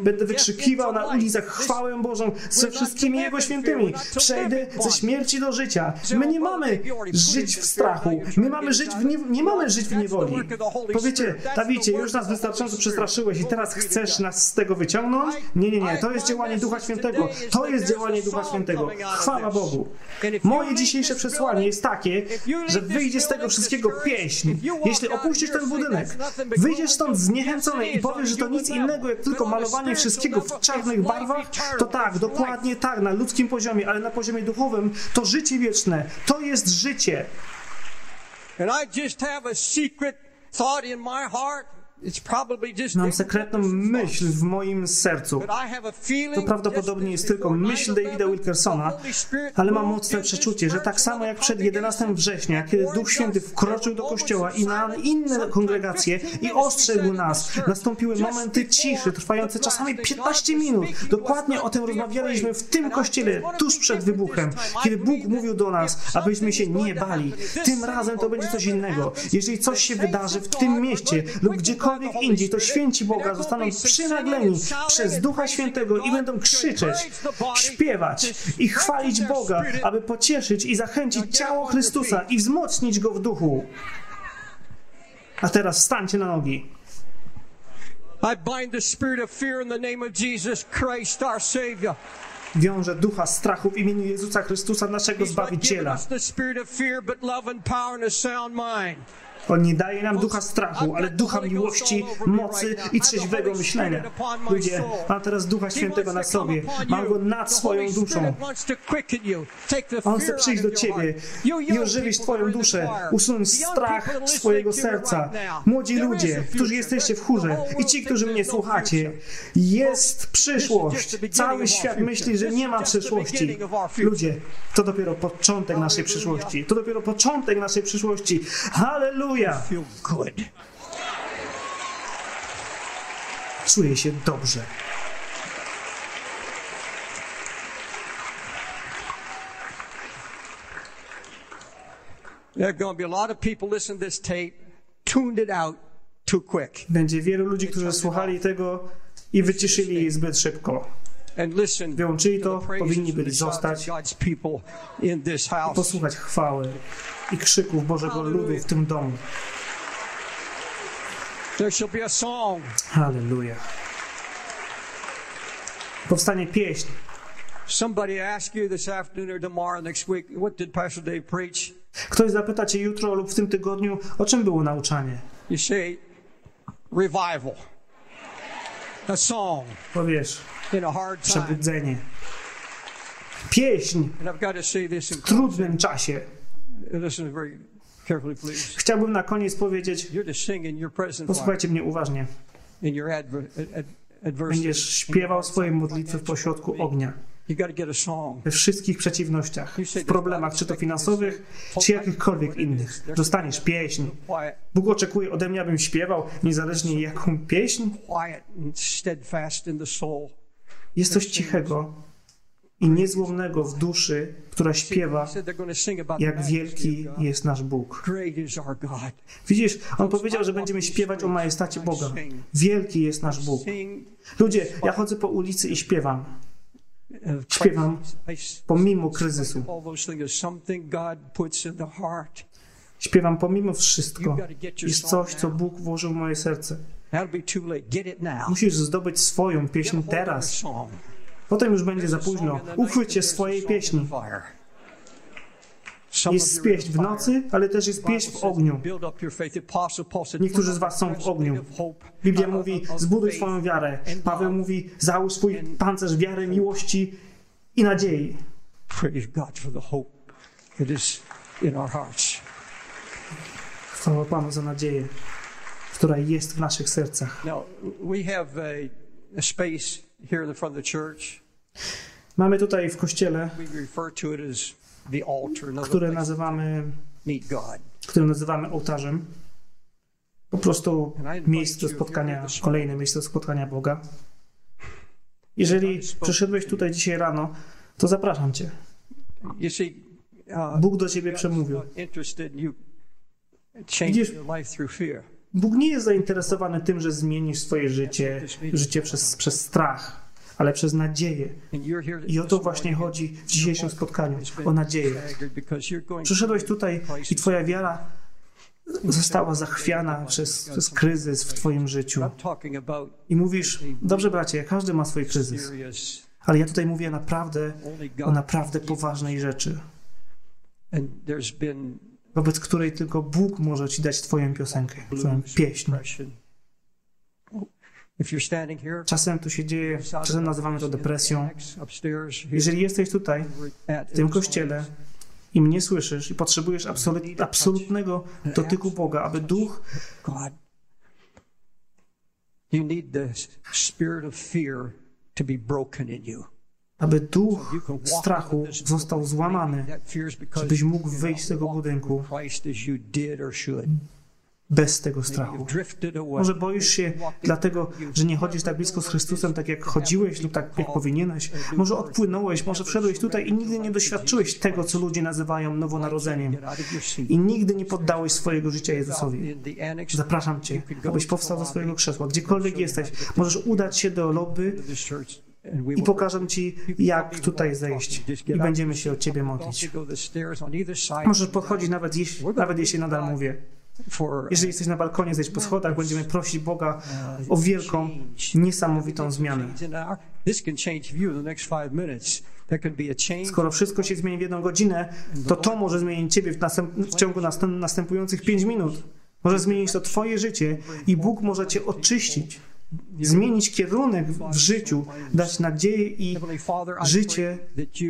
Będę wykrzykiwał na ulicach chwałę Bożą ze wszystkimi Jego świętymi. Przejdę ze śmierci do życia. My nie mamy żyć w strachu. My mamy żyć w nie, nie mamy żyć w niewoli. Powiecie, Dawidzie, już nas wystarczająco przestraszyłeś i teraz chcesz nas z tego wyciągnąć? Nie, nie, nie. To jest działanie Ducha Świętego. To jest działanie Ducha Świętego. Chwała Bogu. Moje dzisiejsze przesłanie jest takie, że wyjdzie z tego wszystkiego pieśń. Jeśli opuścisz ten budynek, wyjdziesz stąd zniechęcony i powiesz, że to nic innego jak tylko malowanie wszystkiego w czarnych barwach, to tak, dokładnie tak, na ludzkim poziomie, ale na poziomie duchowym to życie wieczne. To jest życie. And I just have a secret thought in my heart. Mam sekretną myśl w moim sercu. To prawdopodobnie jest tylko myśl Davida Wilkersona, ale mam mocne przeczucie, że tak samo jak przed 11 września, kiedy Duch Święty wkroczył do kościoła i na inne kongregacje i ostrzegł nas, nastąpiły momenty ciszy, trwające czasami 15 minut. Dokładnie o tym rozmawialiśmy w tym kościele tuż przed wybuchem, kiedy Bóg mówił do nas, abyśmy się nie bali. Tym razem to będzie coś innego. Jeżeli coś się wydarzy w tym mieście lub gdziekolwiek indziej, to święci Boga zostaną przynagleni przez Ducha Świętego i będą krzyczeć, śpiewać i chwalić Boga, aby pocieszyć i zachęcić ciało Chrystusa i wzmocnić go w duchu. A teraz wstańcie na nogi. Wiąże ducha strachu w imieniu Jezusa Chrystusa, naszego Zbawiciela. On nie daje nam ducha strachu, ale ducha miłości, mocy i trzeźwego myślenia. Ludzie, mam teraz ducha świętego na sobie. Mam go nad swoją duszą. On chce przyjść do ciebie i ożywić twoją duszę, usunąć strach z twojego serca. Młodzi ludzie, którzy jesteście w chórze i ci, którzy mnie słuchacie, jest przyszłość. Cały świat myśli, że nie ma przyszłości. Ludzie, to dopiero początek naszej przyszłości. To dopiero początek naszej przyszłości. Halleluja! Feel good. Czuję się dobrze. There are going to be a lot of people listening to this tape, tuned it out too quick. Będzie wielu ludzi, którzy słuchali tego i wyciszyli jej zbyt szybko. And listen, Wyłączyli to powinni byli zostać, house. posłuchać chwały i krzyków Bożego ludu w tym domu. There shall be a song. Halleluja. Powstanie pieśń. Somebody ask you this afternoon or tomorrow, next week, what did Pastor Dave preach? Ktoś zapyta cię jutro lub w tym tygodniu, o czym było nauczanie. You say, revival. A song Powiesz, in a hard time. przebudzenie. Pieśń And I've got to say this in w trudnym czasie. Chciałbym na koniec powiedzieć, posłuchajcie mnie uważnie. Będziesz śpiewał swoje modlitwy w pośrodku ognia. We wszystkich przeciwnościach, w problemach, czy to finansowych, czy jakichkolwiek innych. Dostaniesz pieśń. Bóg oczekuje ode mnie, abym śpiewał, niezależnie jaką pieśń. Jest coś cichego i niezłomnego w duszy, która śpiewa, jak wielki jest nasz Bóg. Widzisz, on powiedział, że będziemy śpiewać o majestacie Boga. Wielki jest nasz Bóg. Ludzie, ja chodzę po ulicy i śpiewam, Śpiewam pomimo kryzysu. Śpiewam pomimo wszystko. Jest coś, co Bóg włożył w moje serce. Musisz zdobyć swoją pieśń teraz. Potem już będzie za późno. there's a swojej pieśni. Jest pieśń w nocy, ale też jest pieśń w ogniu. Niektórzy "Put z was są w ogniu. Biblia mówi, zbuduj swoją wiarę. Paweł love." mówi, załóż swój pancerz wiary, miłości i nadziei. Praise God for the hope that is in our hearts. Chwała Panu za nadzieję, która jest w naszych sercach. Now, we have a, a space here in the front of the church. Mamy tutaj w kościele, które nazywamy, które nazywamy ołtarzem. Po prostu miejsce spotkania, kolejne miejsce spotkania Boga. Jeżeli przyszedłeś tutaj dzisiaj rano, to zapraszam Cię. Uh, Bóg do Ciebie przemówił. Widzisz- Bóg nie jest zainteresowany tym, że zmienisz swoje życie, życie przez, przez strach, ale przez nadzieję. I o to właśnie chodzi w dzisiejszym spotkaniu, o nadzieję. Przyszedłeś tutaj i Twoja wiara została zachwiana przez, przez kryzys w Twoim życiu. I mówisz, dobrze bracie, każdy ma swój kryzys, ale ja tutaj mówię naprawdę o naprawdę poważnej rzeczy, wobec której tylko Bóg może Ci dać Twoją piosenkę, Twoją pieśń. Czasem to się dzieje, czasem nazywamy to depresją. Jeżeli jesteś tutaj, w tym kościele i mnie słyszysz i potrzebujesz absolut, absolutnego dotyku Boga, aby Duch God, You need the spirit of fear to be broken in you. Aby duch strachu został złamany, żebyś mógł wyjść z tego budynku bez tego strachu. Może boisz się dlatego, że nie chodzisz tak blisko z Chrystusem, tak jak chodziłeś lub tak jak powinieneś. Może odpłynąłeś, może wszedłeś tutaj i nigdy nie doświadczyłeś tego, co ludzie nazywają nowonarodzeniem. I nigdy nie poddałeś swojego życia Jezusowi. Zapraszam Cię, abyś powstał ze swojego krzesła. Gdziekolwiek jesteś, możesz udać się do lobby i pokażę Ci, jak tutaj zejść. I będziemy się o Ciebie modlić. Możesz podchodzić nawet, jeśli, nawet jeśli nadal mówię. Jeżeli jesteś na balkonie, zejdź po schodach, będziemy prosić Boga o wielką, niesamowitą zmianę. Skoro wszystko się zmieni w jedną godzinę, to to może zmienić Ciebie w, następ, w ciągu następ, następujących pięć minut. Może zmienić to Twoje życie i Bóg może Cię oczyścić zmienić kierunek w życiu, dać nadzieję i życie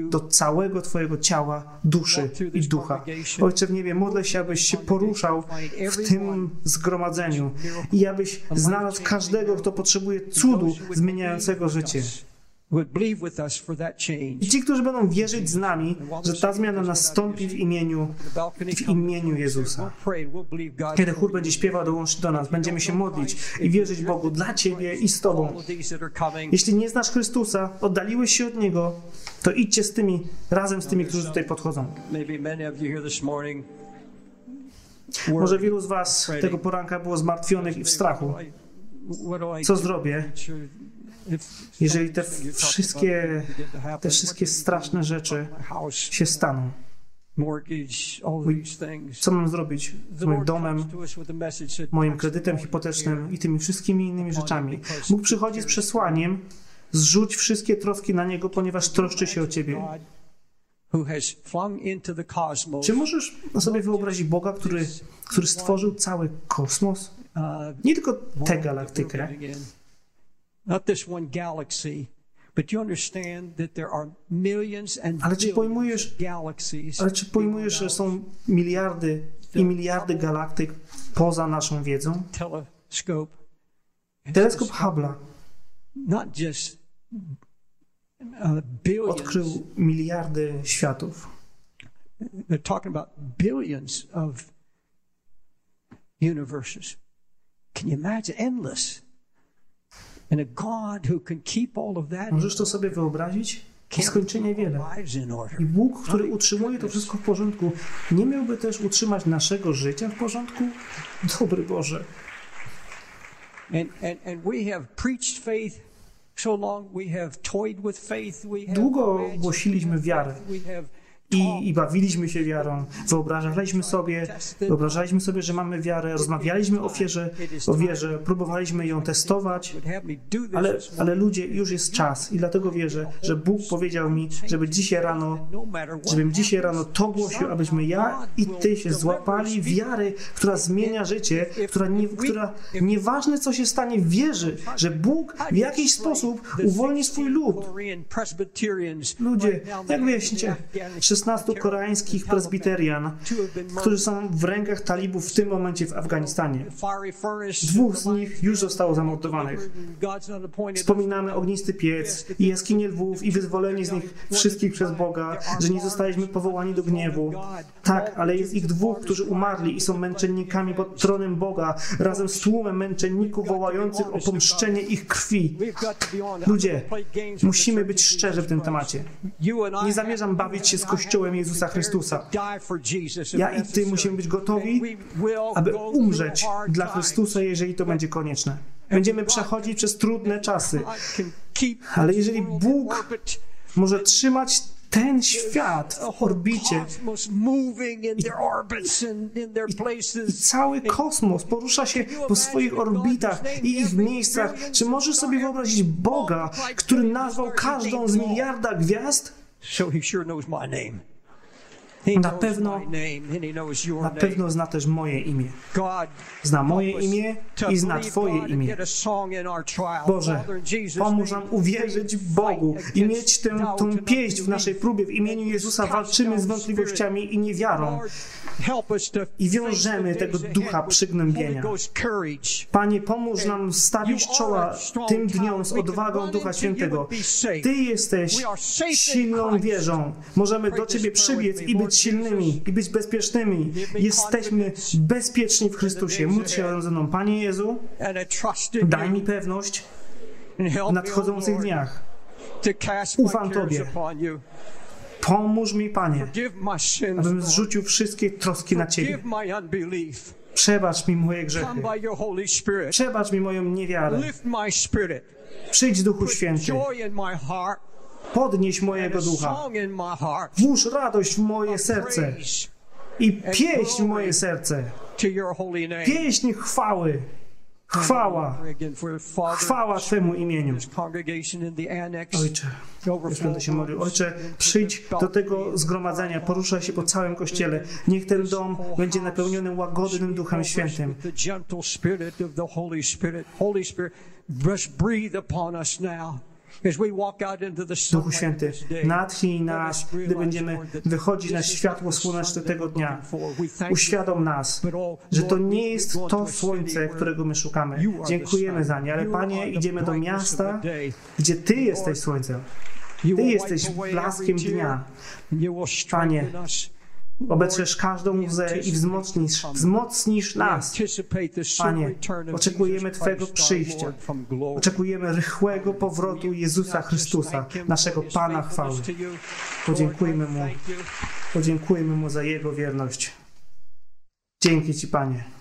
do całego Twojego ciała, duszy i ducha. Ojcze w niebie, modlę się, abyś się poruszał w tym zgromadzeniu i abyś znalazł każdego, kto potrzebuje cudu zmieniającego życie. I ci, którzy będą wierzyć z nami, że ta zmiana nastąpi w imieniu, w imieniu Jezusa. Kiedy chór będzie śpiewał, dołącz do nas, będziemy się modlić i wierzyć Bogu dla Ciebie i z Tobą. Jeśli nie znasz Chrystusa, oddaliłeś się od Niego, to idźcie z tymi, razem z tymi, którzy tutaj podchodzą. Może wielu z Was tego poranka było zmartwionych i w strachu. Co zrobię? Jeżeli te wszystkie, te wszystkie straszne rzeczy się staną. Co mam zrobić z moim domem, moim kredytem hipotecznym i tymi wszystkimi innymi rzeczami? Bóg przychodzi z przesłaniem, zrzuć wszystkie troski na Niego, ponieważ troszczy się o Ciebie. Czy możesz sobie wyobrazić Boga, który, który stworzył cały kosmos? Nie tylko tę galaktykę, not this one galaxy, but you understand that there are millions and ale czy pojmujesz, ale czy pojmujesz, że są miliardy i miliardy galaktyk poza naszą wiedzą? Teleskop Hubble'a uh, odkrył miliardy światów. They're talking about billions of universes. Can you imagine? Endless. Możesz to sobie wyobrazić? Nieskończenie wiele. I Bóg, który utrzymuje to wszystko w porządku, nie miałby też utrzymać naszego życia w porządku? Dobry Boże. Długo głosiliśmy wiarę i, i bawiliśmy się wiarą. Wyobrażaliśmy sobie, wyobrażaliśmy sobie, że mamy wiarę, rozmawialiśmy o wierze, o wierze, próbowaliśmy ją testować, ale, ale ludzie, już jest czas i dlatego wierzę, że Bóg powiedział mi, żeby dzisiaj rano, żebym dzisiaj rano to głosił, abyśmy ja i Ty się złapali wiary, która zmienia życie, która, nie, która nieważne co się stanie, wierzy, że Bóg w jakiś sposób uwolni swój lud. Ludzie, jak wyjaśnicie, 16 koreańskich prezbiterian, którzy są w rękach talibów w tym momencie w Afganistanie. Dwóch z nich już zostało zamordowanych. Wspominamy ognisty piec i jaskinie lwów i wyzwolenie z nich wszystkich przez Boga, że nie zostaliśmy powołani do gniewu. Tak, ale jest ich dwóch, którzy umarli i są męczennikami pod tronem Boga, razem z tłumem męczenników wołających o pomszczenie ich krwi. Ludzie, musimy być szczerzy w tym temacie. Nie zamierzam bawić się z Kościołem Kościołem Jezusa Chrystusa. Ja i Ty musimy być gotowi, aby umrzeć dla Chrystusa, jeżeli to będzie konieczne. Będziemy przechodzić przez trudne czasy, ale jeżeli Bóg może trzymać ten świat w orbicie i, i, cały kosmos porusza się po swoich orbitach i ich miejscach. Czy możesz sobie wyobrazić Boga, który nazwał każdą z miliarda gwiazd? So he sure knows my name. Na pewno, na pewno zna też moje imię. Zna moje imię i zna Twoje imię. Boże, pomóż nam uwierzyć Bogu i mieć tę, tą pieśń w naszej próbie. W imieniu Jezusa walczymy z wątpliwościami i niewiarą. I wiążemy tego ducha przygnębienia. Panie, pomóż nam stawić czoła tym dniom z odwagą Ducha Świętego. Ty jesteś silną wieżą. Możemy do Ciebie przybiec i być silnymi, i być bezpiecznymi. Jesteśmy bezpieczni w Chrystusie. Módl się razem ze mną. Panie Jezu, daj mi pewność w nadchodzących dniach. Ufam Tobie. Pomóż mi, Panie, abym zrzucił wszystkie troski na Ciebie. Przebacz mi moje grzechy. Przebacz mi moją niewiarę. Przyjdź, Duchu Święty. Podnieś mojego ducha. Włóż radość w moje serce i pieśń w moje serce. Pieśń chwały. Chwała. Chwała Twemu imieniu. Ojcze, już będę się modlił. Ojcze, przyjdź do tego zgromadzenia, poruszaj się po całym kościele. Niech ten dom będzie napełniony łagodnym Duchem Świętym. Holy Spirit. Breathe upon us now. Duchu Święty, natchnij nas, gdy będziemy wychodzić na światło słoneczne tego dnia. Uświadom nas, że to nie jest to słońce, którego my szukamy. Dziękujemy za nie, ale Panie, idziemy do miasta, gdzie Ty jesteś słońcem. Ty jesteś blaskiem dnia. Panie. Obetrzesz każdą łzę i wzmocnisz, wzmocnisz nas. Panie, oczekujemy our przyjścia. Oczekujemy rychłego powrotu Jezusa Chrystusa, naszego Pana chwały. Podziękujmy Mu, podziękujmy Mu za Jego wierność. Dzięki Ci, Panie.